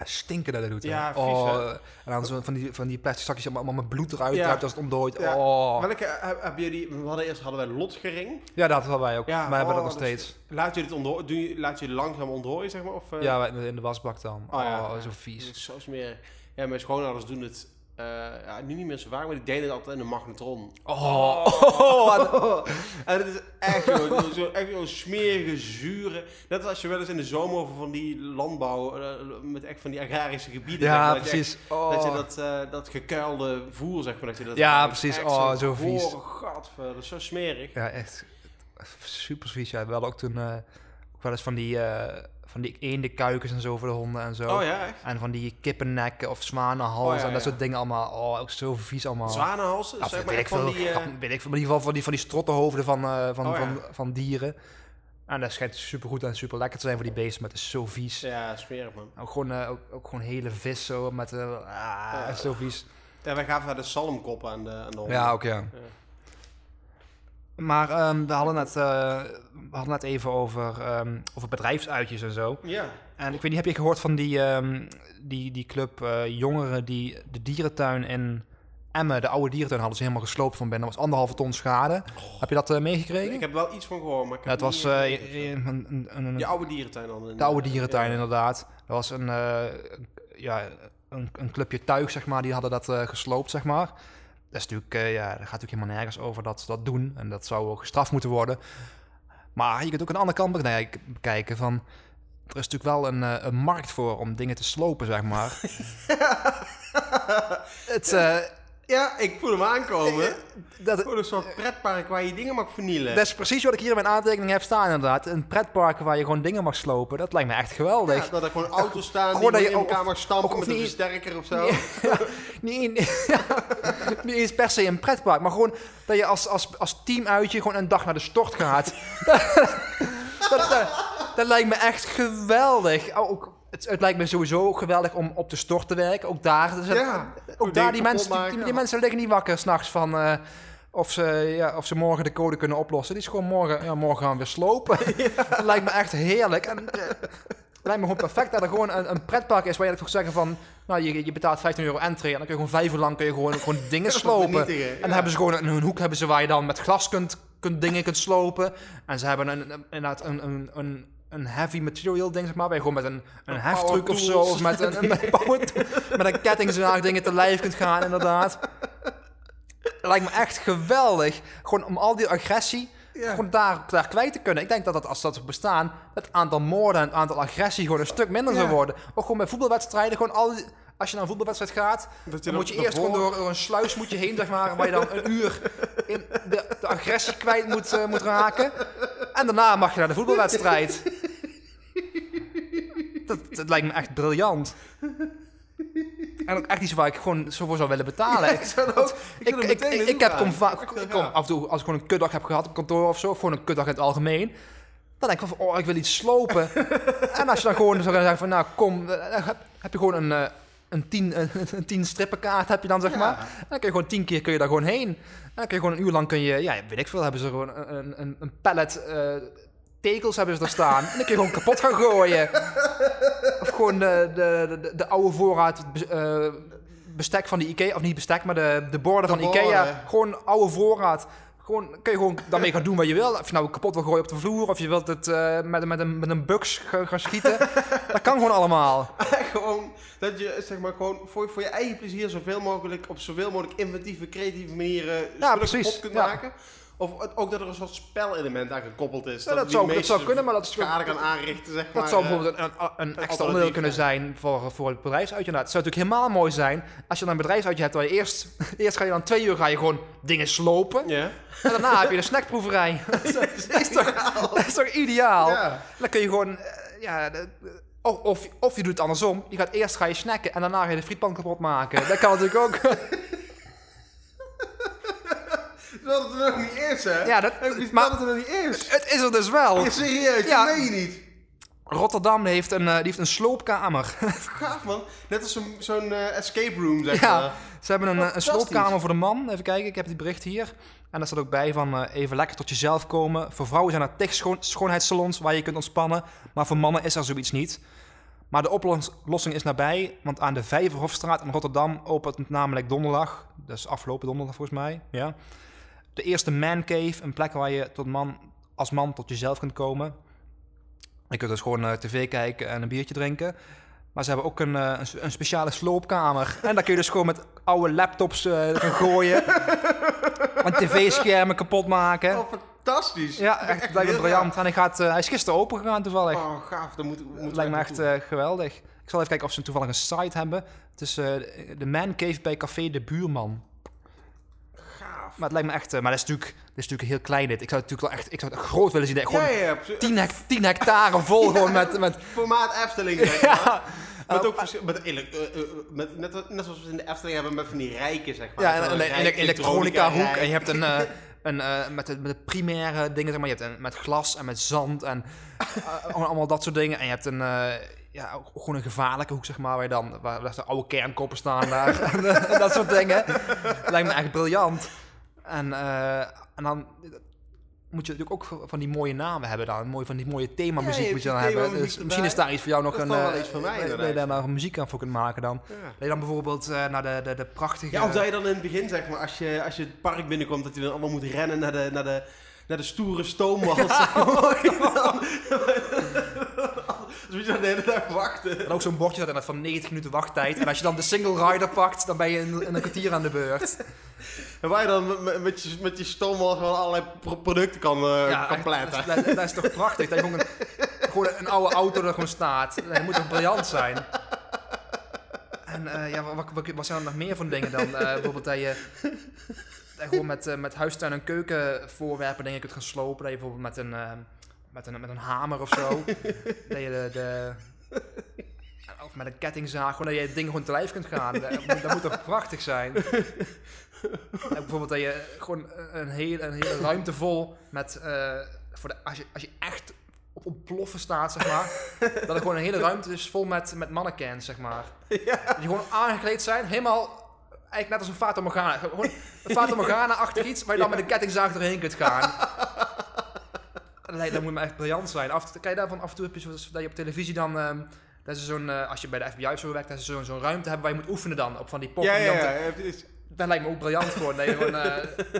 eh stinken dat dat doet. Ja, vies, oh? En dan zo van die, van die plastic zakjes allemaal, allemaal met bloed eruit Ja. als het ontdooit. Ja. Oh. Welke heb, hebben jullie... We hadden eerst hadden wij lotgering. Ja, dat hadden wij ook. Ja, maar hebben we oh, dat nog dat is- steeds. Laat je het ontdooien? Doe je, laat je het langzaam ontdooien, zeg maar? Of, eh, Ja, in de wasbak dan. Oh, Oh, ja. zo Dat vies. zo smerig. Ja, mijn schoonouders doen het... eh, ja, nu niet meer zo vaak, maar die deden het altijd in een magnetron. Oh, oh, en het is echt zo'n zo, echt zo'n smerige, zure... Net als je wel eens in de zomer over van die landbouw... eh, met echt van die agrarische gebieden... zeg Ja, maar, dat je precies. Oh. Dat je dat, eh, dat gekuilde voer, zeg maar, dat je dat... Ja, precies. Oh, zo'n zo vies. gadver, dat is zo smerig. Ja, echt super vies. Ja, we hadden ook toen ook wel eens van die, van die eendenkuikens en zo voor de honden en zo. Oh ja, echt? En van die kippennekken of zwanenhals Oh, ja, en dat ja. soort dingen allemaal. Oh, ook zo vies allemaal. Zwanenhalsen? Ja, zeg maar weet, ik van veel, die... eh, weet ik in ieder geval van die, van die strottenhoofden van, eh, van, Oh, van, van dieren. En dat schijnt super goed en super lekker te zijn voor die beesten, maar het is zo vies. Ja, smerig man. Ook, gewoon, eh, ook, ook gewoon hele vis zo met... ah, zo vies. Ja, wij gaven de salmkop aan de, aan de honden. Ja, ook ja. Maar ehm, we, hadden net, eh, we hadden net even over, ehm, over bedrijfsuitjes en zo. Ja. En ik weet niet, heb je gehoord van die, ehm, die, die club eh, jongeren die de dierentuin in Emmen, de oude dierentuin, hadden ze helemaal gesloopt van binnen. Dat was anderhalve ton schade. Heb je dat eh, meegekregen? Ik heb wel iets van gehoord, maar ik Ja, heb het was niet, een, een, een, Je oude dierentuin dan. de oude dierentuin ja. inderdaad. Dat was een, ja, een, een clubje tuig, zeg maar, die hadden dat gesloopt, zeg maar. Dat is natuurlijk, eh, ja, daar gaat natuurlijk helemaal nergens over dat ze dat doen. En dat zou ook gestraft moeten worden. Maar je kunt ook een andere kant bekijken- bekijken van... Er is natuurlijk wel een, eh, een markt voor om dingen te slopen, zeg maar. Het, eh, Ja, ik voel hem aankomen. dat, Voor een soort pretpark waar je dingen mag vernielen. dat is precies wat ik hier in mijn aantekening heb staan, inderdaad. Een pretpark waar je gewoon dingen mag slopen. Dat lijkt me echt geweldig. Ja, dat er gewoon auto's staan Gewoon die dat je in elkaar mag stampen met een niet- versterker of zo. niet, in- niet eens per se een pretpark, maar gewoon dat je als, als, als team uitje gewoon een dag naar de stort gaat. dat, dat, dat lijkt me echt geweldig. Ook, het, het lijkt me sowieso geweldig om op de stort te werken. Ook daar, dus het- ook daar die, mensen, die, maken, die ja. mensen liggen niet wakker s'nachts van eh, of, ze, ja, of ze morgen de code kunnen oplossen. Die is gewoon morgen, ja, morgen gaan we weer slopen. dat lijkt me echt heerlijk. En, eh, lijkt me gewoon perfect dat er gewoon een, een pretpark is waar je toch zeggen van... Nou, je, je betaalt 15 euro entry en dan kun je gewoon vijf uur lang kun je gewoon, gewoon dingen slopen. En ja. dan hebben ze gewoon een, een hoek hebben ze waar je dan met glas kunt, kunt dingen kunt slopen. En ze hebben een, een, inderdaad een, een, een, een heavy material ding, zeg maar. Waar je gewoon met een, een Een heftruck of zo, of met een, een power tool- met een kettingzaag dingen te lijf kunt gaan, inderdaad. Dat lijkt me echt geweldig. Gewoon om al die agressie Ja. gewoon daar, daar kwijt te kunnen. Ik denk dat, dat als dat bestaan, het aantal moorden en het aantal agressie gewoon een stuk minder zou worden. Ook gewoon bij voetbalwedstrijden, gewoon al die- als je naar een voetbalwedstrijd gaat, dan moet je eerst gewoon door, door een sluis moet je heen, zeg maar, waar je dan een uur in de, de agressie kwijt moet, eh, moet raken. En daarna mag je naar de voetbalwedstrijd. Dat, dat lijkt me echt briljant. En ook echt iets waar ik gewoon zo voor zou willen betalen. Ik zou ook- Ik, heb kom af en toe, als ik gewoon een kutdag heb gehad op kantoor of zo, of gewoon een kutdag in het algemeen, dan denk ik van, oh, ik wil iets slopen. en als je dan gewoon zou zeggen van, nou, kom, eh, heb, heb je gewoon een, eh, een, tien, een, tien strippenkaart, heb je dan, zeg Ja. maar. En dan kun je gewoon tien keer kun je daar gewoon heen. En dan kun je gewoon een uur lang, kun je, ja, weet ik veel, hebben ze gewoon een, een, een, pallet eh, tekels hebben ze daar staan. En dan kun je gewoon kapot gaan gooien. Of gewoon de, de, de, de oude voorraad eh, bestek van de Ikea, of niet bestek, maar de, de borden De van Ikea. borden. Gewoon oude voorraad. Gewoon, kun je gewoon daarmee gaan doen wat je wil. Of je nou kapot wil gooien op de vloer, of je wilt het eh, met, met, een, met een bugs ga- gaan schieten. dat kan gewoon allemaal. gewoon dat je zeg maar gewoon voor, voor je eigen plezier zoveel mogelijk op zoveel mogelijk inventieve, creatieve manieren spullen precies, kapot kunt ja. maken. Of ook dat er een soort spelelement aan gekoppeld is. Ja, dat die zou- dat zou kunnen, maar dat is- schade kan aanrichten, zeg maar. Dat zou eh. bijvoorbeeld een, een, een extra onderdeel kunnen zijn voor, voor het bedrijfsuitje. Nou, het zou natuurlijk helemaal mooi zijn als je dan een bedrijfsuitje hebt waar je eerst, eerst ga je dan twee uur ga je gewoon dingen slopen. Ja. En daarna heb je een snackproeverij. dat, is, dat is toch, dat is toch ideaal? Ja. Dan kun je gewoon, eh, ja, de- de- of, of, of je doet het andersom. Je gaat eerst ga je snacken en daarna ga je de frietpan kapot maken. Dat kan natuurlijk ook. Dat het er nog niet is, hè? Ja, dat- dat het er nog niet is. het is er dus wel. Ja, serieus, Ja. dat meen je niet. Rotterdam heeft een, eh, die heeft een sloopkamer. Gaaf, man. Net als zo'n eh, escape room, zeg Ja, maar. ze hebben een, eh, een sloopkamer voor de man. Even kijken, ik heb die bericht hier. En daar staat ook bij van even lekker tot jezelf komen. Voor vrouwen zijn er schoon, schoonheidssalons waar je kunt ontspannen. Maar voor mannen is er zoiets niet. Maar de oplossing is nabij, want aan de Vijverhofstraat in Rotterdam opent namelijk donderdag, dus afgelopen donderdag volgens mij, ja, de eerste Man Cave, een plek waar je tot man, als man tot jezelf kunt komen. Je kunt dus gewoon uh, tv kijken en een biertje drinken. Maar ze hebben ook een, uh, een, een, speciale sloopkamer. En daar kun je dus gewoon met oude laptops uh, gaan gooien. en tv-schermen kapot maken. Oh, fantastisch. Ja, echt, echt lijkt me briljant. En hij, gaat, hij is gisteren open gegaan toevallig. Oh, gaaf. Dat moet, moet lijkt me echt geweldig. Ik zal even kijken of ze toevallig een site hebben. Het is de Man Cave bij Café de Buurman. Maar het lijkt me echt... maar dat is natuurlijk, dat is natuurlijk heel klein dit. Ik zou het natuurlijk wel echt... Ik zou het groot willen zien. Gewoon ja, ja, 10, hect 10 hectare vol gewoon met... met Formaat Efteling. Ja. Met ook met, uh, uh, met, net, net zoals we in de Efteling hebben met van die rijken, zeg maar. Ja, en een elektronica hoek. En je hebt een... Een, uh, met, de, met de primaire dingen, zeg maar. Je hebt een, met glas en met zand en uh, allemaal dat soort dingen. En je hebt een, uh, ja, gewoon een gevaarlijke hoek, zeg maar, waar je dan, waar, waar de oude kernkoppen staan daar. en, dat soort dingen. Lijkt me echt briljant. En, uh, en dan moet je natuurlijk ook van die mooie namen hebben dan. Mooi van die mooie themamuziek ja, moet je dan hebben. Dus misschien is daar iets voor jou nog dat een... Uh, iets mij, dat je daar muziek aan voor kunt maken dan. Ja. Dat je dan bijvoorbeeld uh, naar de, de, de prachtige... Ja, of dat je dan in het begin, zeg maar, als je, als je het park binnenkomt, dat je dan allemaal moet rennen naar de, naar de, naar de stoere stoomwals. Ja. Dus moet je dan de hele dag wachten. En ook zo'n bordje dat van 90 minuten wachttijd. En als je dan de single rider pakt, dan ben je in, in een kwartier aan de beurt. En waar je dan met, met je, met je stoomwal gewoon allerlei producten kan, uh, ja, kan pletten. Dat, dat, is toch prachtig? Dat je gewoon een, gewoon een oude auto er gewoon staat. Dat moet toch briljant zijn? En uh, ja, wat, wat, wat, zijn er nog meer van dingen dan? Uh, bijvoorbeeld dat je, dat je gewoon met, uh, met huistuin- en keukenvoorwerpen dingen kunt gaan slopen. Dat je bijvoorbeeld met een met een, met een hamer of zo. dat je de, de, of met een kettingzaag, gewoon dat je het ding gewoon te lijf kunt gaan. Dat, dat moet toch prachtig zijn? En bijvoorbeeld dat je gewoon een hele, een hele ruimte vol met, uh, voor de, als, je, als je echt op ontploffen staat, zeg maar, dat er gewoon een hele ruimte is vol met, met mannequins, zeg maar. Ja. Die gewoon aangekleed zijn, helemaal eigenlijk net als een Fata Morgana. Gewoon een Fata Morgana-achtig iets waar je dan met een kettingzaag erheen kunt gaan. Dat moet me echt briljant zijn. Af, kan je daarvan af en toe heb je dat je op televisie dan... Um, dat is zo'n, uh, als je bij de FBI of zo werkt, dat ze zo'n zo'n ruimte hebben waar je moet oefenen dan. Op van die poppen. Ja, ja, Dat lijkt me ook briljant gewoon. Dat, gewoon uh,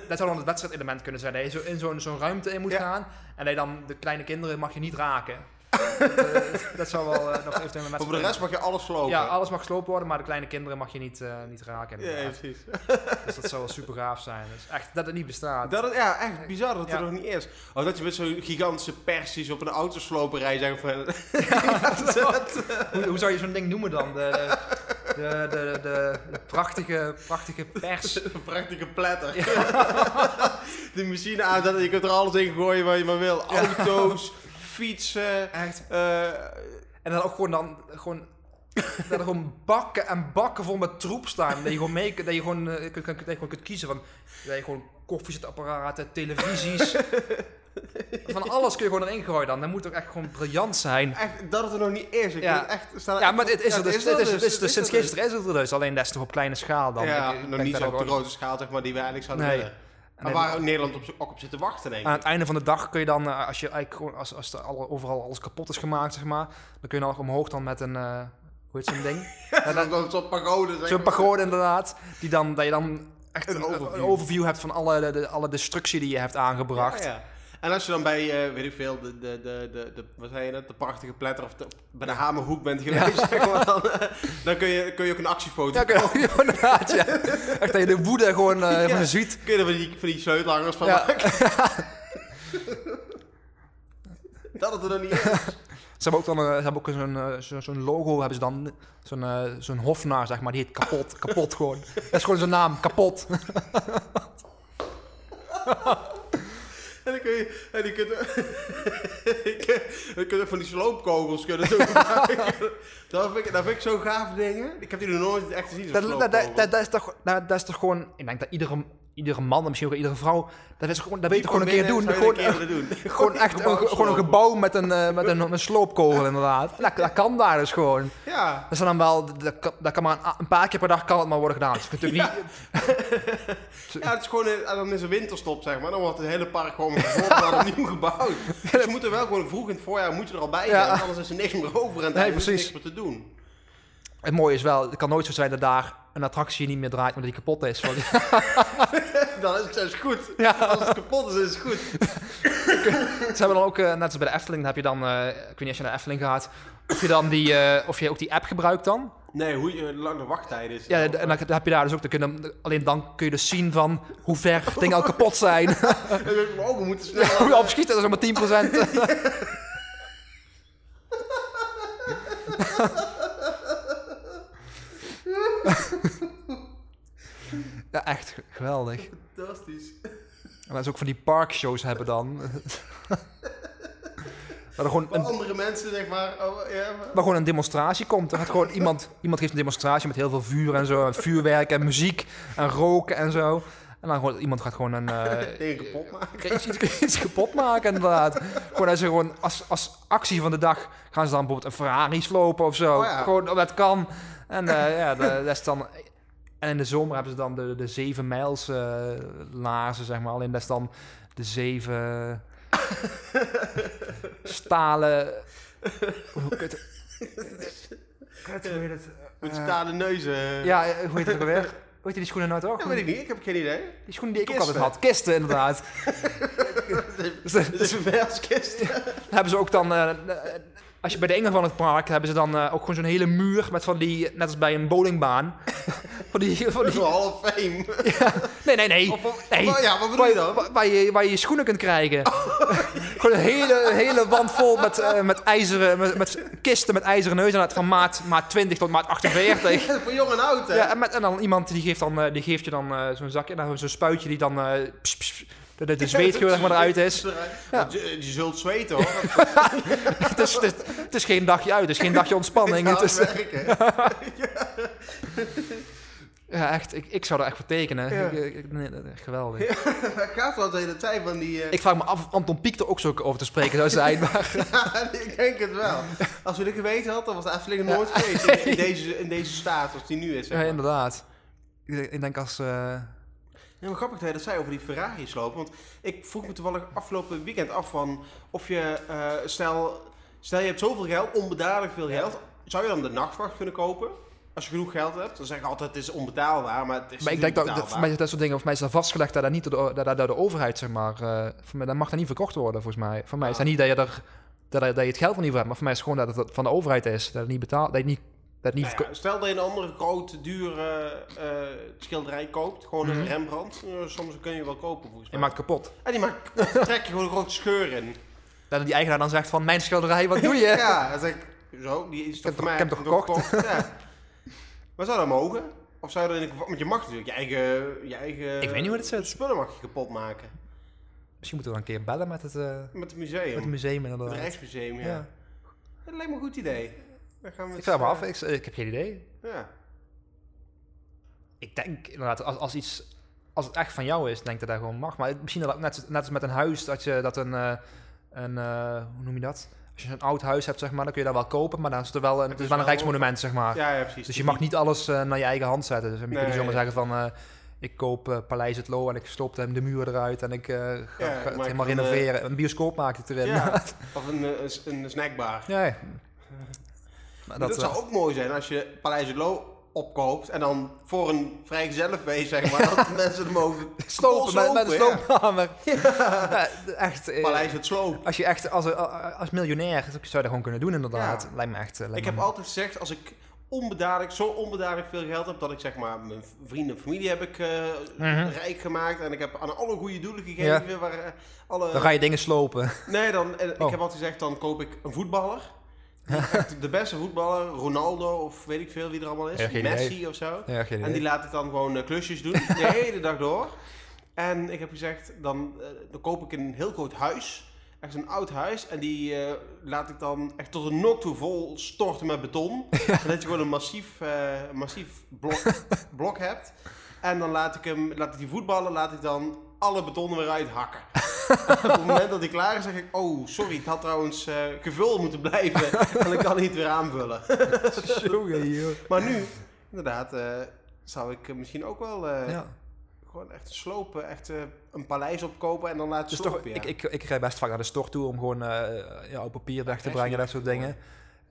dat zou dan het wedstrijdelement kunnen zijn. Dat je zo in zo'n zo'n ruimte in moet gaan. En dat je dan de kleine kinderen mag je niet raken. Dat, dat zou wel uh, nog eventueel een Voor de rest mag je alles slopen. Ja, alles mag gesloopt worden, maar de kleine kinderen mag je niet, uh, niet raken. Ja, precies. dus dat zou wel super gaaf zijn. Dus echt dat het niet bestaat. Dat het, ja, echt bizar dat het ja. er nog niet is. Of dat je met zo'n gigantische persies op een autosloperij zegt van... Ja, dat, hoe, hoe, zou je zo'n ding noemen dan? De, de, de, de, de prachtige, prachtige pers. De prachtige platter. de machine aan, je kunt er alles in gooien waar je maar wil. Auto's fietsen. Echt. Uh, en dan ook gewoon dan gewoon dat er gewoon bakken en bakken vol met troep staan. Dat je gewoon, mee, dat je gewoon, uh, kunt, je gewoon kunt kiezen van dat je gewoon koffiezetapparaten, televisies. van alles kun je gewoon erin gooien dan. Dat moet toch echt gewoon briljant zijn. Echt, dat het er nog niet is. Ik ja. echt, ja, maar het is er dus. Sinds gisteren is het er dus. Alleen dat is toch op kleine schaal dan. Ja, ik, nog niet zo op de grote schaal zeg maar, die we eigenlijk zouden nee. willen. Maar waar Nederland op, ook op zit te wachten, denk ik. Aan het einde van de dag kun je dan, uh, als je eigenlijk als, als alle, overal alles kapot is gemaakt, zeg maar, dan kun je dan omhoog dan met een, uh, hoe heet zo'n ding? zo'n pagode. Zo'n pagode inderdaad, die dan, dat je dan echt een, overview. een overview. hebt van alle, de, de, alle destructie die je hebt aangebracht. Ja, ja. En als je dan bij, uh, weet ik veel, de, de, de, de, de, wat zei je net, de prachtige pletter of de, bij de Hamerhoek bent geweest, ja. zeg maar, dan, uh, dan, kun, je, kun je ook een actiefoto ja, inderdaad, ja. Echt dat je de woede gewoon uh, ja. ziet. Kun je er van die, van die sleutelhangers van ja. maken. dat het er dan niet is. Ze hebben ook, dan, ze hebben ook zo'n zo, zo logo, hebben ze dan zo'n zo'n hofnaar, zeg maar, die heet Kapot. Kapot gewoon. Dat is gewoon zijn naam, Kapot. En dan kun je, en die kunt, dan kun je van die sloopkogels kunnen doen. dat, vind ik, dat vind ik zo gaaf dingen. Ik heb die nog nooit echt gezien. Dat, dat, dat, dat, is toch, dat, dat is toch gewoon, ik denk dat iedere, iedere man en misschien ook iedere vrouw, dat, is gewoon, dat weet je gewoon een keer doen. Gewoon, een keer willen doen. gewoon echt een, gewoon een gebouw met een, eh, met een, een sloopkogel inderdaad. Dat, dat kan daar dus gewoon. Ja. Dat is dan wel, dat kan, dat kan maar een, een paar keer per dag kan het maar worden gedaan. Het is natuurlijk niet, Ja, het is gewoon, een- dan is er winterstop, zeg maar. Dan wordt het hele park gewoon opnieuw gebouwd. Dus je moet er wel gewoon vroeg in het voorjaar moet je er al bij zijn. Ja. Anders is er niks meer over en Nee, dan is niks meer te doen. Het mooie is wel, het kan nooit zo zijn dat daar een attractie niet meer draait omdat die kapot is. Want, Dan is het goed. ja, Als het kapot is, is het goed. ze hebben dan ook, eh, net als bij de Efteling, dan heb je dan, eh, ik weet niet als je naar de Efteling gaat, of je dan die, eh, of je ook die app gebruikt dan. Nee, hoe je lange wachttijden is. Ja, en dan heb je daar dus ook, dan kun je, alleen dan kun je dus zien van hoe ver dingen al kapot zijn. Oh, we moeten snel. Hoe je opschieten, dat is maar 10%. ja, echt ge- geweldig. Fantastisch. En dat is ook van die parkshows hebben dan. Waar gewoon een, andere mensen, zeg maar. Oh, ja, maar- waar gewoon een demonstratie komt. Er gaat gewoon iemand, iemand geeft een demonstratie met heel veel vuur en zo. En vuurwerk en muziek en roken en zo. En dan gewoon, iemand gaat gewoon een... eh, Dingen kapot maken. iets, iets, iets kapot maken, inderdaad. Gewoon als, ze gewoon als, als actie van de dag gaan ze dan bijvoorbeeld een Ferrari slopen of zo. Oh ja. Gewoon, dat kan. En eh, ja, dat is dan... En in de zomer hebben ze dan de, de zeven mijls eh, laarzen, zeg maar. Alleen dat is dan de zeven stalen... Hoe kut... Kut, hoe heet het? Met Eh, stalen neuzen. Ja, hoe heet het ook alweer? Hoe heet die schoenen nou toch? Ja, weet ik niet. Ik heb geen idee. Die schoenen die ik ook Kisten. altijd had. Kisten, inderdaad. Dus, Dit is een verskist. hebben ze ook dan, als je bij de ingang van het park, hebben ze dan eh, ook gewoon zo'n hele muur met van die, net als bij een bowlingbaan. van die, van die, Hall of Fame. nee, nee, nee. Of, of- Nee. oh ja, wat bedoel Waar je dan? waar- waar je, waar je je schoenen kunt krijgen. gewoon een hele, hele wand vol met, eh, met, ijzeren, met, met kisten met ijzeren neuzen. Van maat, maat 20 tot maat 48. Voor jong en oud, hè? Ja, en, met, en dan iemand die geeft, dan, eh, die geeft je dan zo'n zakje, nou, zo'n spuitje die dan ps, ps, de, zeg maar eruit is. Ja. Je, je zult zweten, hoor. het, is, het, is, het is geen dagje uit, het is geen dagje ontspanning. Het is, werken. ja, echt, ik, ik zou er echt voor tekenen. Ja. Ik- nee, dat geweldig. Dat gaat wel de hele tijd van die... eh, Ik vraag me af of Anton Pieck er ook zo over te spreken zou zijn. Maar, Ja, ik denk het wel. Als we dit geweten hadden, dan was de Efteling nooit geweest. In, in deze, in deze staat, als die nu is. Zeg ja, inderdaad. Ik, ik denk als... eh, Ja, maar grappig dat je dat zei over die Ferrari slopen. Want ik vroeg me toevallig afgelopen weekend af van... Of je, eh, stel, stel je hebt zoveel geld, onbedadelijk veel geld. Zou je dan de nachtwacht kunnen kopen? Als je genoeg geld hebt. Dan zeg ik altijd, het is onbetaalbaar. Maar het is maar ik denk dat, dat voor mij dat soort dingen, voor mij is dat vastgelegd dat dat niet door de, dat de overheid, zeg maar, voor mij, dat mag dat niet verkocht worden, volgens mij. Voor mij is dat niet dat je er, dat, dat je het geld er niet hebt, maar voor mij is het gewoon dat het van de overheid is, dat het niet betaalt, dat je niet, dat het niet Nou ja, stel dat je een andere grote, dure eh, schilderij koopt. Gewoon een Mhm. Rembrandt. Soms kun je wel kopen, volgens je mij. maakt kapot. En die maakt, trek je gewoon een grote scheur in. Dat die eigenaar dan zegt van, mijn schilderij, wat doe je? Ja, dan zeg ik, zo, die is toch toch- mij. ik heb toch gekocht? Ja. Maar zou dat mogen? Of zou je dat in geval... Want je mag natuurlijk je eigen, je eigen... Ik weet niet hoe het zit. Spullen mag je kapot maken. Misschien moeten we dan een keer bellen met het, eh, Met het museum. met het museum Het inderdaad. Rijksmuseum, ja. Ja. Dat lijkt me een goed idee. Dan gaan we Ik het, vraag me eh, af, ik, ik heb geen idee. Ja. Ik denk inderdaad, als, als iets, als het echt van jou is, denk dat dat gewoon mag. Maar het- misschien dat, net, net als met een huis, dat je dat een, eh, een eh, hoe noem je dat? Als je een oud huis hebt, zeg maar, dan kun je dat wel kopen, maar dan is het er wel een, het is wel een rijksmonument, zeg maar. Ja, ja, precies. Dus je mag niet alles naar je eigen hand zetten. Dus je kunt Nee. niet zomaar zeggen van, ik koop Paleis het Loo en ik sloop hem de muur eruit en ik ga, Ja, ga ik het helemaal een, renoveren. Een bioscoop maak ik erin. Ja. Of een, een, een snackbar. ja. Maar Dat, dat, zou eh, ook mooi zijn als je Paleis het Loo opkoopt en dan voor een vrijgezellenfeest, zeg maar, dat de mensen er mogen slopen met, met een ja. echt. eh, Paleis het Sloop. Als je echt als, als miljonair zou je dat gewoon kunnen doen, inderdaad. Ja. Lijkt me echt. eh, lijkt Ik me- heb altijd gezegd, als ik onbedadelijk, zo onbedadelijk veel geld heb, dat ik zeg maar, mijn vrienden en familie heb ik eh, Mhm. rijk gemaakt en ik heb aan alle goede doelen gegeven. Waar, eh, alle... Dan ga je dingen slopen. Nee, dan, en Oh. ik heb altijd gezegd, dan koop ik een voetballer. De beste voetballer, Ronaldo of weet ik veel wie er allemaal is. Ja, Messi of zo. Ja, En idee. die laat ik dan gewoon eh, klusjes doen, de hele dag door. En ik heb gezegd, dan, eh, dan koop ik een heel groot huis. Echt een oud huis. En die eh, laat ik dan echt tot een nok toe vol storten met beton. Zodat je gewoon een massief, massief blok, blok hebt. En dan laat ik hem, laat ik die voetballen, laat ik dan alle betonnen weer uithakken. Op het moment dat hij klaar is, zeg ik, oh, sorry, het had trouwens eh, gevuld moeten blijven. en ik kan niet weer aanvullen. Jongen, joh. maar nu, inderdaad, eh, zou ik eh, misschien ook wel Ja. gewoon echt slopen, echt een paleis opkopen en dan laten Dus slopen. toch, ja. ik, ik, ik rij best vaak naar de stort toe om gewoon ja, papier weg te brengen, zie dat soort dingen.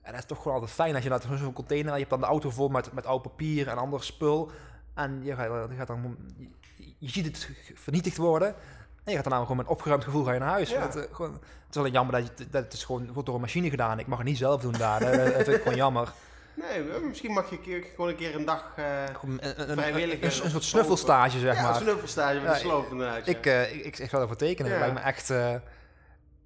En dat is toch gewoon altijd fijn als je naar zo'n container, je hebt dan de auto vol met, met oud papier en ander spul. En je gaat, je gaat dan, je, ziet het vernietigd worden. En je gaat daarna gewoon met een opgeruimd gevoel ga je naar huis. Ja. Eh, gewoon, het is alleen jammer dat, je, dat het is gewoon wordt door een machine gedaan. Ik mag het niet zelf doen daar. Dat, vind ik gewoon jammer. Nee, eh, misschien mag je een keer, gewoon een keer een dag... eh Gewoon Een, een, een, soort snuffelstage, zeg ja, maar. een snuffelstage met Ja, een sloop inderdaad. Ik, eh, ik, ik, ik ga ervoor tekenen. Ja. Het lijkt me echt... eh,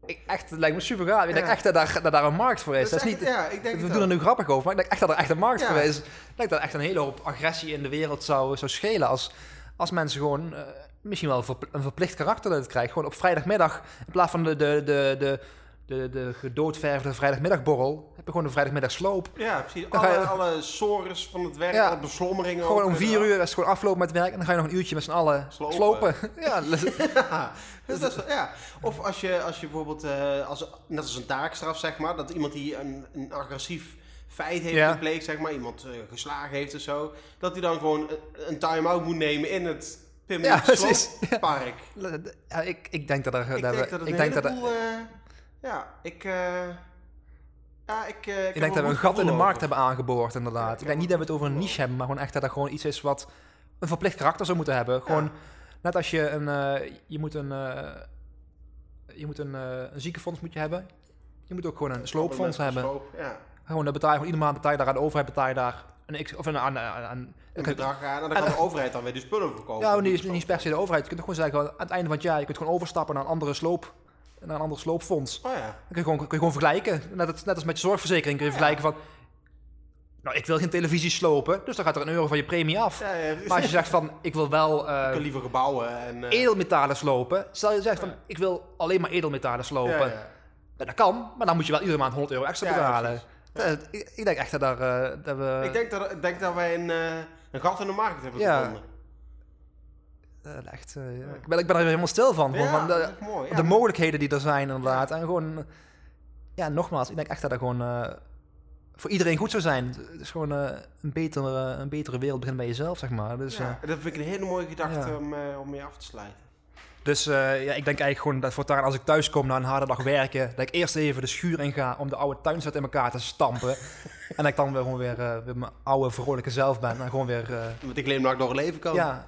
ik, echt, het lijkt me super gaaf. Ik Ja. denk echt dat daar, dat daar een markt voor is. Dat is niet, ja, ik denk we doen er nu grappig over, maar ik denk echt dat er echt een markt Ja. voor is. Ik denk dat echt een hele hoop agressie in de wereld zou, zou schelen als, als mensen gewoon... eh, misschien wel een verp- een verplicht karakter dat het krijgt. Gewoon op vrijdagmiddag, in plaats van de, de, de, de, de, de gedoodverfde vrijdagmiddagborrel, heb je gewoon een vrijdagmiddag sloop. Ja, precies. Dan ga je- Alle, alle sores van het werk, Ja. alle beslommeringen. Gewoon om vier uur is het gewoon afgelopen met werk en dan ga je nog een uurtje met z'n allen Slopen. slopen. ja, Ja, dus dat is, wel- ja. Of als je, als je bijvoorbeeld, eh, als, net als een taakstraf zeg maar, dat iemand die een, een agressief feit heeft Ja. gepleegd, zeg maar, iemand eh, geslagen heeft of zo, dat hij dan gewoon een, een time-out moet nemen in het Pim Ja, precies. Park. ja, ik, ik denk dat er... Ik denk dat ik een denk dat er- ja, ik, ja, ik, eh, Ik denk dat we een gat in de markt hebben aangeboord, inderdaad. Ja, ik ik denk niet dat we het over een niche hebben, maar gewoon echt dat dat gewoon iets is wat een verplicht karakter zou moeten hebben. Gewoon, net als je een, eh, je moet een, eh, je moet een, een ziekenfonds moet je hebben. Je moet ook gewoon een sloopfonds hebben. sloop, ja. Gewoon, dat betaal je gewoon iedere maand betaal je daar aan de overheid, betaal je daar een x, of een, aan, aan, aan- Een bedrag aan en dan kan de overheid dan weer de spullen verkopen. ja, niet, niet per se de overheid. Je kunt gewoon zeggen, aan het einde van het jaar, je kunt gewoon overstappen naar een andere sloop, naar een ander sloopfonds. Oh ja. Dan kun je gewoon, kun je gewoon vergelijken. Net als, net als met je zorgverzekering kun je vergelijken van... Nou, ik wil geen televisie slopen, dus dan gaat er een euro van je premie af. ja, ja. Maar als je zegt van, ik wil wel eh, Ik wil liever gebouwen en... eh, edelmetalen slopen. Stel je zegt van, ik wil alleen maar edelmetalen slopen. ja, Ja, ja. dat kan, maar dan moet je wel iedere maand 100 euro extra Ja, betalen. Eh, ik, ik denk echt dat, daar, eh, dat we... Ik denk dat, ik denk dat wij een, eh, een gat in de markt hebben Ja. gevonden. eh, echt, ja. ik, ben, ik ben er helemaal stil van. Ja, van de, mooi. de mogelijkheden die er zijn inderdaad. En gewoon, ja, nogmaals, ik denk echt dat dat gewoon voor iedereen goed zou zijn. Het is gewoon een, betere, een betere wereld begint bij jezelf, zeg maar. Dus, Ja, dat vind ik een hele mooie gedachte om, om mee af te sluiten. Dus eh, ja, ik denk eigenlijk gewoon dat voortaan als ik thuis kom na een harde dag werken, dat ik eerst even de schuur in ga om de oude tuinzet in elkaar te stampen. en dat ik dan weer gewoon weer, eh, weer mijn oude vrolijke zelf ben. En gewoon weer, eh, Met ik glimlach nog leven kan. Ja!